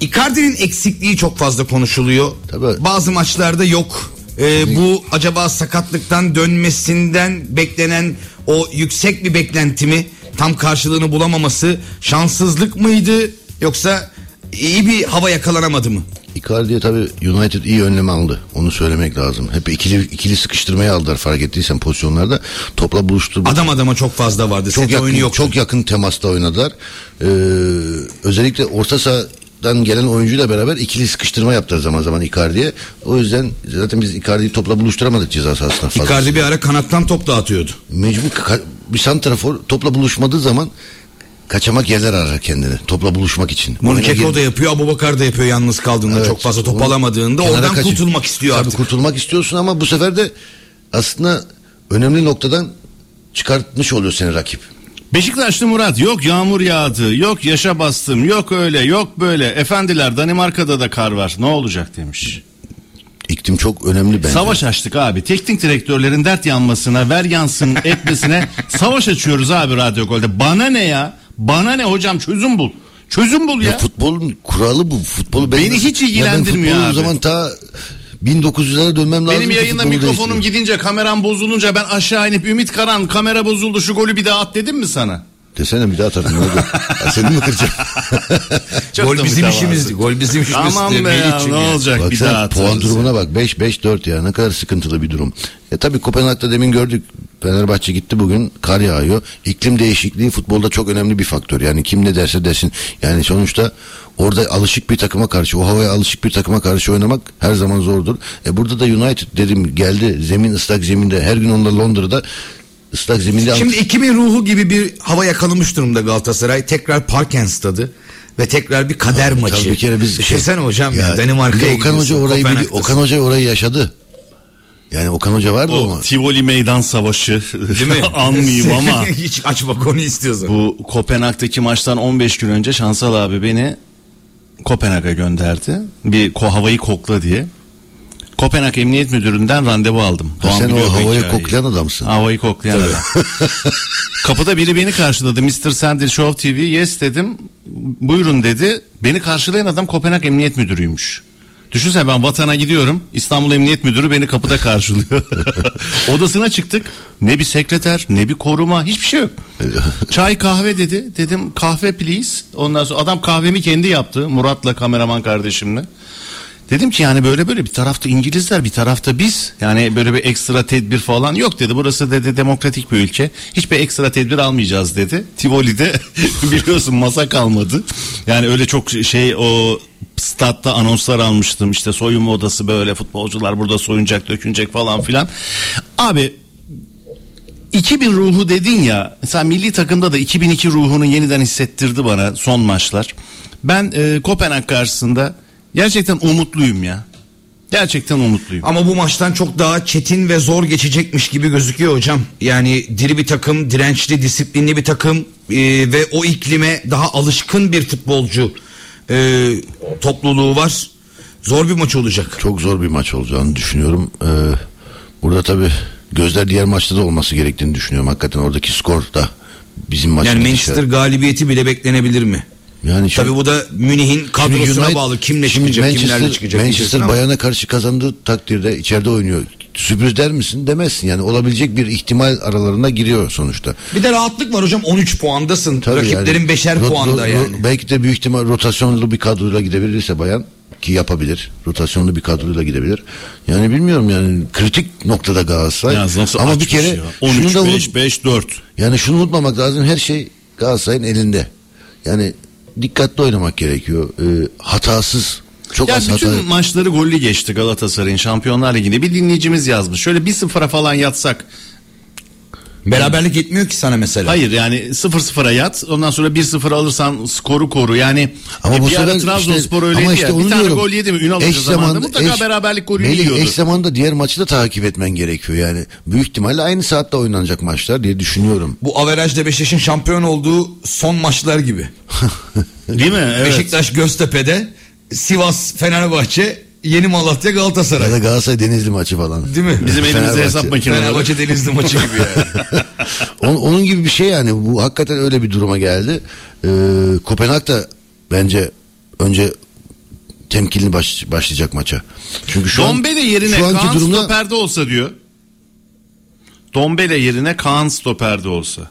Icardi'nin eksikliği çok fazla konuşuluyor. Tabii. Bazı maçlarda yok. Ee, bu acaba sakatlıktan dönmesinden beklenen o yüksek bir beklenti mi? Tam karşılığını bulamaması şanssızlık mıydı yoksa iyi bir hava yakalanamadı mı? Icardi'ye tabii United iyi önlem aldı. Onu söylemek lazım. Hep ikili ikili sıkıştırmaya aldılar fark ettiysen pozisyonlarda. Topla buluştu. Adam adama çok fazla vardı. çok Set yakın, oyunu yok. çok yakın temasta oynadılar. Ee, özellikle orta sahadan gelen oyuncuyla beraber ikili sıkıştırma yaptılar zaman zaman Icardi'ye. O yüzden zaten biz Icardi'yi topla buluşturamadık ceza sahasına fazla. Icardi bir ara kanattan top dağıtıyordu. Mecbur bir santrafor topla buluşmadığı zaman kaçamak yerler arar kendini. Topla buluşmak için. Bunu Keko da yapıyor. Abu Bakar da yapıyor yalnız kaldığında Evet, çok fazla top alamadığında oradan kaçın. kurtulmak istiyor Tabii artık. kurtulmak istiyorsun ama bu sefer de aslında önemli noktadan çıkartmış oluyor seni rakip. Beşiktaşlı Murat yok yağmur yağdı yok yaşa bastım yok öyle yok böyle efendiler Danimarka'da da kar var ne olacak demiş. İklim çok önemli bence. Savaş açtık abi teknik direktörlerin dert yanmasına ver yansın etmesine savaş açıyoruz abi Radyo Gol'de bana ne ya bana ne hocam çözüm bul çözüm bul ya. Ya futbolun kuralı bu. Futbolu ben Beni hiç ilgilendirmiyor ya ben futbolu abi. o zaman ta 1900'lere dönmem lazım. Benim yayında mikrofonum değiştireyim. gidince kameram bozulunca ben aşağı inip Ümit Karan kamera bozuldu şu golü bir daha at dedim mi sana? Desene bir daha atarım. ne oldu? Ya Seni mi kıracağım? Çok Gol bizim işimizdi. Gol bizim işimizdi. Tamam be ya ne olacak Bak bir sen daha puan atarız. durumuna bak 5-5-4 ya ne kadar sıkıntılı bir durum. E tabi Kopenhag'da demin gördük Fenerbahçe gitti bugün kar yağıyor. İklim değişikliği futbolda çok önemli bir faktör. Yani kim ne derse desin. Yani sonuçta orada alışık bir takıma karşı o havaya alışık bir takıma karşı oynamak her zaman zordur. E burada da United dedim geldi zemin ıslak zeminde her gün onlar Londra'da ıslak zeminde Şimdi 2000 ruhu gibi bir hava yakalamış durumda Galatasaray. Tekrar Parken stadı ve tekrar bir kader maçı. Tabii bir kere biz Düşünsene hocam ya, Danimarka'ya Okan Hoca orayı bili-. Okan Hoca orayı yaşadı. Yani Okan Hoca vardı O ama. Tivoli Meydan Savaşı Değil mi? anmayayım ama Hiç açma konu istiyorsan. bu Kopenhag'daki maçtan 15 gün önce Şansal abi beni Kopenhag'a gönderdi. Bir ko havayı kokla diye. Kopenhag Emniyet Müdürü'nden randevu aldım. Ha, sen o havayı hikayeyi. koklayan adamsın. Havayı koklayan adam. Kapıda biri beni karşıladı. Mr. Sandil Show TV yes dedim. Buyurun dedi. Beni karşılayan adam Kopenhag Emniyet Müdürü'ymüş. Düşünsene ben vatana gidiyorum. İstanbul Emniyet Müdürü beni kapıda karşılıyor. Odasına çıktık. Ne bir sekreter, ne bir koruma, hiçbir şey yok. Çay kahve dedi. Dedim kahve please. Ondan sonra adam kahvemi kendi yaptı. Murat'la kameraman kardeşimle. Dedim ki yani böyle böyle bir tarafta İngilizler bir tarafta biz yani böyle bir ekstra tedbir falan yok dedi. Burası dedi demokratik bir ülke. Hiçbir ekstra tedbir almayacağız dedi. Tivoli'de biliyorsun masa kalmadı. Yani öyle çok şey o statta anonslar almıştım işte soyunma odası böyle futbolcular burada soyunacak dökünecek falan filan. Abi 2000 ruhu dedin ya mesela milli takımda da 2002 ruhunu yeniden hissettirdi bana son maçlar. Ben e, Kopenhag karşısında gerçekten umutluyum ya. Gerçekten umutluyum. Ama bu maçtan çok daha çetin ve zor geçecekmiş gibi gözüküyor hocam. Yani diri bir takım, dirençli, disiplinli bir takım e, ve o iklime daha alışkın bir futbolcu e, topluluğu var. Zor bir maç olacak. Çok zor bir maç olacağını düşünüyorum. Ee, burada tabii gözler diğer maçta da olması gerektiğini düşünüyorum. Hakikaten oradaki skor da bizim Yani maçımız. Manchester galibiyeti bile beklenebilir mi? Yani şimdi- Tabii bu da Münih'in kadrosuna United- bağlı. Kimle şimdi çıkacak, Manchester, kimlerle çıkacak. Manchester. Bayern'e karşı kazandığı takdirde içeride oynuyor. Sürpriz der misin? Demezsin. Yani olabilecek bir ihtimal aralarına giriyor sonuçta. Bir de rahatlık var hocam 13 puandasın. Tabii Rakiplerin yani. beşer Ro- puanda ro- yani. belki de büyük ihtimal rotasyonlu bir kadroyla gidebilirse bayan ki yapabilir. Rotasyonlu bir kadroyla gidebilir. Yani bilmiyorum yani kritik noktada Galatasaray. Ya nasıl Ama bir kere ya? şunu 13 da 5 unut- 5 4. yani şunu unutmamak lazım. Her şey Galatasaray'ın elinde. Yani dikkatli oynamak gerekiyor. Ee, hatasız çok Ya az bütün hata. maçları gollü geçti Galatasaray'ın Şampiyonlar Ligi'nde. Bir dinleyicimiz yazmış. Şöyle 1-0'a falan yatsak. Beraberlik yetmiyor ki sana mesela. Hayır yani 0-0'a yat. Ondan sonra 1-0 alırsan skoru koru. Yani Ama e, bu bir ara sefer Trabzonspor işte, öyleydi ama işte ya. onu Bir tane diyorum. gol yedi mi Ünal Hoca Eş zamanında zamanda- mutlaka eş- beraberlik golünü Melih, yiyordu. Eş zamanda diğer maçı da takip etmen gerekiyor yani. Büyük ihtimalle aynı saatte oynanacak maçlar diye düşünüyorum. Bu averajda Beşiktaş'ın şampiyon olduğu son maçlar gibi. Değil mi? Evet. Beşiktaş Göztepe'de, Sivas Fenerbahçe, Yeni Malatya Galatasaray. Ya da Galatasaray Denizli maçı falan. Değil mi? Bizim elimizde hesap makineleri. Fenerbahçe Denizli maçı gibi yani. Onun, onun gibi bir şey yani bu hakikaten öyle bir duruma geldi. Ee, Kopenhag da bence önce temkinli baş, başlayacak maça. Çünkü şu an Dombele yerine şu anki Kaan durumda stoperde olsa diyor. Dombele yerine Kaan stoperde olsa.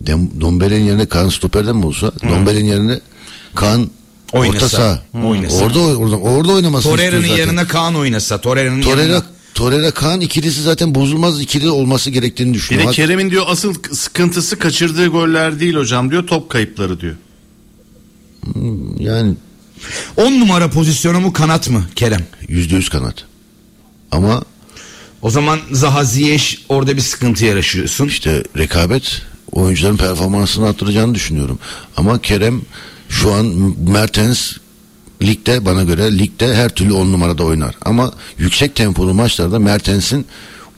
Dem- Dombele'nin yerine Kaan stoperden mi olsa? Dombele'nin yerine Kaan Oynasa. orta saha. Oynasa. Orada orada orada oynamasını Torreira'nın yanına Kaan oynasa. Torreira'nın Torreira yanına. Torreira Kaan ikilisi zaten bozulmaz ikili olması gerektiğini Bir de Kerem'in diyor asıl sıkıntısı kaçırdığı goller değil hocam diyor top kayıpları diyor. yani 10 numara pozisyonu mu kanat mı Kerem? yüzde yüz kanat. Ama O zaman Zaha Ziyech orada bir sıkıntı yaşıyorsun. işte rekabet oyuncuların performansını arttıracağını düşünüyorum. Ama Kerem şu an Mertens ligde bana göre ligde her türlü on numarada oynar. Ama yüksek tempolu maçlarda Mertens'in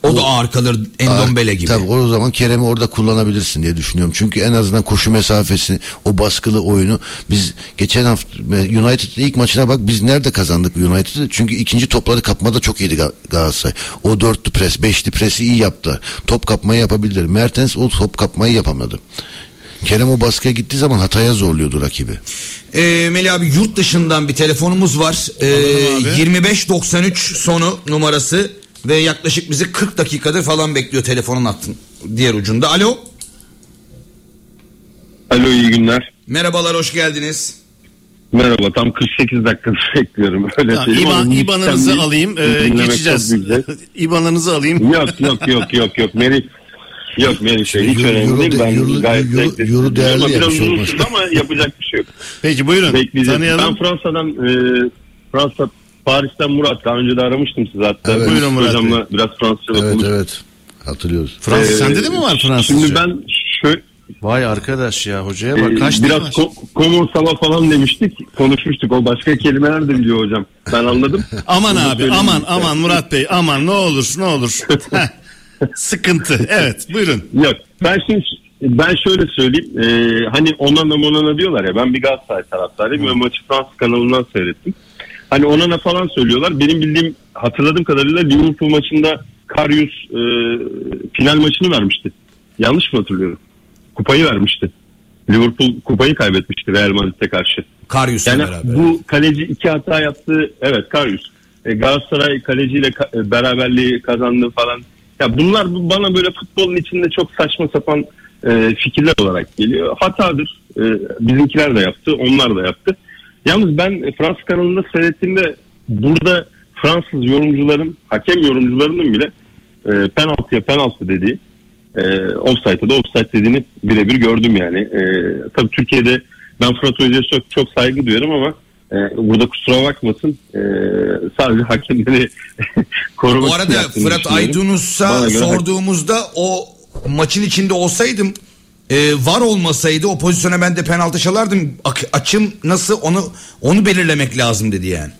O da ağır kalır Endombele gibi. Tabii o zaman Kerem'i orada kullanabilirsin diye düşünüyorum. Çünkü en azından koşu mesafesi, o baskılı oyunu biz geçen hafta United'ın ilk maçına bak biz nerede kazandık United'ı? Çünkü ikinci topları kapmada çok iyiydi Ga- Galatasaray. O dörtlü pres, beşli presi iyi yaptı. Top kapmayı yapabildiler. Mertens o top kapmayı yapamadı. Kerem o baskıya gittiği zaman hataya zorluyordu rakibi. Ee, Melih abi yurt dışından bir telefonumuz var. Ee, Alalım abi. 2593 sonu numarası ve yaklaşık bizi 40 dakikadır falan bekliyor telefonun hattın diğer ucunda. Alo. Alo iyi günler. Merhabalar hoş geldiniz. Merhaba tam 48 dakika bekliyorum öyle Ha, söyleyeyim. İban, İban'ınızı alayım e, dinlemek geçeceğiz. güzel. İban'ınızı alayım. yok yok yok yok yok Meri Yok Meri şey hiç Euro- önemli Euro değil. de- Ben Euro- gayet Euro- Euro dinliyorum. değerli Ama Biraz uzun ama yapacak bir şey yok. Peki buyurun Bekleyeceğiz. Ben tanıyalım. Fransa'dan e, Fransa Paris'ten Murat. Daha önce de aramıştım sizi hatta. Evet. Buyurun Murat Hocamla biraz Fransızca Evet konuştuk. evet. Hatırlıyoruz. Fransız Ee, sende de mi var Fransızca? Şimdi ben şöyle Vay arkadaş ya hocaya Ee, bak kaç dil biraz ko- sava falan demiştik. Konuşmuştuk. O başka kelimeler de biliyor hocam. Ben anladım. Aman Bunu abi aman işte. aman Murat Bey aman ne olur ne olur. Sıkıntı evet buyurun. Yok. Ben şimdi ben şöyle söyleyeyim. Ee, hani Onana Monana diyorlar ya. Ben bir Galatasaray taraftarıyım ve maçı Fransız kanalından seyrettim. Hani Onana falan söylüyorlar. Benim bildiğim hatırladığım kadarıyla Liverpool maçında Karius e, final maçını vermişti. Yanlış mı hatırlıyorum? Kupayı vermişti. Liverpool kupayı kaybetmişti Real Madrid'e karşı. Karyus'la Yani beraber. bu kaleci iki hata yaptı. Evet Karius. e, Galatasaray kaleciyle ka- e, beraberliği kazandı falan. Ya bunlar bu- bana böyle futbolun içinde çok saçma sapan e, fikirler olarak geliyor. Hatadır. E, bizimkiler de yaptı, onlar da yaptı. Yalnız ben Fransız kanalında seyrettiğimde burada Fransız yorumcuların, hakem yorumcularının bile e, penaltıya penaltı dediği, e, offside'a da offside dediğini birebir gördüm yani. E, tabii Türkiye'de ben Fırat Hoca'ya çok, çok saygı duyuyorum ama burada kusura bakmasın e, sadece hakemleri korumak Bu arada Fırat. Aydınus'a Bana göre sorduğumuzda o maçın içinde olsaydım e, var olmasaydı o pozisyona ben de penaltı çalardım. Açım nasıl onu onu belirlemek lazım dedi yani.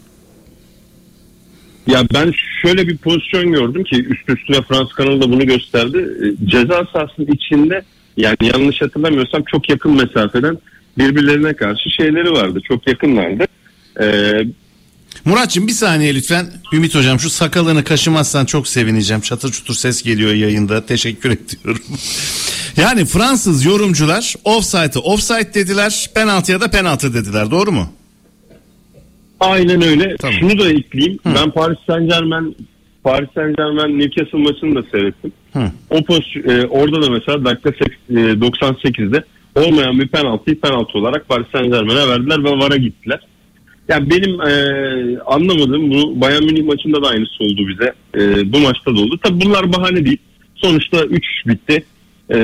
Ya ben şöyle bir pozisyon gördüm ki üst üstüne Fransız kanalı da bunu gösterdi. E, Ceza sahasının içinde yani yanlış hatırlamıyorsam çok yakın mesafeden birbirlerine karşı şeyleri vardı. Çok yakınlardı. E, Muratçım bir saniye lütfen. Ümit hocam şu sakalını kaşımazsan çok sevineceğim. Çatır çutur ses geliyor yayında. Teşekkür ediyorum. yani Fransız yorumcular offside'ı offside dediler. Penaltıya da penaltı dediler. Doğru mu? aynen öyle. Tamam. Şunu da ekleyeyim. Ben Paris Saint Germain Paris Saint Germain Newcastle maçını da seyrettim. Hı. O pozisyon, e, orada da mesela dakika sek- e, 98'de olmayan bir penaltıyı penaltı olarak Paris Saint Germain'e verdiler ve VAR'a gittiler. Yani benim e, anlamadığım bu Bayern Münih maçında da aynısı oldu bize. E, bu maçta da oldu. Tabi bunlar bahane değil. Sonuçta 3 bitti. E,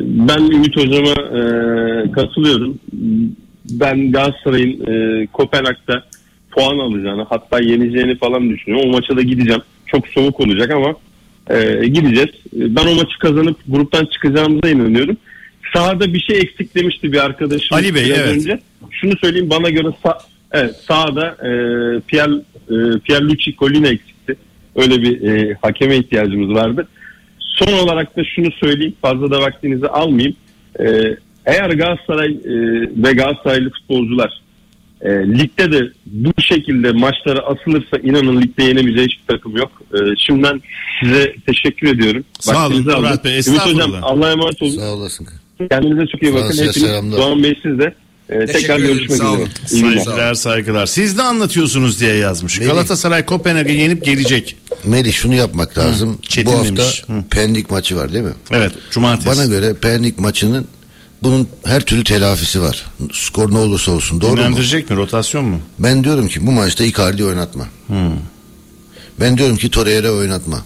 ben Ümit Hocam'a e, katılıyorum. Ben Galatasaray'ın e, Kopenhag'da puan alacağını hatta yeneceğini falan düşünüyorum. O maça da gideceğim. Çok soğuk olacak ama e, gideceğiz. Ben o maçı kazanıp gruptan çıkacağımıza inanıyorum. Sahada bir şey eksik demişti bir arkadaşım. Ali Bey, evet. Önce. Şunu söyleyeyim bana göre sa- evet, sahada e, Pier, e, Pierluigi Collina eksikti. Öyle bir e, hakeme ihtiyacımız vardı. Son olarak da şunu söyleyeyim fazla da vaktinizi almayayım. E, eğer Galatasaray e, ve Galatasaraylı futbolcular e, ligde de bu şekilde maçlara asılırsa inanın ligde yenemeyeceği hiçbir takım yok. E, şimdiden size teşekkür ediyorum. Sağ olun Vaktinizi Murat aldım. Bey, Ümit. Hocam Allah'a emanet olun. Sağ olasın. Kendinize çok iyi bakın. Fransa'ya Hepiniz selamlar. Doğan Bey siz de. Tekrar görüşmek sağ olun. üzere. İyi günler. Saygılar saygılar. Siz de anlatıyorsunuz diye yazmış. Melih. Galatasaray Kopenhag'ı yenip gelecek. Melih şunu yapmak lazım. Çetin Bu hafta demiş. Hı. Pendik maçı var değil mi? Evet cumartesi. Bana göre Pendik maçının bunun her türlü telafisi var. Skor ne olursa olsun. Doğru mu? Mi? Rotasyon mu? Ben diyorum ki bu maçta Icardi oynatma. Ben diyorum ki Torreira oynatma.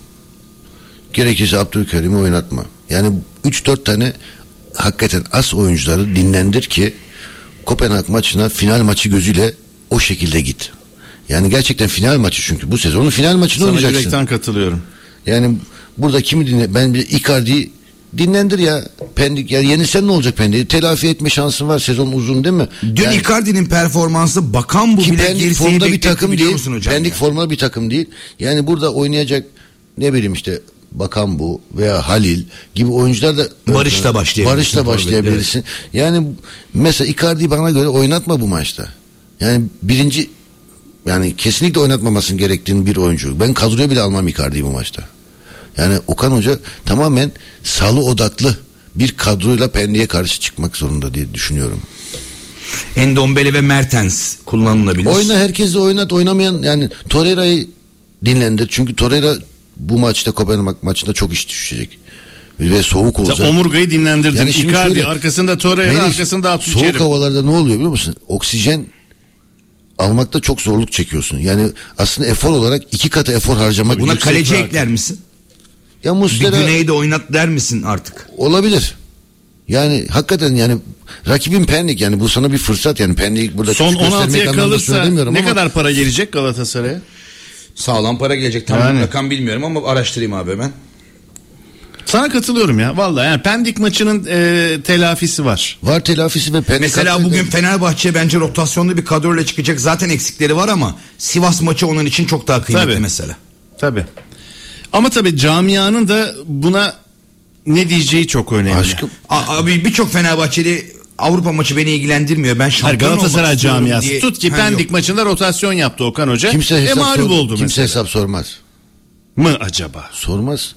Gerekirse Abdülkerim'i oynatma. Yani 3-4 tane hakikaten as oyuncuları dinlendir ki Kopenhag maçına final maçı gözüyle o şekilde git. Yani gerçekten final maçı çünkü bu sezonun final maçını Sana oynayacaksın. yürekten katılıyorum. Yani burada kimi dinle ben bir Icardi'yi dinlendir ya. Pendik ya yenilsen ne olacak Pendik'i? Telafi etme şansın var. Sezon uzun değil mi? Dün Yani- Icardi'nin performansı bakan bu bile Pendik gerisi formda bir takım değil. Pendik ya? formda bir takım değil. Yani burada oynayacak ne bileyim işte Bakan bu veya Halil gibi oyuncular da Barış'la başlayabilirsin. Barış'la başlayabilirsin. Yani mesela Icardi bana göre oynatma bu maçta. Yani birinci yani kesinlikle oynatmamasın gerektiğini bir oyuncu. Ben kadroya bile almam Icardi'yi bu maçta. Yani Okan Hoca tamamen salı odaklı bir kadroyla Pendik'e karşı çıkmak zorunda diye düşünüyorum. Endombele ve Mertens kullanılabilir. Oyna herkesle oynat oynamayan yani Torreira'yı dinlendir. Çünkü Torreira bu maçta Kopenhag maçında çok iş düşecek. Ve soğuk olacak. Omurgayı dinlendirdin. Yani şimdi Icardi şöyle- arkasında Torreira arkasında Soğuk Abdülkerim. havalarda ne oluyor biliyor musun? Oksijen almakta çok zorluk çekiyorsun. Yani aslında efor olarak iki katı efor harcamak. Buna kaleci bir- ekler misin? Ya Bir Muslera güneyde oynat der misin artık? olabilir. Yani hakikaten yani rakibin Pendik yani bu sana bir fırsat yani Pendik burada Son küçük göstermek 16'ya anlamında kalırsa ne ama kadar para gelecek Galatasaray'a? Sağlam para gelecek tam Yani. rakam bilmiyorum ama araştırayım abi ben. Sana katılıyorum ya. Vallahi yani Pendik maçının e, telafisi var. var telafisi ve Pendik Mesela bugün Fenerbahçe bence rotasyonlu bir kadroyla çıkacak. Zaten eksikleri var ama Sivas maçı onun için çok daha kıymetli Tabii. mesela. Tabii. Ama tabii camianın da buna ne diyeceği çok önemli. Aşkım A- Abi birçok Fenerbahçeli Avrupa maçı beni ilgilendirmiyor. Ben Hayır, şampiyon olmak Galatasaray camiası. diye- Tut ki Ha, Pendik yok. maçında rotasyon yaptı Okan Hoca. kimse e hesap, mağlup sor- oldu kimse mesela. hesap sormaz. Mı acaba? Sormaz.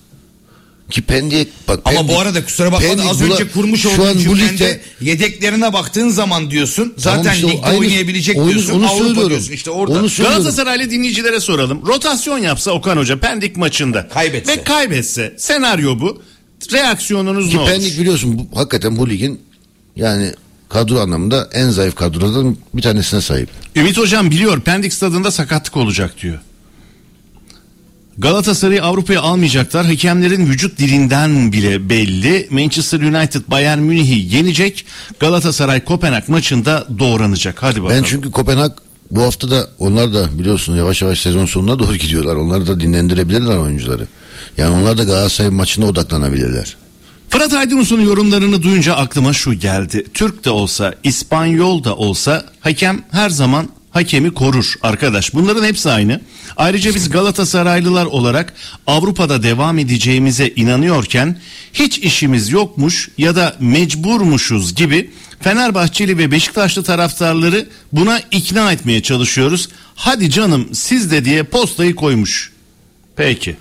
Ki Pendik bak Ama Pendik- bu arada kusura bakma Pendik az bula- önce kurmuş şu olduğun an bu cümlende ligde yedeklerine baktığın zaman diyorsun zaten Tamam işte ligde aynı- oynayabilecek onu- diyorsun. onu Avrupa söylüyorum. diyorsun işte orada. Onu söylüyorum. Galatasaraylı dinleyicilere soralım. Rotasyon yapsa Okan Hoca Pendik maçında. Kaybetse. Ve kaybetse. Senaryo bu. Reaksiyonunuz Ki ne olur? Pendik biliyorsun bu, hakikaten bu ligin yani kadro anlamında en zayıf kadrolardan bir tanesine sahip. Ümit Hocam biliyor Pendik stadında sakatlık olacak diyor. Galatasaray'ı Avrupa'ya almayacaklar. Hakemlerin vücut dilinden bile belli. Manchester United Bayern Münih'i yenecek. Galatasaray Kopenhag maçında doğranacak. Hadi bakalım. Ben çünkü Kopenhag bu hafta da onlar da biliyorsun yavaş yavaş sezon sonuna doğru gidiyorlar. Onlar da dinlendirebilirler oyuncuları. Yani onlar da Galatasaray maçına odaklanabilirler. Fırat Aydınus'un yorumlarını duyunca aklıma şu geldi. Türk de olsa, İspanyol da olsa hakem her zaman hakemi korur arkadaş. Bunların hepsi aynı. Ayrıca biz Galatasaraylılar olarak Avrupa'da devam edeceğimize inanıyorken hiç işimiz yokmuş ya da mecburmuşuz gibi Fenerbahçeli ve Beşiktaşlı taraftarları buna ikna etmeye çalışıyoruz. Hadi canım siz de diye postayı koymuş. Peki.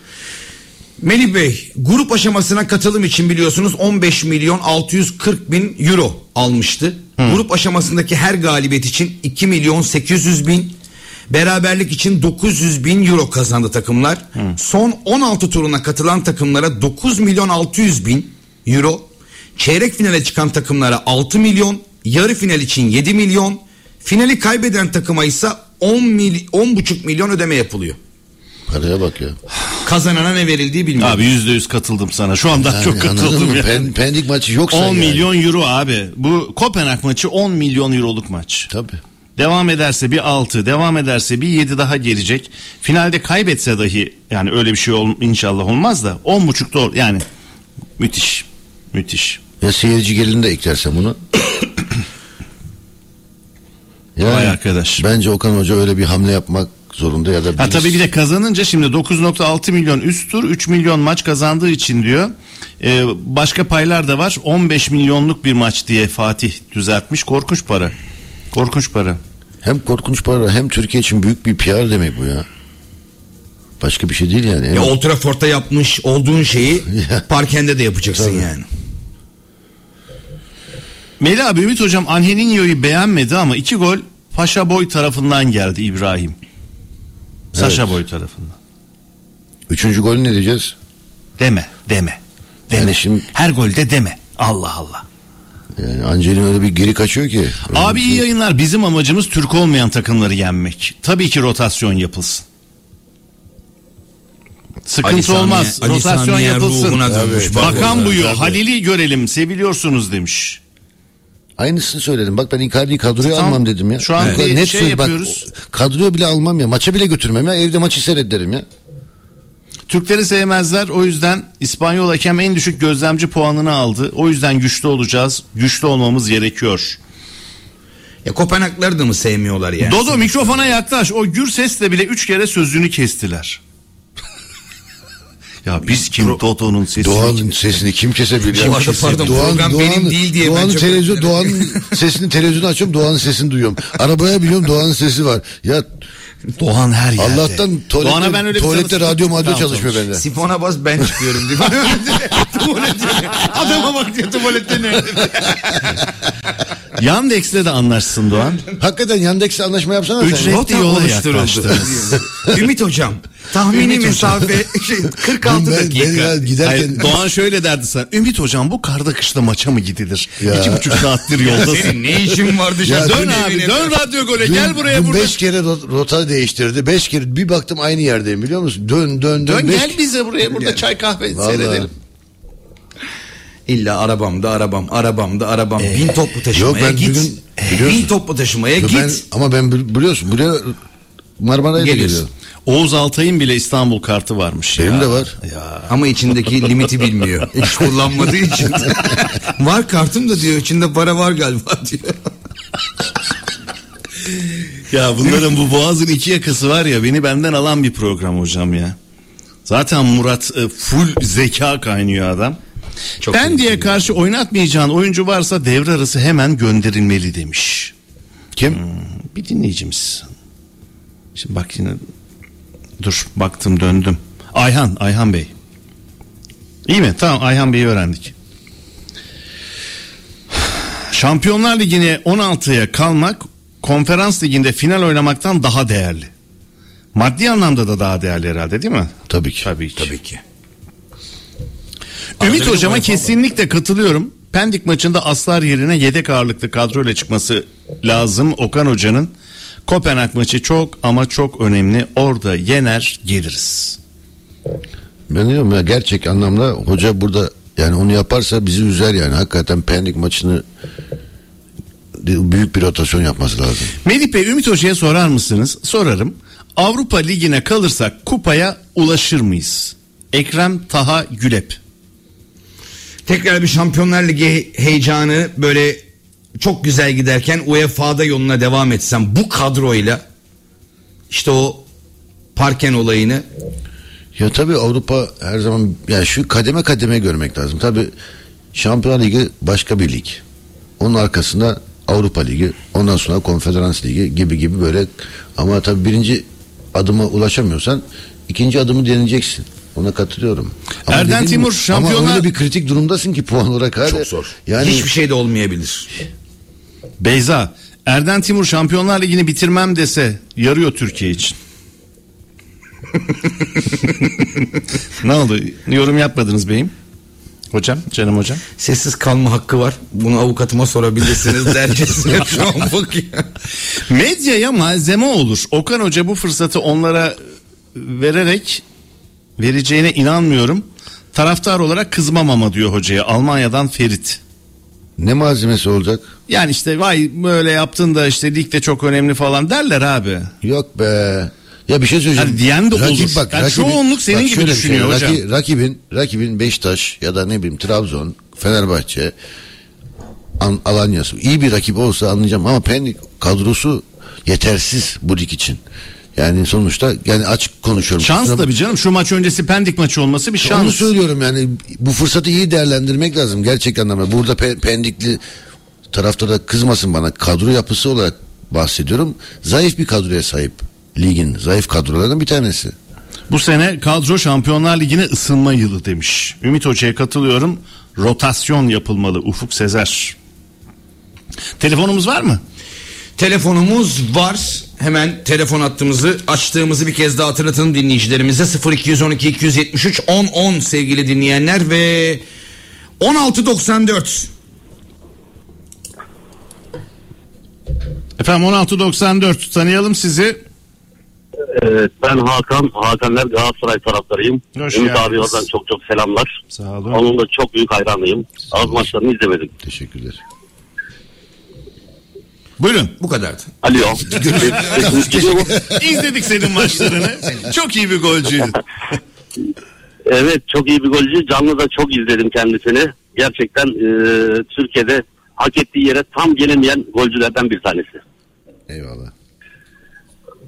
Melih Bey grup aşamasına katılım için biliyorsunuz 15 milyon 640 bin euro almıştı. Grup aşamasındaki her galibiyet için 2 milyon 800 bin beraberlik için 900 bin euro kazandı takımlar. Son 16 turuna katılan takımlara 9 milyon 600 bin euro çeyrek finale çıkan takımlara 6 milyon yarı final için 7 milyon finali kaybeden takıma ise 10 mil, 10,5 milyon ödeme yapılıyor. Paraya bak ya. Kazanana ne verildiği bilmiyorum. Abi yüzde yüz katıldım sana. Şu anda Yani çok katıldım mı? ya. Pen- Pendik maçı yoksa 10 yani. milyon euro abi. Bu Kopenhag maçı 10 milyon euroluk maç. Tabii. Devam ederse bir 6, devam ederse bir 7 daha gelecek. Finalde kaybetse dahi yani öyle bir şey ol, inşallah olmaz da 10.5 doğru yani müthiş. Müthiş. Ya seyirci gelin de eklersen bunu. Vay arkadaş. Bence Okan Hoca öyle bir hamle yapmak zorunda ya da Ha birisi- tabii bir de kazanınca şimdi 9.6 milyon üst tur 3 milyon maç kazandığı için diyor. Ee, başka paylar da var. 15 milyonluk bir maç diye Fatih düzeltmiş. Korkunç para. Korkunç para. hem korkunç para hem Türkiye için büyük bir PR demek bu ya. Başka bir şey değil yani. Ya. Old Trafford'da yapmış olduğun şeyi parkende de yapacaksın Tabii. yani. Melih abi Ümit hocam Angelinho'yu beğenmedi ama iki gol Paşa Boy tarafından geldi İbrahim. Saşa Evet. Boy tarafından. Üçüncü gol ne diyeceğiz? Deme, deme. Deme. Yani şimdi- Her golde deme. Allah Allah. Yani Angelino öyle bir geri kaçıyor ki. Öyle Abi iyi yayınlar. Bizim amacımız Türk olmayan takımları yenmek. Tabii ki rotasyon yapılsın. Sıkıntı Ali olmaz. Ali rotasyon Samiye yapılsın. Bakan Tabii, buyuyor. Halil'i görelim. Seviliyorsunuz demiş. Aynısını söyledim. Bak ben Icardi'yi kadroya Tamam. almam dedim ya. Şu an Bak, bir net şey söyle- bak, yapıyoruz. kadroya bile almam ya. Maça bile götürmem ya. Evde maçı seyrederim ya. Türkleri sevmezler. O yüzden İspanyol hakem en düşük gözlemci puanını aldı. O yüzden güçlü olacağız. Güçlü olmamız gerekiyor. Ya Kopenhagları da mı sevmiyorlar yani? Dodo mikrofona yaklaş. O gür sesle bile üç kere sözünü kestiler. Ya biz kim Dodo'nun sesini Doğan'ın sesini kim kesebilir? Kim pardon, program benim değil diye ben Doğan'ın çok- televizyon, Doğan'ın sesini televizyonu açıyorum Doğan'ın sesini duyuyorum. Arabaya biliyorum Doğan'ın sesi var. Ya Doğan her yerde. Allah'tan tuvalette, Doğan'a ben öyle bir tuvalette radyo madyo Tamam, çalışmıyor bende. Sifona bas ben çıkıyorum diyor. Tuvalete. Adama bak diyor tuvalette ne? Yandex'le de anlaşsın Doğan. Hakikaten Yandex'le anlaşma yapsana sen. Ücretli yola yaklaştınız. Ümit hocam tahmini mesafe şey, 46 Ben, dakika. ben giderken Hayır, Doğan şöyle derdi sen. Ümit hocam bu karda kışta maça mı gidilir? Ya. İki buçuk saattir yoldasın. Senin ne işin var dışarıda? Ya dön abi dön radyo gole dün, gel buraya dün burada. beş kere rot- rota değiştirdi. Beş kere bir baktım aynı yerdeyim biliyor musun? Dön dön dön. Dön beş- gel bize buraya burada çay kahve Vallahi. seyredelim. İlla arabamda arabam arabamda arabam bin toplu taşımaya Yok, ben git. bugün- Ee, biliyorsun. bin toplu taşımaya Ben- git. ama ben bil- biliyorsun buraya Marmara'ya da Geliyorsun. geliyor. Oğuz Altay'ın bile İstanbul kartı varmış Benim ya. de var. Ama içindeki limiti bilmiyor. Hiç kullanmadığı için. var kartım da diyor içinde para var galiba diyor. Ya bunların bu boğazın iki yakası var ya beni benden alan bir program hocam ya. Zaten Murat e, full zeka kaynıyor adam. Çok ben diye karşı oynatmayacağın oyuncu varsa devre arası hemen gönderilmeli demiş. Kim? Bir dinleyicimiz. Şimdi bak yine dur baktım döndüm. Ayhan, Ayhan Bey. İyi mi? Tamam Ayhan Bey'i öğrendik. Şampiyonlar Ligi'ne 16'ya kalmak konferans liginde final oynamaktan daha değerli. Maddi anlamda da daha değerli herhalde değil mi? Tabii ki. Tabii ki. Tabii ki. Ümit hocama kesinlikle katılıyorum. Pendik maçında aslar yerine yedek ağırlıklı kadroyla çıkması lazım Okan hocanın. Kopenhag maçı çok ama çok önemli. Orada yener geliriz. Ben diyorum ya gerçek anlamda hoca burada yani onu yaparsa bizi üzer yani. Hakikaten Pendik maçını büyük bir rotasyon yapması lazım. Melih Bey Ümit Hoca'ya sorar mısınız? Sorarım. Avrupa Ligi'ne kalırsak kupaya ulaşır mıyız? Ekrem Taha Gülep. Tekrar bir Şampiyonlar Ligi heyecanı böyle çok güzel giderken UEFA'da yoluna devam etsem bu kadroyla işte o Parken olayını Ya tabii Avrupa her zaman yani şu kademe kademe görmek lazım. Tabii Şampiyonlar Ligi başka bir lig. Onun arkasında Avrupa Ligi, ondan sonra Konferans Ligi gibi gibi böyle ama tabii birinci adıma ulaşamıyorsan ikinci adımı deneyeceksin. Ona katılıyorum. Ama Erden Timur, şampiyonlar- Ama öyle bir kritik durumdasın ki puan olarak hadi. çok zor. Yani Hiçbir şey de olmayabilir. Beyza. Erden Timur Şampiyonlar Ligi'ni bitirmem dese yarıyor Türkiye için. ne oldu? Yorum yapmadınız beyim. Hocam, canım hocam. Sessiz kalma hakkı var. Bunu avukatıma sorabilirsiniz dercesine şu an bakıyor. Medyaya malzeme olur. Okan Hoca bu fırsatı onlara vererek vereceğine inanmıyorum. Taraftar olarak kızmam ama diyor hocaya. Almanya'dan Ferit. ne malzemesi olacak? Yani işte vay böyle yaptın da işte ligde çok önemli falan derler abi. Yok be. Ya bir şey söyleyeceğim. Yani diyen de olur. Yani çoğunluk senin gibi şöyle bir düşünüyor hocam. Raki- rakibin rakibin Beşiktaş ya da ne bileyim Trabzon, Fenerbahçe, An- Alanya'sı iyi bir rakip olsa anlayacağım ama Pendik kadrosu yetersiz bu lig için. Yani sonuçta yani açık konuşuyorum. Şans Kusura- tabii canım. Şu maç öncesi Pendik maçı olması bir Onu şans. söylüyorum yani bu fırsatı iyi değerlendirmek lazım gerçek anlamda. Burada Pe- Pendikli tarafta da kızmasın bana kadro yapısı olarak bahsediyorum. Zayıf bir kadroya sahip ligin zayıf kadrolarından bir tanesi. Bu sene kadro Şampiyonlar Ligi'ne ısınma yılı demiş. Ümit Hoca'ya katılıyorum. Rotasyon yapılmalı. Ufuk Sezer. Telefonumuz var mı? Telefonumuz var. Hemen telefon hattımızı açtığımızı bir kez daha hatırlatalım dinleyicilerimize. 0212 273 10 10 sevgili dinleyenler ve 1694 Efendim 1694 tanıyalım sizi. Evet, ben Hakan. Hakanlar Galatasaray taraftarıyım. Hoş Ümit abi oradan çok çok selamlar. Sağ olun. Onun da çok büyük hayranıyım. Az maçlarını izlemedim. Teşekkürler. Buyurun. bu kadardı. Alo. İzledik senin maçlarını. Çok iyi bir golcüydün. evet çok iyi bir golcü. Canlı da çok izledim kendisini. Gerçekten e, Türkiye'de hak ettiği yere tam gelemeyen golcülerden bir tanesi. Eyvallah.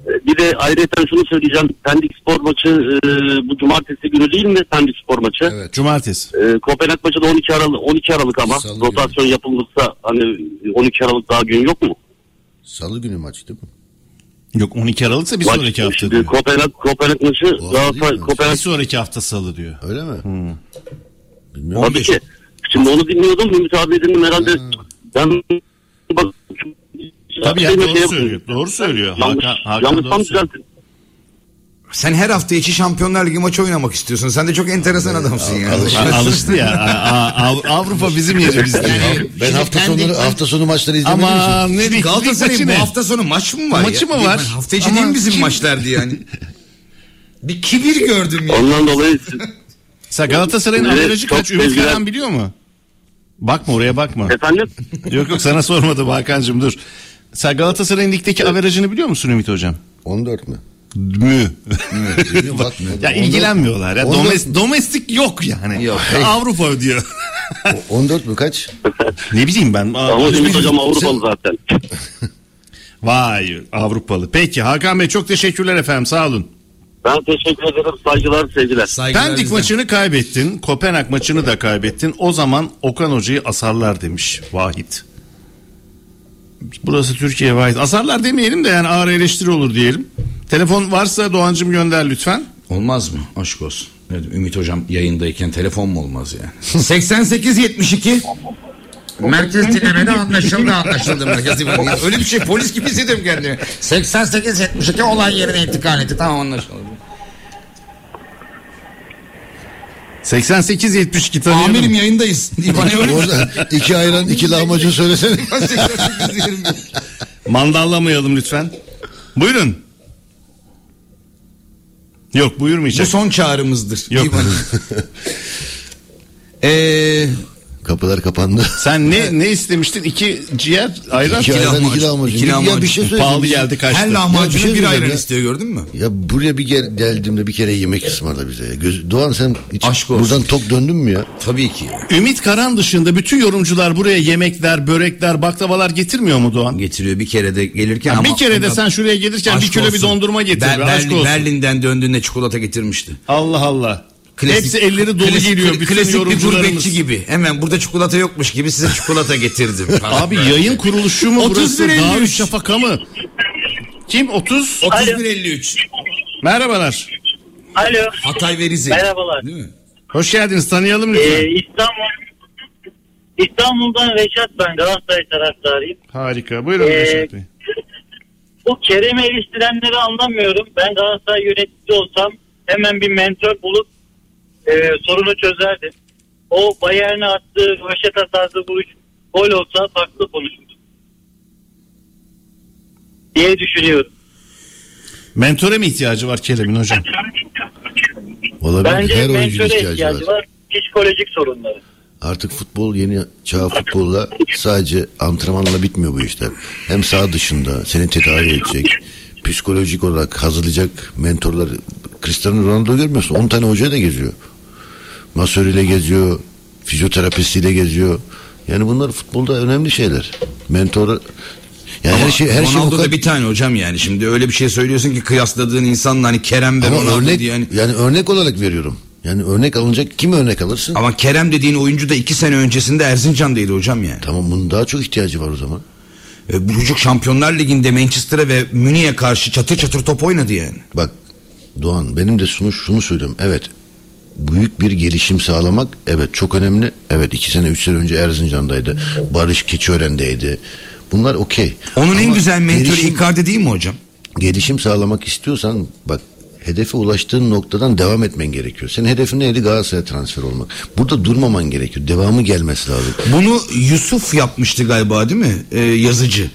E, Bir de ayrıca şunu söyleyeceğim. Pendik spor maçı e, bu cumartesi günü değil mi Pendik spor maçı? Evet. Cumartesi. E, Kopenhag maçı da 12 Aralık, 12 Aralık ama Salı rotasyon yapılırsa hani 12 Aralık daha gün yok mu? Salı günü maç değil mi? Yok 12 Aralık'sa bir Maç- sonraki hafta diyor. Kopenhag, Kopenhag maçı Galatasaray mi? Bir Kopenhag sonraki hafta salı diyor. Öyle mi? Hmm. Bilmiyorum. tabii ki. Şimdi onu dinliyordum Ümit abi dedim herhalde ben bak Tabii ya Şey doğru yapayım. söylüyor. Doğru söylüyor. Yanlış, Hakan, Hakan yanlış doğru söylüyor. Sen her hafta içi Şampiyonlar Ligi maçı oynamak istiyorsun. Sen de çok enteresan adamsın ya. Ha, Alıştı ya. Av- Avrupa bizim yerimiz diyor. Ben hafta sonu hafta sonu maçları izlemediğim için. Ama ne lig, Galatasaray'ın bu hafta sonu maç mı var Maçı ya? mı var? Ben hafta içi Ama değil mi bizim kim- maçlardı yani? bir kibir gördüm ya. Ondan dolayı Sen Galatasaray'ın Evet, kaç? Ümit falan biliyor mu? Bakma oraya bakma. efendim yok yok sana sormadım Hakan'cığım dur. Sen Galatasaray'ın ligdeki averajını biliyor musun Ümit hocam? 14 mü? Mü. Bakmıyorum. ya ilgilenmiyorlar. Ya. 14 Domest- domestik yok yani. Yok. Avrupa ödüyor. 14 mü kaç? ne bileyim ben. ama Ümit hocam Avrupalı zaten. Vay Avrupalı. Peki Hakan Bey çok teşekkürler efendim sağ olun. Ben teşekkür ederim saygılar sevgiler. Saygılar Pendik bizden. maçını kaybettin. Kopenhag maçını da kaybettin. O zaman Okan Hoca'yı asarlar demiş Vahit. Burası Türkiye Vahit. Asarlar demeyelim de yani ağır eleştiri olur diyelim. Telefon varsa Doğancım gönder lütfen. Olmaz mı? Aşk olsun. Evet, Ümit hocam yayındayken telefon mu olmaz yani? 88 72 Merkez dinlemede anlaşıldı anlaşıldı merkez dinlemede. Öyle bir şey polis gibi hissediyorum kendimi. 88 72 olay yerine intikal etti tamam anlaşıldı. 88 72 tanıyorum. Amirim yayındayız. Orada iki ayran iki lahmacun söylesene. 88 diyelim. Mandallamayalım lütfen. Buyurun. Yok Bu buyurmayacak. son çağrımızdır. Yok. Eee Kapılar kapandı. Sen ne ne istemiştin? İki ciğer ayran. İki ayran iki lahmacun. İki Ya lahmacun. bir şey söyleyeyim. Pahalı geldi kaçtı. her Ya bir lahmacuna şey bir ayran ya. istiyor gördün mü? Ya buraya bir gel, geldiğimde bir kere yemek ısmarla bize. ya. Göz, Doğan sen hiç Aşk olsun. buradan tok döndün mü ya? Tabii ki. Ümit Karan dışında bütün yorumcular buraya yemekler, börekler, baklavalar getirmiyor mu Doğan? Getiriyor bir kere de gelirken Ya ama bir kere de sen şuraya gelirken bir kilo bir olsun. dondurma getir. Ber- Berlin- olsun. Berlin'den döndüğünde çikolata getirmişti. Allah Allah. Klasik- Hepsi elleri dolu klasik- geliyor bütün klasik bir gurbetçi gibi. Hemen burada çikolata yokmuş gibi size çikolata getirdim. Abi yayın kuruluşu mu 31 burası? 53. Darüşşafaka mı? Kim? 30? 31.53. Merhabalar. Alo. Hatay ve Rize. Merhabalar. Değil mi? Hoş geldiniz. Tanıyalım lütfen. Ee, İstanbul İstanbul'dan Reşat ben Galatasaray taraftarıyım. Harika. Buyurun Ee, Reşat Bey. Bu Kerem'i eleştirenleri anlamıyorum. Ben Galatasaray yöneticisi olsam hemen bir mentor bulup e, sorunu çözerdim. O Bayern'e attığı röveşata tarzı vuruş gol olsa farklı konuşurdu. Diye düşünüyorum. Mentore mi ihtiyacı var Kerem'in hocam? Olabilir. Bence Her oyuncunun mentöre ihtiyacı ihtiyacı var. var. Psikolojik sorunları. Artık futbol yeni çağ futbolla sadece antrenmanla bitmiyor bu işler. Hem saha dışında seni tedavi edecek, psikolojik olarak hazırlayacak mentorlar. Cristiano Ronaldo görmüyorsun 10 tane hoca da geziyor. Masörüyle geziyor, fizyoterapistiyle geziyor. Yani bunlar futbolda önemli şeyler. Mentor yani Ama her şey her şey o Ronaldo kadar da bir tane hocam yani. Şimdi öyle bir şey söylüyorsun ki kıyasladığın insanla hani Kerem ve Ronaldo örnek diye hani. yani örnek olarak veriyorum. Yani örnek alınacak kim örnek alırsın? Ama Kerem dediğin oyuncu da iki sene öncesinde Erzincan'daydı hocam yani. Tamam bunun daha çok ihtiyacı var o zaman. E, bu çocuk Şampiyonlar Ligi'nde Manchester'a ve Münih'e karşı çatır çatır top oynadı yani. Bak Doğan benim de şunu, şunu söylüyorum. Evet büyük bir gelişim sağlamak evet çok önemli. Evet iki sene üç sene önce Erzincan'daydı. Barış Keçiören'deydi. Bunlar okey. Onun en Ama güzel mentörü gelişim- Icardi değil mi hocam? Gelişim sağlamak istiyorsan bak hedefe ulaştığın noktadan devam etmen gerekiyor. Senin hedefin neydi? Galatasaray'a transfer olmak. Burada durmaman gerekiyor. Devamı gelmesi lazım. Bunu Yusuf yapmıştı galiba değil mi? E, yazıcı.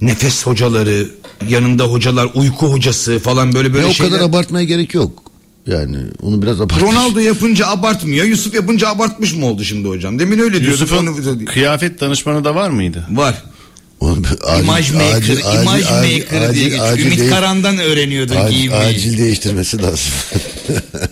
Nefes hocaları, yanında hocalar, uyku hocası falan böyle böyle Ve o şeyler. kadar abartmaya gerek yok. Yani onu biraz abart. Ronaldo yapınca abartmıyor. Yusuf yapınca abartmış mı oldu şimdi hocam? Demin öyle diyordu. Yusuf'un Onu- kıyafet danışmanı da var mıydı? Var. Oğlum, acil- imaj maker, acil- imaj acil- maker acil- diye geçiyor. acil Ümit değil- Karan'dan öğreniyordun Acil, giyinmeyi. acil değiştirmesi lazım.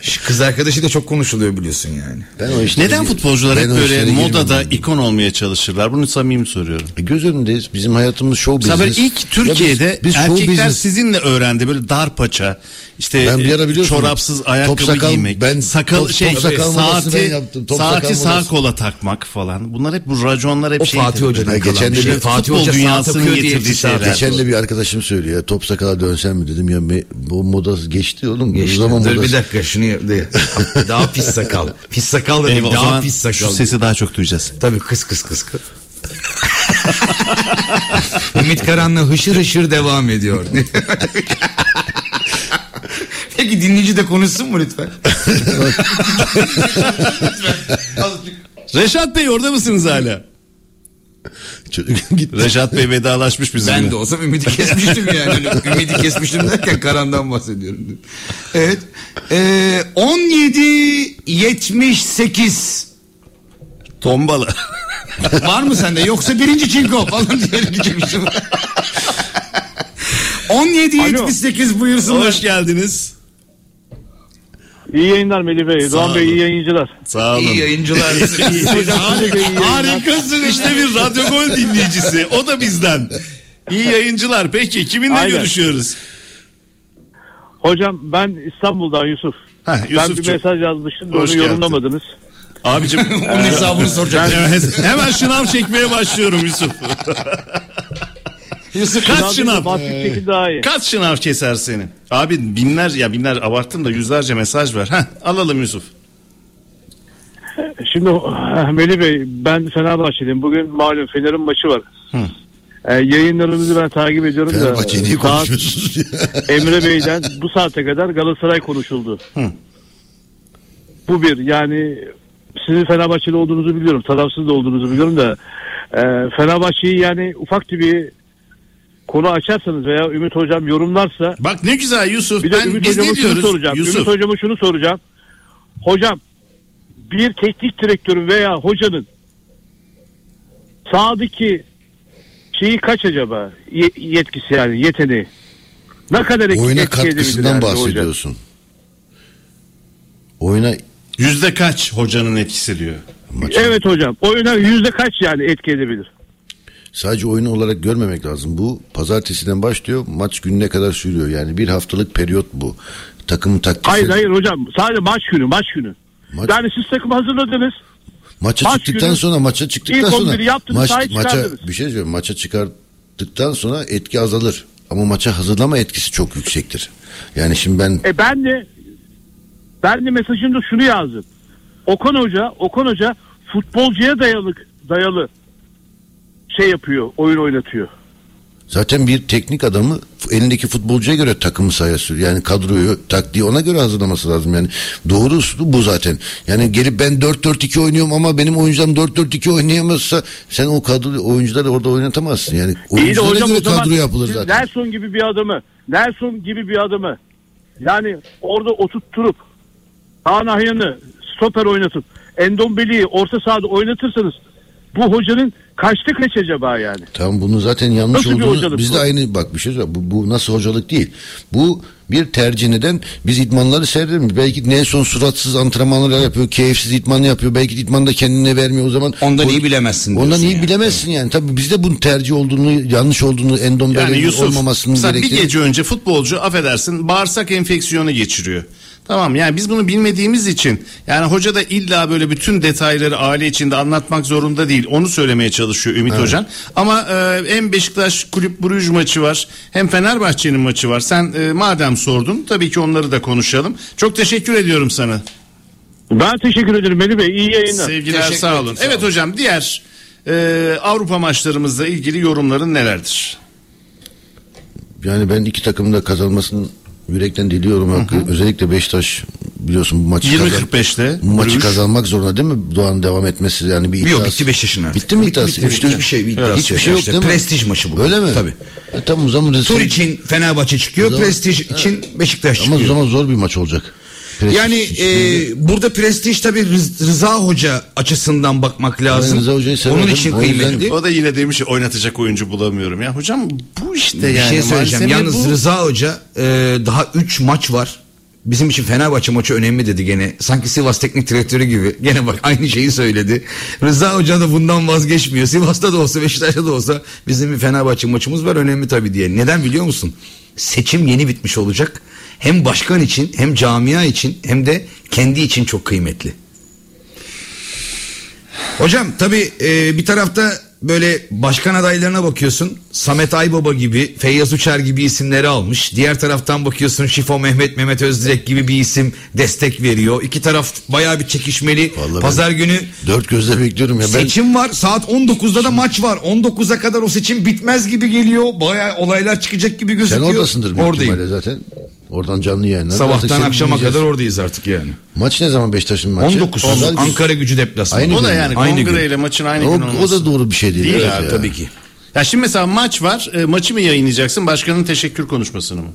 Şu Kız arkadaşı da çok konuşuluyor biliyorsun yani. Ben o işleri- Neden futbolcular hep böyle modada girmem. ikon olmaya çalışırlar? Bunu samimi soruyorum. E, Göz önündeyiz. Bizim hayatımız show Mesela business. böyle ilk Türkiye'de Ya biz- biz show erkekler business. sizinle öğrendi böyle dar paça işte Ben bir ara e, biliyorsun, çorapsız ayakkabı top sakal- giymek ben sakal top- şey top sakal saati ben yaptım, top saati sakal sağ kola takmak falan bunlar hep bu raconlar hep O şey Fatih Hoca'dan geçen bir de şey. bir Fatih futbol Hoca dünyasının getirdiği iftisat şeyler. Geçen de bir arkadaşım söylüyor ya top sakala dönsem mi dedim ya bu moda geçti oğlum. Geçti. Zaman Dur modası- bir dakika şunu daha pis sakal. Pis sakal Eyvah, o daha pis sakal. şu sesi daha çok duyacağız. Tabii kıs kıs kıs kıs. Ümit Karan'la hışır hışır devam ediyor. Peki dinleyici de konuşsun mu lütfen? Reşat Bey orada mısınız hala? Çocuk gitti. Reşat Bey vedalaşmış bizimle. Ben de olsam ümidi kesmiştim yani. Öyle Ümidi kesmiştim derken Karan'dan bahsediyorum. Evet. Ee, 17 78 Tombala. Var mı sende? Yoksa birinci çinko falan diye geçmiştim. 17 78 buyursunlar. Hoş geldiniz. İyi yayınlar Melih Bey. Sağ Doğan Bey iyi yayıncılar. Sağ olun. İyi yayıncılar. Harika, harikasın işte bir radyo gol dinleyicisi. O da bizden. İyi yayıncılar. Peki kiminle Aynen. görüşüyoruz? Hocam ben İstanbul'dan Yusuf. Heh, ben bir mesaj yazmıştım da Hoş onu geldin. yorumlamadınız. Abicim Onun hesabını soracak. hemen, hemen şınav çekmeye başlıyorum Yusuf. Yusuf kaç şınav? Daha iyi. Kaç şınav keser seni? Abi binler ya binler abarttım da yüzlerce mesaj var. Heh, alalım Yusuf. Şimdi eh, Melih Bey ben Fenerbahçeliyim. Bugün malum Fener'in maçı var. Ee, yayınlarımızı ben takip ediyorum da niye saat- konuşuyorsunuz? Emre Bey'den bu saate kadar Galatasaray konuşuldu. Bu bir yani sizin Fenerbahçeli olduğunuzu biliyorum. Tarafsız da olduğunuzu biliyorum da e, Fenerbahçe'yi yani ufak bir konu açarsanız veya Ümit Hocam yorumlarsa Bak ne güzel Yusuf. bir de ben, Ümit biz Hocam'a ne şunu diyoruz? soracağım. Yusuf. Ümit Hocam'a şunu soracağım. Hocam bir teknik direktörün veya hocanın sahadaki şeyi kaç acaba? Ye- yetkisi yani yeteneği. Ne kadar etki, Oyuna etki edebilir katkısından yani hocam? bahsediyorsun. Oyuna Yüzde kaç hocanın etkisi diyor. Evet hocam. Oyuna yüzde kaç yani etki edebilir? Sadece oyun olarak görmemek lazım. Bu pazartesiden başlıyor maç gününe kadar sürüyor. Yani bir haftalık periyot bu. Takımın taktiği. Hayır hayır hocam. Sadece maç günü maç günü. Maç- Yani siz takım hazırladınız. Maça Maç çıktıktan günü sonra maça çıktıktan sonra 11'i yaptınız, maç, maça bir şey söyleyeyim maça çıkarttıktan sonra etki azalır. Ama maça hazırlama etkisi çok yüksektir. Yani şimdi ben E ben de ben de mesajımda şunu yazdım. Okan Hoca, Okan Hoca futbolcuya dayalı dayalı şey yapıyor, oyun oynatıyor. zaten bir teknik adamı elindeki futbolcuya göre takımı sürüyor. Yani kadroyu, taktiği ona göre hazırlaması lazım. Yani doğrusu bu zaten. Yani gelip ben 4-4-2 oynuyorum ama benim oyuncularım 4-4-2 oynayamazsa sen o kadro oyuncuları orada oynatamazsın. Yani oyunculara hocam göre zaman kadro yapılır siz zaten. Nelson gibi bir adamı, Nelson gibi bir adamı yani orada oturtturup Kaan Ahyan'ı stoper oynatıp Endombele'yi orta sahada oynatırsanız bu hocanın kaçta kaç acaba yani? Tamam bunu zaten yanlış Nasıl olduğunu biz de bu? aynı bak bir şey söyleyeyim. Bu, bu nasıl hocalık değil. Bu bir tercih neden biz idmanları seyredelim. Belki Nelson suratsız antrenmanlar yapıyor. Keyifsiz idman yapıyor. Belki idman da kendine vermiyor o zaman. Ondan o- iyi bilemezsin Ondan iyi yani. bilemezsin yani. Tabii bizde bunun tercih olduğunu yanlış olduğunu Yani endombelenin Yusuf olmamasının mesela bir gerektiğini. gece önce futbolcu affedersin bağırsak enfeksiyonu geçiriyor. Tamam yani biz bunu bilmediğimiz için yani hoca da illa böyle bütün detayları aile içinde anlatmak zorunda değil. Onu söylemeye çalışıyor Ümit Hocan. Ama e, hem Beşiktaş Kulüp Bruj maçı var hem Fenerbahçe'nin maçı var. Sen e, madem sordun tabii ki onları da konuşalım. Çok teşekkür ediyorum sana. Ben teşekkür ederim Melih Bey. İyi yayınlar. Sevgiler Teşekkür sağ olun. sağ evet olun. hocam diğer e, Avrupa maçlarımızla ilgili yorumların nelerdir? Yani ben iki takımın da kazanmasını yürekten diliyorum. Hakkı. Özellikle Beşiktaş biliyorsun bu maçı kazan- 20.45'te bu maçı Bruges. kazanmak zorunda değil mi? Doğan devam etmesi yani bir Yok iddiası. bitti Beşiktaş'ın artık. Bitti mi iddiası? Bitti, Üçte- hiçbir şey, bir iddiası Hiçbir yok. şey yok İşte değil mi? prestij maçı bu. Öyle mi? Tabii. E, tamam o zaman Tur için Fenerbahçe çıkıyor, zaman- prestij için Beşiktaş Ama o çıkıyor. zaman zor bir maç olacak. Prestij Yani e, burada prestij tabii Rız- Rıza Hoca açısından bakmak lazım. Rıza Hoca'yı severim. Onun için O yüzden- kıymetli. O da yine demiş oynatacak oyuncu bulamıyorum. Ya hocam bu işte Bir yani. şey söyleyeceğim. malzeme Yalnız bu. Rıza Hoca e, daha 3 maç var. Bizim için Fenerbahçe maçı önemli dedi gene. Sanki Sivas teknik direktörü gibi. Gene bak aynı şeyi söyledi. Rıza Hoca da bundan vazgeçmiyor. Sivas'ta da olsa Beşiktaş'ta da olsa bizim bir Fenerbahçe maçımız var önemli tabii diye. Neden biliyor musun? Seçim yeni bitmiş olacak. Hem başkan için hem camia için hem de kendi için çok kıymetli. Hocam tabii e, bir tarafta böyle başkan adaylarına bakıyorsun. Samet Aybaba gibi, Feyyaz Uçar gibi isimleri almış. Diğer taraftan bakıyorsun Şifo Mehmet, Mehmet Özdirek gibi bir isim destek veriyor. İki taraf bayağı bir çekişmeli. Vallahi Pazar günü Dört gözle bekliyorum ya. Ben seçim var. Saat 19'da da maç var. 19'a kadar o seçim bitmez gibi geliyor. Bayağı olaylar çıkacak gibi sen gözüküyor. oradasındır büyük Oradayım. zaten. Oradan canlı yayınlar. Sabahtan seni akşama kadar oradayız artık yani. Maç ne zaman Beşiktaş'ın maçı? 19 Pazar günü. Ankara gücü deplasmanı. Aynı O da yani Aynı kongre gün. ile maçın aynı O, gün o olması. da doğru bir şey değil. Değil evet abi, ya. Tabii ki. Ya şimdi mesela maç var. E, maçı mı yayınlayacaksın? Başkanın teşekkür konuşmasını mı?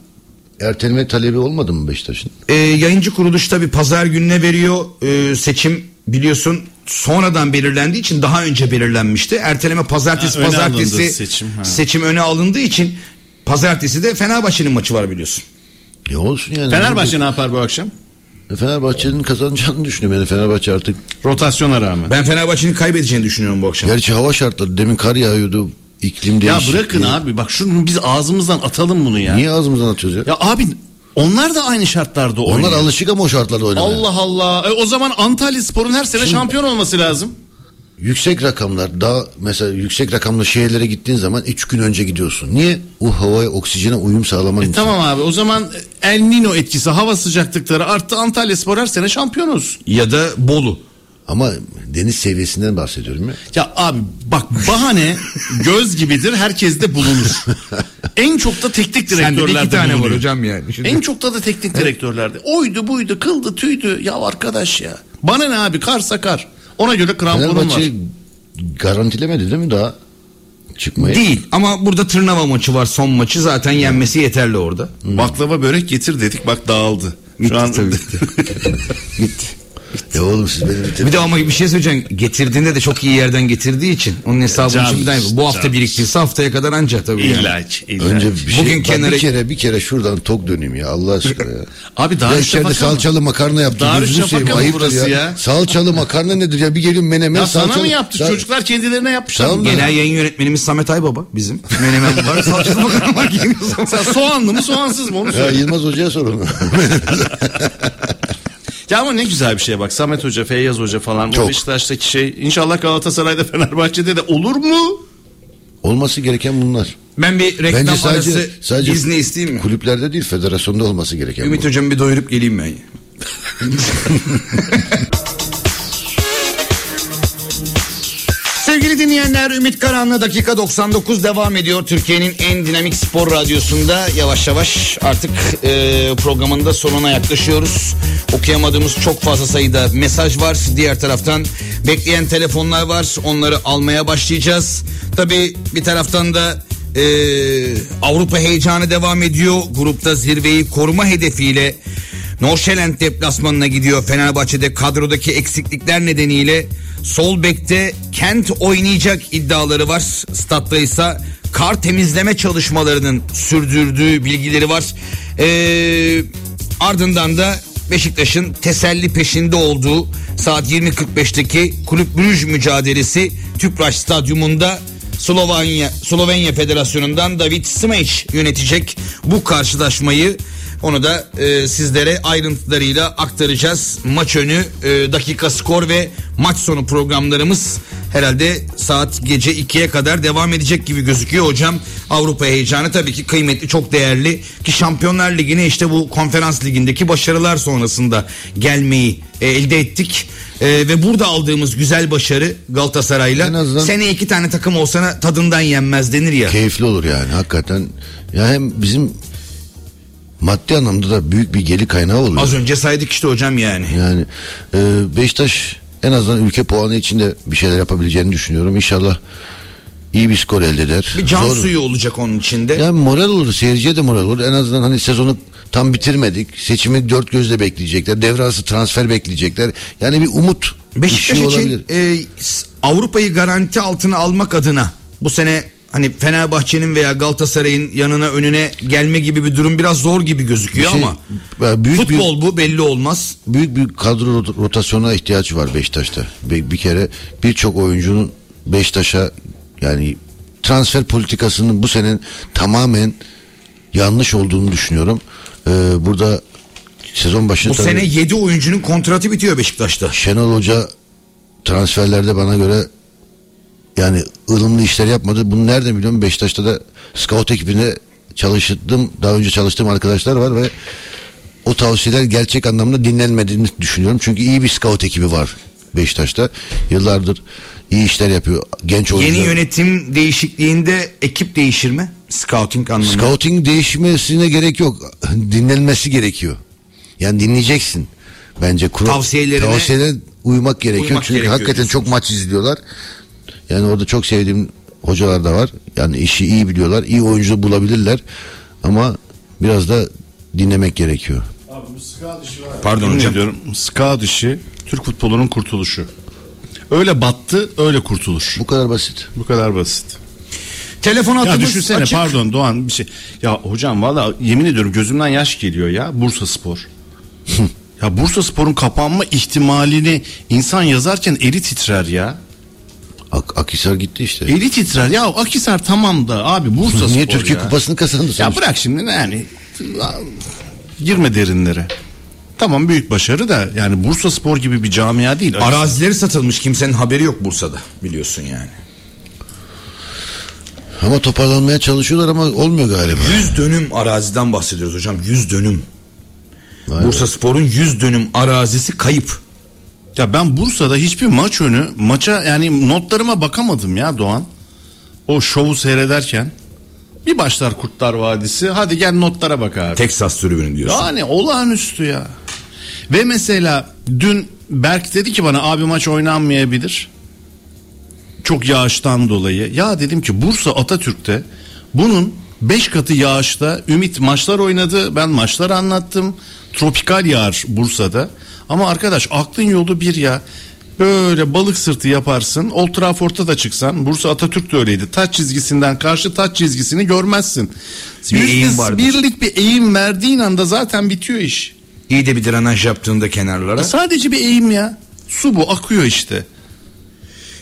Erteleme talebi olmadı mı Beşiktaş'ın? E, yayıncı kuruluş tabi pazar gününe veriyor e, seçim biliyorsun sonradan belirlendiği için daha önce belirlenmişti. Erteleme pazartesi Ha, pazartesi alındı seçim, seçim, ha. öne alındığı için pazartesi de Fenerbahçe'nin maçı var biliyorsun. Ya olsun yani. Fenerbahçe ne yapar bu akşam? Fenerbahçe'nin kazanacağını düşünüyorum. Yani Fenerbahçe artık Rotasyona rağmen. Ben Fenerbahçe'nin kaybedeceğini düşünüyorum bu akşam. gerçi hava şartları demin kar yağıyordu. iklim Ya değişikliği. bırakın abi bak şunu biz ağzımızdan atalım bunu ya. Niye ağzımızdan atıyoruz ya? Ya abi onlar da aynı şartlarda oynuyor. Onlar alışık ama o şartlarda oynamaya. Allah Allah. E, o zaman Antalya Spor'un her sene şampiyon olması lazım. Yüksek rakamlar daha mesela yüksek rakamlı şehirlere gittiğin zaman 3 gün önce gidiyorsun. Niye? O havaya oksijene uyum sağlaman E için. tamam abi o zaman El Nino etkisi hava sıcaklıkları arttı Antalya Spor her sene şampiyon olsun. Ya da Bolu. Ama deniz seviyesinden bahsediyorum ya. Ya abi bak bahane göz gibidir herkeste bulunur. en çok da teknik Sende de iki direktörlerde tane var hocam yani. Şimdi- En çok da da teknik direktörlerde. Oydu buydu kıldı tüydü ya arkadaş ya. Bana ne abi kar. Ona göre kramponum var. Fenerbahçe garantilemedi değil mi daha çıkmayı? Değil ama burada tırnava maçı var son maçı zaten yenmesi yeterli orada. Baklava börek getir dedik bak dağıldı. Gitti Şu an tabii. Gitti. Ya oğlum siz benim Bir de ama bir şey söyleyeceğim. Getirdiğinde de çok iyi yerden getirdiği için onun hesabını Can- şimdiden bu hafta can- biriktirse haftaya kadar ancak tabii yani. İlla ki, illa Önce ki. bir şey, Bugün kenara- bir kere bir kere şuradan tok döneyim ya Allah aşkına ya. Abi ya Darüşşafaka içeride salçalı makarna yaptı. Gözünü Darüşşafaka seveyim mı ayıptır burası ya. ya? Salçalı makarna nedir ya bir geliyorum menemen Ya sana salçalı. mı yaptı? Sa- Çocuklar kendilerine yapmışlar. Tamam da- Genel yayın yönetmenimiz Samet Aybaba bizim. Menemen var. Salçalı makarna var. Sen soğanlı mı soğansız mı onu Ya söyle. Yılmaz Hoca'ya sor onu. Ya ama ne güzel bir şey bak Samet Hoca, Feyyaz Hoca falan. Çok. O Beşiktaş'taki şey inşallah Galatasaray'da Fenerbahçe'de de olur mu? Olması gereken bunlar. Ben bir reklam Bence sadece, arası sadece izni isteyeyim mi? kulüplerde değil federasyonda olması gereken Ümit bu. hocam bir doyurup geleyim ben. Sevgili dinleyenler Ümit Karan'la dakika 99 devam ediyor. Türkiye'nin en dinamik spor radyosunda yavaş yavaş artık e, programın sonuna yaklaşıyoruz. Okuyamadığımız çok fazla sayıda mesaj var. Diğer taraftan bekleyen telefonlar var. Onları almaya başlayacağız. Tabii bir taraftan da e, Avrupa heyecanı devam ediyor. Grupta zirveyi koruma hedefiyle Norşelend deplasmanına gidiyor. Fenerbahçe'de kadrodaki eksiklikler nedeniyle sol bekte Kent oynayacak iddiaları var. Statta ise kar temizleme çalışmalarının sürdürdüğü bilgileri var. Ee, ardından da Beşiktaş'ın teselli peşinde olduğu saat 20.45'teki Kulüp Brüj mücadelesi Tüpraş Stadyumunda Slovenya Slovenya Federasyonu'ndan David Smaç yönetecek bu karşılaşmayı. Onu da e, sizlere ayrıntılarıyla aktaracağız. Maç önü, e, dakika skor ve maç sonu programlarımız herhalde saat gece 2'ye kadar devam edecek gibi gözüküyor hocam. Avrupa heyecanı tabii ki kıymetli, çok değerli ki Şampiyonlar Ligi'ne işte bu konferans ligindeki başarılar sonrasında gelmeyi e, elde ettik. E, ve burada aldığımız güzel başarı Galatasaray'la En azından- seneye iki tane takım olsana tadından yenmez denir ya. Keyifli olur yani hakikaten. Ya hem bizim maddi anlamda da büyük bir gelir kaynağı oluyor. Az önce saydık işte hocam yani. Yani e, Beşiktaş en azından ülke puanı için de bir şeyler yapabileceğini düşünüyorum. İnşallah iyi bir skor elde eder. Bir can Zor. suyu olacak onun içinde. Yani moral olur, seyirciye de moral olur. En azından hani sezonu tam bitirmedik. Seçimi dört gözle bekleyecekler. Devre arası transfer bekleyecekler. Yani bir umut Beşiktaş ışığı için olabilir. e, Avrupa'yı garanti altına almak adına bu sene hani Fenerbahçe'nin veya Galatasaray'ın yanına önüne gelme gibi bir durum biraz zor gibi gözüküyor Bir şey- ama Ya büyük futbol bu belli olmaz. büyük bir kadro rot- rotasyona ihtiyaç var Beşiktaş'ta. Bir, bir kere birçok oyuncunun Beşiktaş'a yani transfer politikasının bu senin tamamen yanlış olduğunu düşünüyorum. Ee, burada sezon başı Bu tabii sene 7 oyuncunun kontratı bitiyor Beşiktaş'ta. Şenol Hoca transferlerde bana göre yani ılımlı işler yapmadı. Bunu nereden biliyorum? Beşiktaş'ta da scout ekibinde çalıştım. Daha önce çalıştığım arkadaşlar var ve o tavsiyeler gerçek anlamda dinlenmediğini düşünüyorum. Çünkü iyi bir scout ekibi var Beşiktaş'ta. Yıllardır iyi işler yapıyor. Genç oyuncular. Yeni yönetim değişikliğinde ekip değişir mi? Scouting anlamında. Scouting değişmesine gerek yok. Dinlenmesi gerekiyor. Yani dinleyeceksin. Bence kuru, Tavsiyelerine tavsiyelerine uymak gerekiyor. uymak Çünkü gerekiyor hakikaten diyorsunuz. çok maç izliyorlar. Yani orada çok sevdiğim hocalar da var. Yani işi iyi biliyorlar. iyi oyuncu bulabilirler. Ama biraz da dinlemek gerekiyor. Pardon hocam. Diyorum, ska dışı Türk futbolunun kurtuluşu. Öyle battı öyle kurtulur. Bu kadar basit. Bu kadar basit. Telefon Ya hattımız düşünsene açık. pardon Doğan bir şey. Ya hocam valla yemin ediyorum gözümden yaş geliyor ya Bursa Spor. ya Bursa Spor'un kapanma ihtimalini insan yazarken eli titrer ya. Ak Akhisar gitti işte. Eli titrer ya Akisar tamam da abi Bursa Niye Spor Türkiye ya. kupasını kazandı Ya sonuçta? bırak şimdi yani girme derinlere. Tamam büyük başarı da yani Bursa Spor gibi bir camia değil. Arazileri satılmış kimsenin haberi yok Bursa'da biliyorsun yani. Ama toparlanmaya çalışıyorlar ama olmuyor galiba. 100 dönüm araziden bahsediyoruz hocam 100 dönüm. Vay be. Bursa Spor'un 100 dönüm arazisi kayıp. Ya ben Bursa'da hiçbir maç önü maça yani notlarıma bakamadım ya Doğan. O şovu seyrederken bir başlar Kurtlar Vadisi hadi gel notlara bak abi. Texas tribünü diyorsun. Yani olağanüstü ya. Ve mesela dün Berk dedi ki bana abi maç oynanmayabilir. Çok yağıştan dolayı. Ya dedim ki Bursa Atatürk'te bunun 5 katı yağışta Ümit maçlar oynadı. Ben maçlar anlattım. Tropikal yağar Bursa'da. Ama arkadaş aklın yolu bir ya. Böyle balık sırtı yaparsın. Old Trafford'da da çıksan. Bursa Atatürk de öyleydi. Taç çizgisinden karşı taç çizgisini görmezsin. Bir eğim vardır. birlik bir eğim verdiğin anda zaten bitiyor iş. İyi de bir drenaj yaptığında kenarlara. Sadece bir eğim ya. Su bu akıyor işte.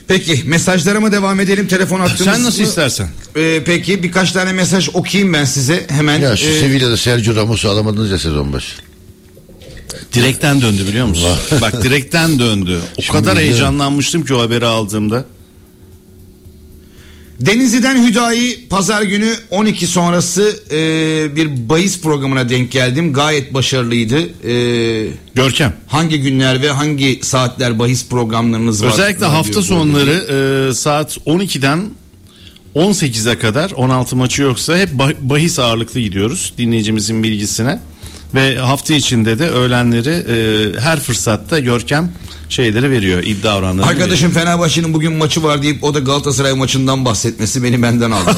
Peki mesajlara mı devam edelim telefon attığımız Sen nasıl mı? istersen. Ee, peki birkaç tane mesaj okuyayım ben size hemen. Ya şu Ee, Sevilla'da Sergio Ramos'u alamadınız ya sezon başı. Direkten döndü biliyor musun? Bak direkten döndü. O Şimdi kadar biliyorum. heyecanlanmıştım ki o haberi aldığımda. Denizli'den Hüdayi pazar günü 12 sonrası e, bir bahis programına denk geldim. Gayet başarılıydı. E, Görkem. hangi günler ve hangi saatler bahis programlarınız var? Özellikle hafta sonları e, saat 12'den 18'e kadar 16 maçı yoksa hep bah- bahis ağırlıklı gidiyoruz dinleyicimizin bilgisine. Ve hafta içinde de öğlenleri e, her fırsatta Görkem şeyleri veriyor iddia oranları. Arkadaşım Fenerbahçe'nin bugün maçı var deyip o da Galatasaray maçından bahsetmesi beni benden aldı.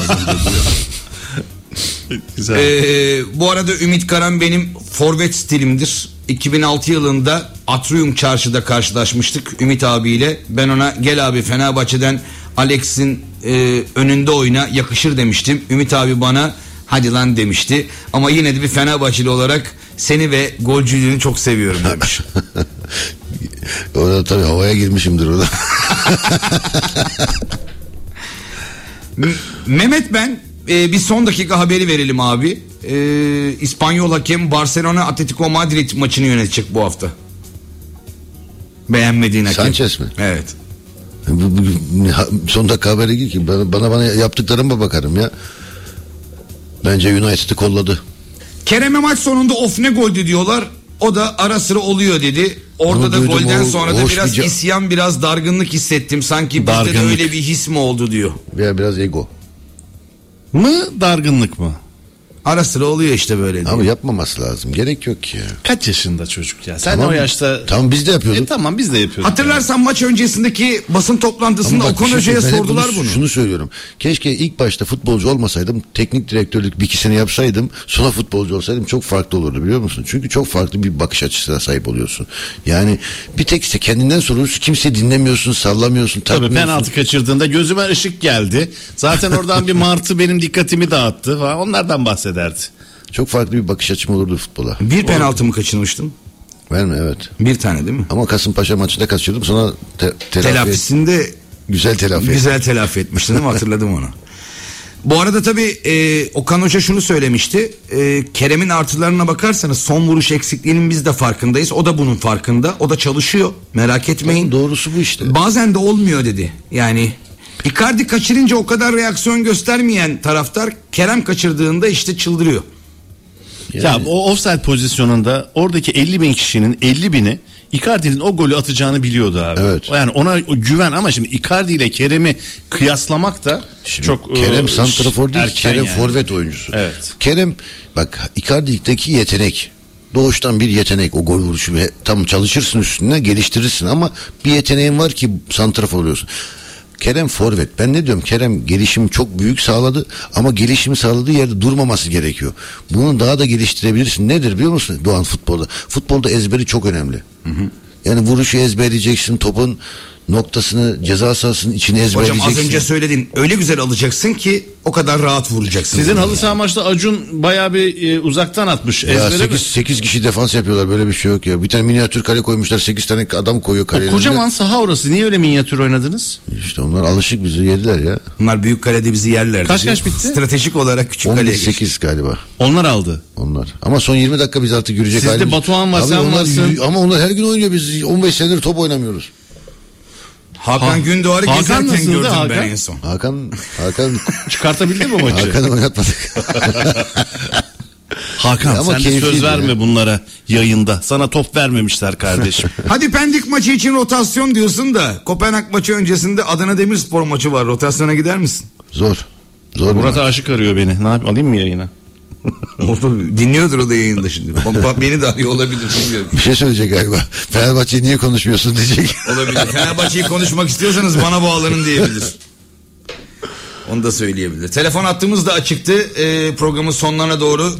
Güzel. Ee, bu arada Ümit Karan benim forvet stilimdir. 2006 yılında Atrium Çarşı'da karşılaşmıştık Ümit abiyle. Ben ona gel abi Fenerbahçe'den Alex'in e, önünde oyna yakışır demiştim. Ümit abi bana hadi lan demişti. Ama yine de bir Fenerbahçeli olarak seni ve golcülüğünü çok seviyorum demiş. Orada tabii havaya girmişimdir orada. Mehmet ben e, bir son dakika haberi verelim abi. E, İspanyol hakem Barcelona Atletico Madrid maçını yönetecek bu hafta. Beğenmediğin hakem. Sanchez mi? Evet. Ha- Son dakika haberi değil ki. Bana, bana bana yaptıklarıma bakarım ya. Bence United'ı kolladı. Kerem'e maç sonunda of ne goldü diyorlar. O da ara sıra oluyor dedi. Orada Onu da duydum, golden o- sonra da hoş biraz bir ca- isyan biraz dargınlık hissettim. Sanki bizde de Dargınlık. öyle bir his mi oldu diyor. Veya biraz ego. Mı dargınlık mı? Ara sıra oluyor işte böyle diyor. Ama yapmaması lazım. Gerek yok ki ya. Kaç yaşında çocuk ya? Sen Tamam. o yaşta... Tamam biz de yapıyorduk. E, tamam biz de yapıyorduk. Hatırlarsan maç öncesindeki basın toplantısında Ama bak bir Okan şey Hoca'ya söyleyeyim. Ben hep sordular bunu. Şunu söylüyorum. Keşke ilk başta futbolcu olmasaydım, teknik direktörlük bir ikisini yapsaydım, sonra futbolcu olsaydım çok farklı olurdu biliyor musun? Çünkü çok farklı bir bakış açısına sahip oluyorsun. Yani bir tek işte kendinden soruyorsun, kimse dinlemiyorsun, sallamıyorsun, Tabii takmıyorsun. penaltı kaçırdığında gözüme ışık geldi. Zaten oradan bir martı benim dikkatimi dağıttı falan. Onlardan bahsederdi. Çok farklı bir bakış açım olurdu futbola. Bir penaltı mı kaçırmıştın? Verme evet. Bir tane değil mi? Ama Kasımpaşa maçında kaçırdım sonra te- telafi Telafisinde güzel telafi. Güzel telafi etmiştin değil mi? Hatırladım onu. Bu arada tabii e, Okan Hoca şunu söylemişti. E, Kerem'in artılarına bakarsanız son vuruş eksikliğinin biz de farkındayız. O da bunun farkında. O da çalışıyor. Merak etmeyin. Doğrusu bu işte. Bazen de olmuyor dedi. Yani Icardi kaçırınca o kadar reaksiyon göstermeyen taraftar Kerem kaçırdığında işte çıldırıyor. Ya o offside pozisyonunda oradaki 50 bin kişinin 50 bini Icardi'nin o golü atacağını biliyordu abi. Evet. Yani ona güven ama şimdi Icardi ile Kerem'i kıyaslamak da Şimdi çok Kerem e, santrafor değil, Kerem yani. forvet oyuncusu. Evet. Kerem bak Icardi'deki yetenek. Doğuştan bir yetenek o gol vuruşu ve tam çalışırsın üstüne geliştirirsin ama bir yeteneğin var ki santrafor oluyorsun. Kerem forvet. Ben ne diyorum? Kerem gelişimi çok büyük sağladı ama gelişimi sağladığı yerde durmaması gerekiyor. Bunu daha da geliştirebilirsin. Nedir biliyor musun Doğan futbolda? Futbolda ezberi çok önemli. Yani vuruşu ezberleyeceksin, topun noktasını ceza sahasının içine Hocam ezberleyeceksin. az önce söyledin. Öyle güzel alacaksın ki o kadar rahat vuracaksın. Sizin halı yani. saha maçta Acun bayağı bir e, uzaktan atmış. Ya Ezbere 8, mi? 8 kişi defans yapıyorlar böyle bir şey yok ya. Bir tane minyatür kale koymuşlar 8 tane adam koyuyor O kaleye. kocaman saha orası. Niye öyle minyatür oynadınız? İşte onlar alışık bizi yediler ya. Bunlar büyük kalede bizi yerler. Kaç kaç bitti? Stratejik olarak küçük kaleye geçti. 11-8 galiba Onlar aldı. onlar. Ama son 20 dakika biz artık görecek Sizde halimiz- Batuhan var, Abi sen onlar- varsın. Ama onlar her gün oynuyor biz 15 senedir top oynamıyoruz. Hakan Ha- Gündoğar'ı Hakan gezerken gördüm ben Hakan? en son. Hakan Hakan Çıkartabildi mi maçı? Hakan'ı oynatmadık. Hakan Ama sen de söz verme ya. bunlara yayında. Sana top vermemişler kardeşim. Hadi Pendik maçı için rotasyon diyorsun da Kopenhag maçı öncesinde Adana Demirspor maçı var. Rotasyona gider misin? Zor. Zor. Murat. Aşık arıyor beni. Ne yapayım alayım mı yayına? Dinliyordur o da yayında şimdi. Bak, beni de arıyor olabilir bilmiyorum. Bir şey söyleyecek galiba. Fenerbahçe'yi niye konuşmuyorsun diyecek. Olabilir. Fenerbahçe'yi konuşmak istiyorsanız bana bağlanın diyebilir. Onu da söyleyebilir. Telefon hattımız da açıktı. Ee, programın sonlarına doğru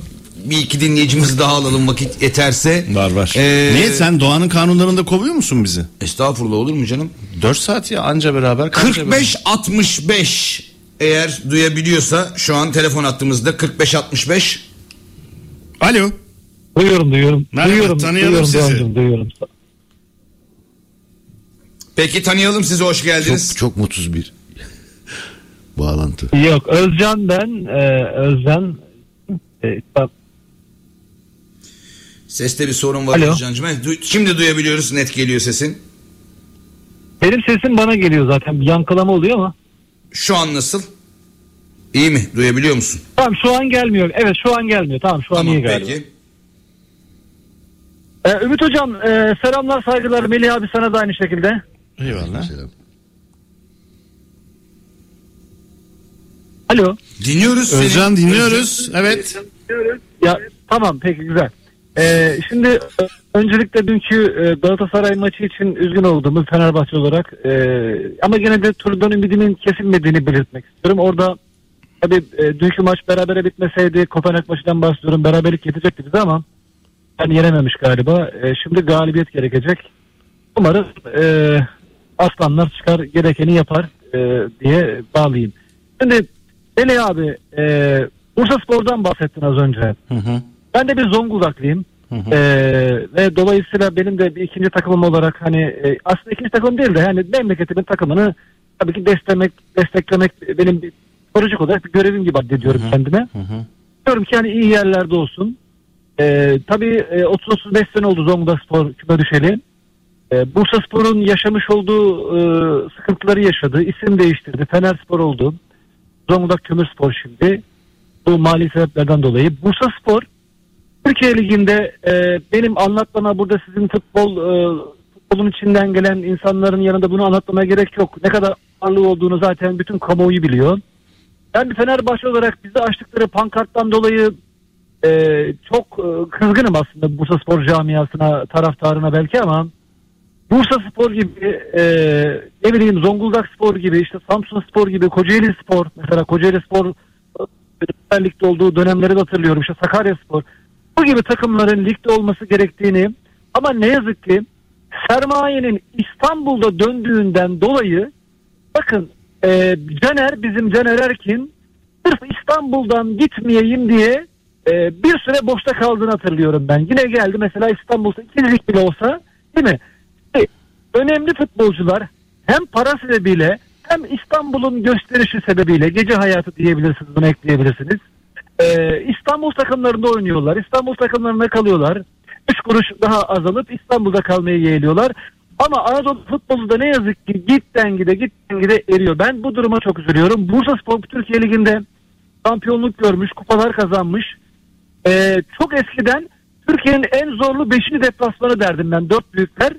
bir iki dinleyicimizi daha alalım vakit yeterse. Var var. Ee, Niye sen doğanın kanunlarında kovuyor musun bizi? Estağfurullah olur mu canım? 4 saat ya anca beraber. kanca 45 65 eğer duyabiliyorsa şu an telefon hattımızda 45 65 Alo. Duyuyorum duyuyorum. Merhaba, duyuyorum, tanıyalım duyuyorum, sizi. Doğancığım, duyuyorum. Peki tanıyalım sizi hoş geldiniz. Çok, çok mutsuz bir bağlantı. Yok Özcan ben. E, Özcan. E, bak, Seste bir sorun var Alo. Özcan'cığım. Du- Şimdi duyabiliyoruz net geliyor sesin. benim sesim bana geliyor zaten. Bir yankılama oluyor ama. Şu an nasıl? İyi mi? Duyabiliyor musun? Tamam şu an gelmiyor. Evet şu an gelmiyor. Tamam şu an Tamam iyi galiba. peki. E, Ümit Hocam e, selamlar saygılar. Melih abi sana da aynı şekilde. Eyvallah. Selam. Alo. Dinliyoruz seni. Özcan dinliyoruz. Evet. Ya tamam peki güzel. Ee, şimdi öncelikle dünkü e, Galatasaray maçı için üzgün olduğumuz Fenerbahçe olarak e, ama gene de turdan ümidimin kesilmediğini belirtmek istiyorum. Orada tabii e, dünkü maç berabere bitmeseydi Kopenhag maçından bahsediyorum beraberlik yetecekti bize ama yani yenememiş galiba. E, şimdi galibiyet gerekecek. Umarım e, aslanlar çıkar gerekeni yapar e, diye bağlayayım. Şimdi Eli abi e, Bursa Spor'dan bahsettin az önce. Hı hı. Ben de bir Zonguldaklıyım. Ee, ve dolayısıyla benim de bir ikinci takımım olarak hani e, aslında ikinci takım değil de yani memleketimin takımını tabii ki desteklemek desteklemek benim bir psikolojik olarak bir görevim gibi addediyorum kendime. Diyorum ki hani iyi yerlerde olsun. Ee, tabii e, 30-35 sene oldu Zonguldak Spor küme düşeli. Ee, Bursa Spor'un yaşamış olduğu e, sıkıntıları yaşadı. İsim değiştirdi. Fener Spor oldu. Zonguldak Kömür Spor şimdi. Bu mali sebeplerden dolayı. Bursa Spor Türkiye Ligi'nde e, benim anlatmama burada sizin futbol e, futbolun içinden gelen insanların yanında bunu anlatmama gerek yok. Ne kadar ağırlığı olduğunu zaten bütün kamuoyu biliyor. Ben bir Fenerbahçe olarak bizi açtıkları pankarttan dolayı e, çok e, kızgınım aslında Bursa Spor camiasına, taraftarına belki ama Bursa Spor gibi e, ne bileyim Zonguldak Spor gibi işte Samsun Spor gibi Kocaeli Spor mesela Kocaeli Spor Lig'de olduğu dönemleri de hatırlıyorum işte Sakarya Spor gibi takımların ligde olması gerektiğini ama ne yazık ki sermayenin İstanbul'da döndüğünden dolayı bakın e, Caner bizim Caner Erkin sırf İstanbul'dan gitmeyeyim diye e, bir süre boşta kaldığını hatırlıyorum ben. Yine geldi mesela İstanbul'da ikincilik bile olsa değil mi? E, önemli futbolcular hem para sebebiyle hem İstanbul'un gösterişi sebebiyle gece hayatı diyebilirsiniz bunu ekleyebilirsiniz. Ee, İstanbul takımlarında oynuyorlar. İstanbul takımlarında kalıyorlar. Üç kuruş daha azalıp İstanbul'da kalmayı yeğliyorlar. Ama Anadolu futbolu da ne yazık ki gitten gide gitten gide eriyor. Ben bu duruma çok üzülüyorum. Bursa Spor Türkiye Ligi'nde şampiyonluk görmüş, kupalar kazanmış. Ee, çok eskiden Türkiye'nin en zorlu beşini deplasmanı derdim ben. Dört büyükler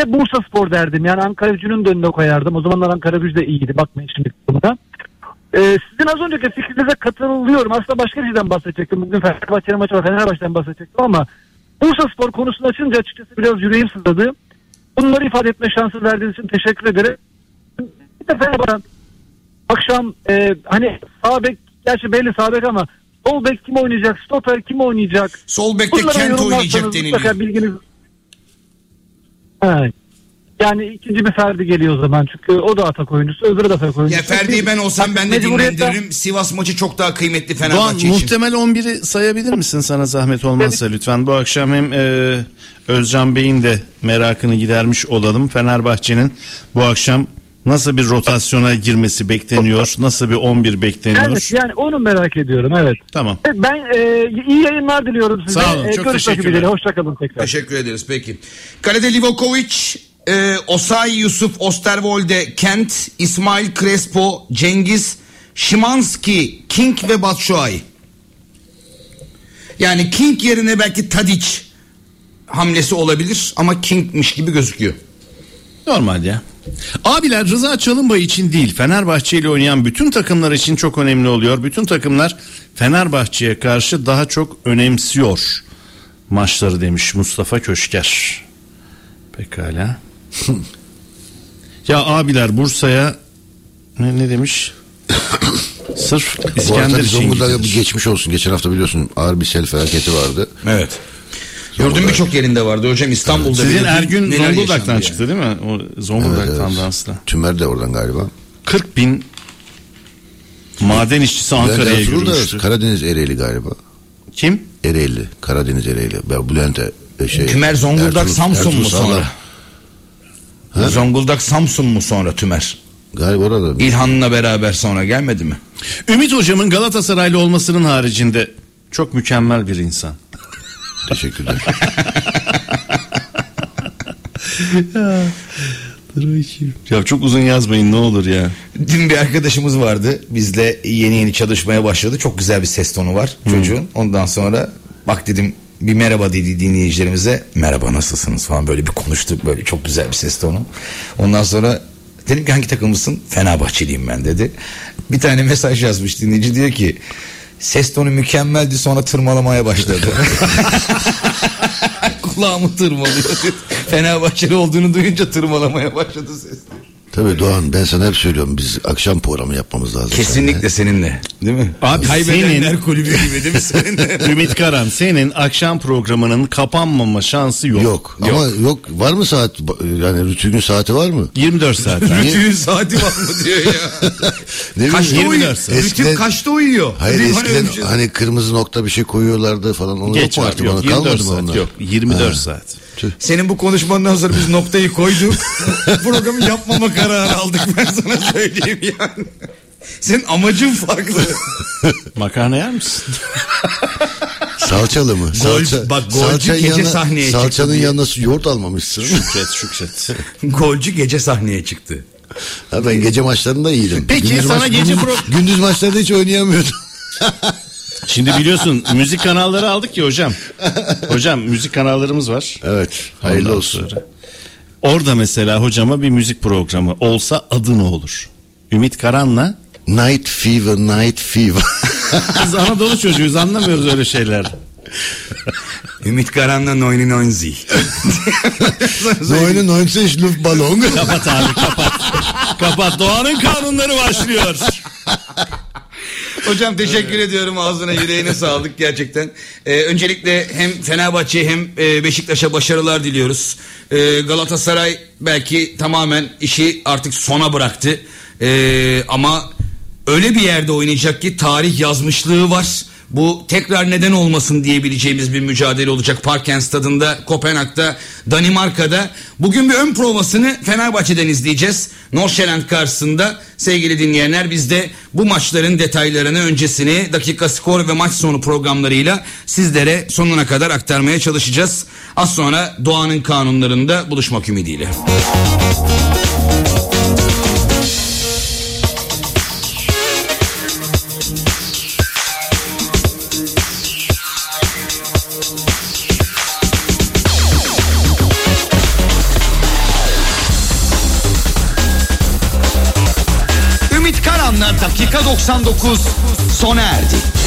ve Bursa Spor derdim. Yani Ankara gücünün de önüne koyardım. O zamanlar Ankara gücü de iyiydi. Bakmayın şimdi durumda. Ee, sizin az önceki fikrinize katılıyorum. Aslında başka bir şeyden bahsedecektim. Bugün Fenerbahçe'nin maçı var. Fenerbahçe'den bahsedecektim ama Bursa Spor konusunu açınca açıkçası biraz yüreğim sızladı. Bunları ifade etme şansı verdiğiniz için teşekkür ederim. Bir de Fenerbahçe akşam e, hani sağ bek gerçi belli sağ bek ama sol bek kim oynayacak, stoper kim oynayacak? Sol bekte Kent oynayacak deniliyor. bilginiz... Ha. Yani ikinci bir Ferdi geliyor o zaman. Çünkü o da atak oyuncusu, öbürü de atak oyuncusu. Ya Ferdi'yi ben olsam ben de dinlendiririm. Sivas maçı çok daha kıymetli Doğan Fenerbahçe için. muhtemel 11'i sayabilir misin sana zahmet olmazsa lütfen. Bu akşam hem e, Özcan Bey'in de merakını gidermiş olalım. Fenerbahçe'nin bu akşam nasıl bir rotasyona girmesi bekleniyor? Nasıl bir 11 bekleniyor? Evet yani onu merak ediyorum evet. Tamam. Ben e, iyi yayınlar diliyorum size. Sağ olun, E, çok görüşmek teşekkürler. Hoşçakalın tekrar. Teşekkür ederiz peki. Kalede Livakovic, e, Osay Yusuf, Osterwolde, Kent, İsmail Crespo, Cengiz, Şimanski, King ve Batshuayi. Yani King yerine belki Tadic hamlesi olabilir ama King'miş gibi gözüküyor. Normal ya. Abiler Rıza Çalınbay için değil Fenerbahçe ile oynayan bütün takımlar için çok önemli oluyor. Bütün takımlar Fenerbahçe'ye karşı daha çok önemsiyor maçları demiş Mustafa Köşker. Pekala. Ya abiler Bursa'ya ne, ne demiş? Sırf İskender bir için Zonguldak'a bir gidilir. geçmiş olsun. Geçen hafta biliyorsun ağır bir sel felaketi vardı. Evet. Gördüğüm birçok yerinde vardı hocam İstanbul'da. Sizin Ergün Zonguldak'tan yani. çıktı değil mi? O Zonguldak'tan dansla. Tümer de oradan galiba. 40 bin maden işçisi Ankara'ya yürümüştü. Karadeniz Ereğli galiba. Kim? Ereğli. Karadeniz Ereğli. Bülent'e şey. Tümer Zonguldak Ertuğrul- Samsun Ertuğrul mu Sağlam. Sonra? Zonguldak Samsun mu sonra Tümer? Galiba orada. İlhan'la beraber sonra gelmedi mi? Ümit hocamın Galatasaraylı olmasının haricinde çok mükemmel bir insan. Teşekkürler. Ya çok uzun yazmayın ne olur ya. Dün bir arkadaşımız vardı. Bizle yeni yeni çalışmaya başladı. Çok güzel bir ses tonu var çocuğun. Ondan sonra bak dedim bir merhaba dedi dinleyicilerimize. Merhaba nasılsınız falan böyle bir konuştuk. Böyle çok güzel bir ses tonu. Ondan sonra dedim ki hangi takımlısın? Fenerbahçeliyim ben dedi. Bir tane mesaj yazmış dinleyici diyor ki ses tonu mükemmeldi sonra tırmalamaya başladı. Kulağımı tırmalıyor. Fenerbahçeli olduğunu duyunca tırmalamaya başladı ses. Tabii Doğan ben sana hep söylüyorum biz akşam programı yapmamız lazım. Kesinlikle seninle. Değil mi? Abi Kaybedenler senin kulübü gibi değil mi seninle? Ümit Karan senin akşam programının kapanmama şansı yok. Yok. Ama yok var mı saat yani rütünün saati var mı? 24 saat. Rütü'nün saati var mı diyor ya. Ne kaçta bileyim, uyuyor? 24 saat. Rütü Eskiden- kaçta uyuyor? Hayır mi? eskiden şey. hani kırmızı nokta bir şey koyuyorlardı falan. Onu Geç yok mu artık yok ona 24 kalmadı mı saat onlar? yok 24 Ha. saat. Senin bu konuşmandan sonra biz noktayı koyduk. Programı yapmama kararı aldık ben sana söyleyeyim yani. Senin amacın farklı. Makarna yer misin? Salçalı mı? Gol- bak golcü salçanın gece yanına- sahneye çıktı Salçanın diye. yanına yoğurt almamışsın. Şükret şükret. Golcü gece sahneye çıktı. ha, ben gece maçlarında iyiydim. Peki, sana gece gündüz, pro- gündüz maçlarda hiç oynayamıyordum. Şimdi biliyorsun müzik kanalları aldık ya hocam. Hocam müzik kanallarımız var. evet. Hayırlı Ondan olsun. sonra. Orada mesela hocama bir müzik programı olsa adı ne olur? Ümit Karan'la Night Fever, Night Fever. biz Anadolu çocuğuyuz anlamıyoruz öyle şeyler. Ümit Karan'la Noyni Noynzi. Neune 90 Luftballon. Kapat abi kapat. kapat Doğan'ın kanunları başlıyor. Hocam teşekkür ediyorum ağzına yüreğine sağlık gerçekten. Ee, öncelikle hem Fenerbahçe'ye hem e, Beşiktaş'a başarılar diliyoruz. Ee, Galatasaray belki tamamen işi artık sona bıraktı. Ee, ama öyle bir yerde oynayacak ki tarih yazmışlığı var. Bu tekrar neden olmasın diyebileceğimiz bir mücadele olacak Parken stadında Kopenhag'da Danimarka'da. Bugün bir ön provasını Fenerbahçe'den izleyeceğiz. Norşeland karşısında sevgili dinleyenler biz de bu maçların detaylarını öncesini dakika skor ve maç sonu programlarıyla sizlere sonuna kadar aktarmaya çalışacağız. Az sonra doğanın kanunlarında buluşmak ümidiyle. Ümit 99 sona erdi.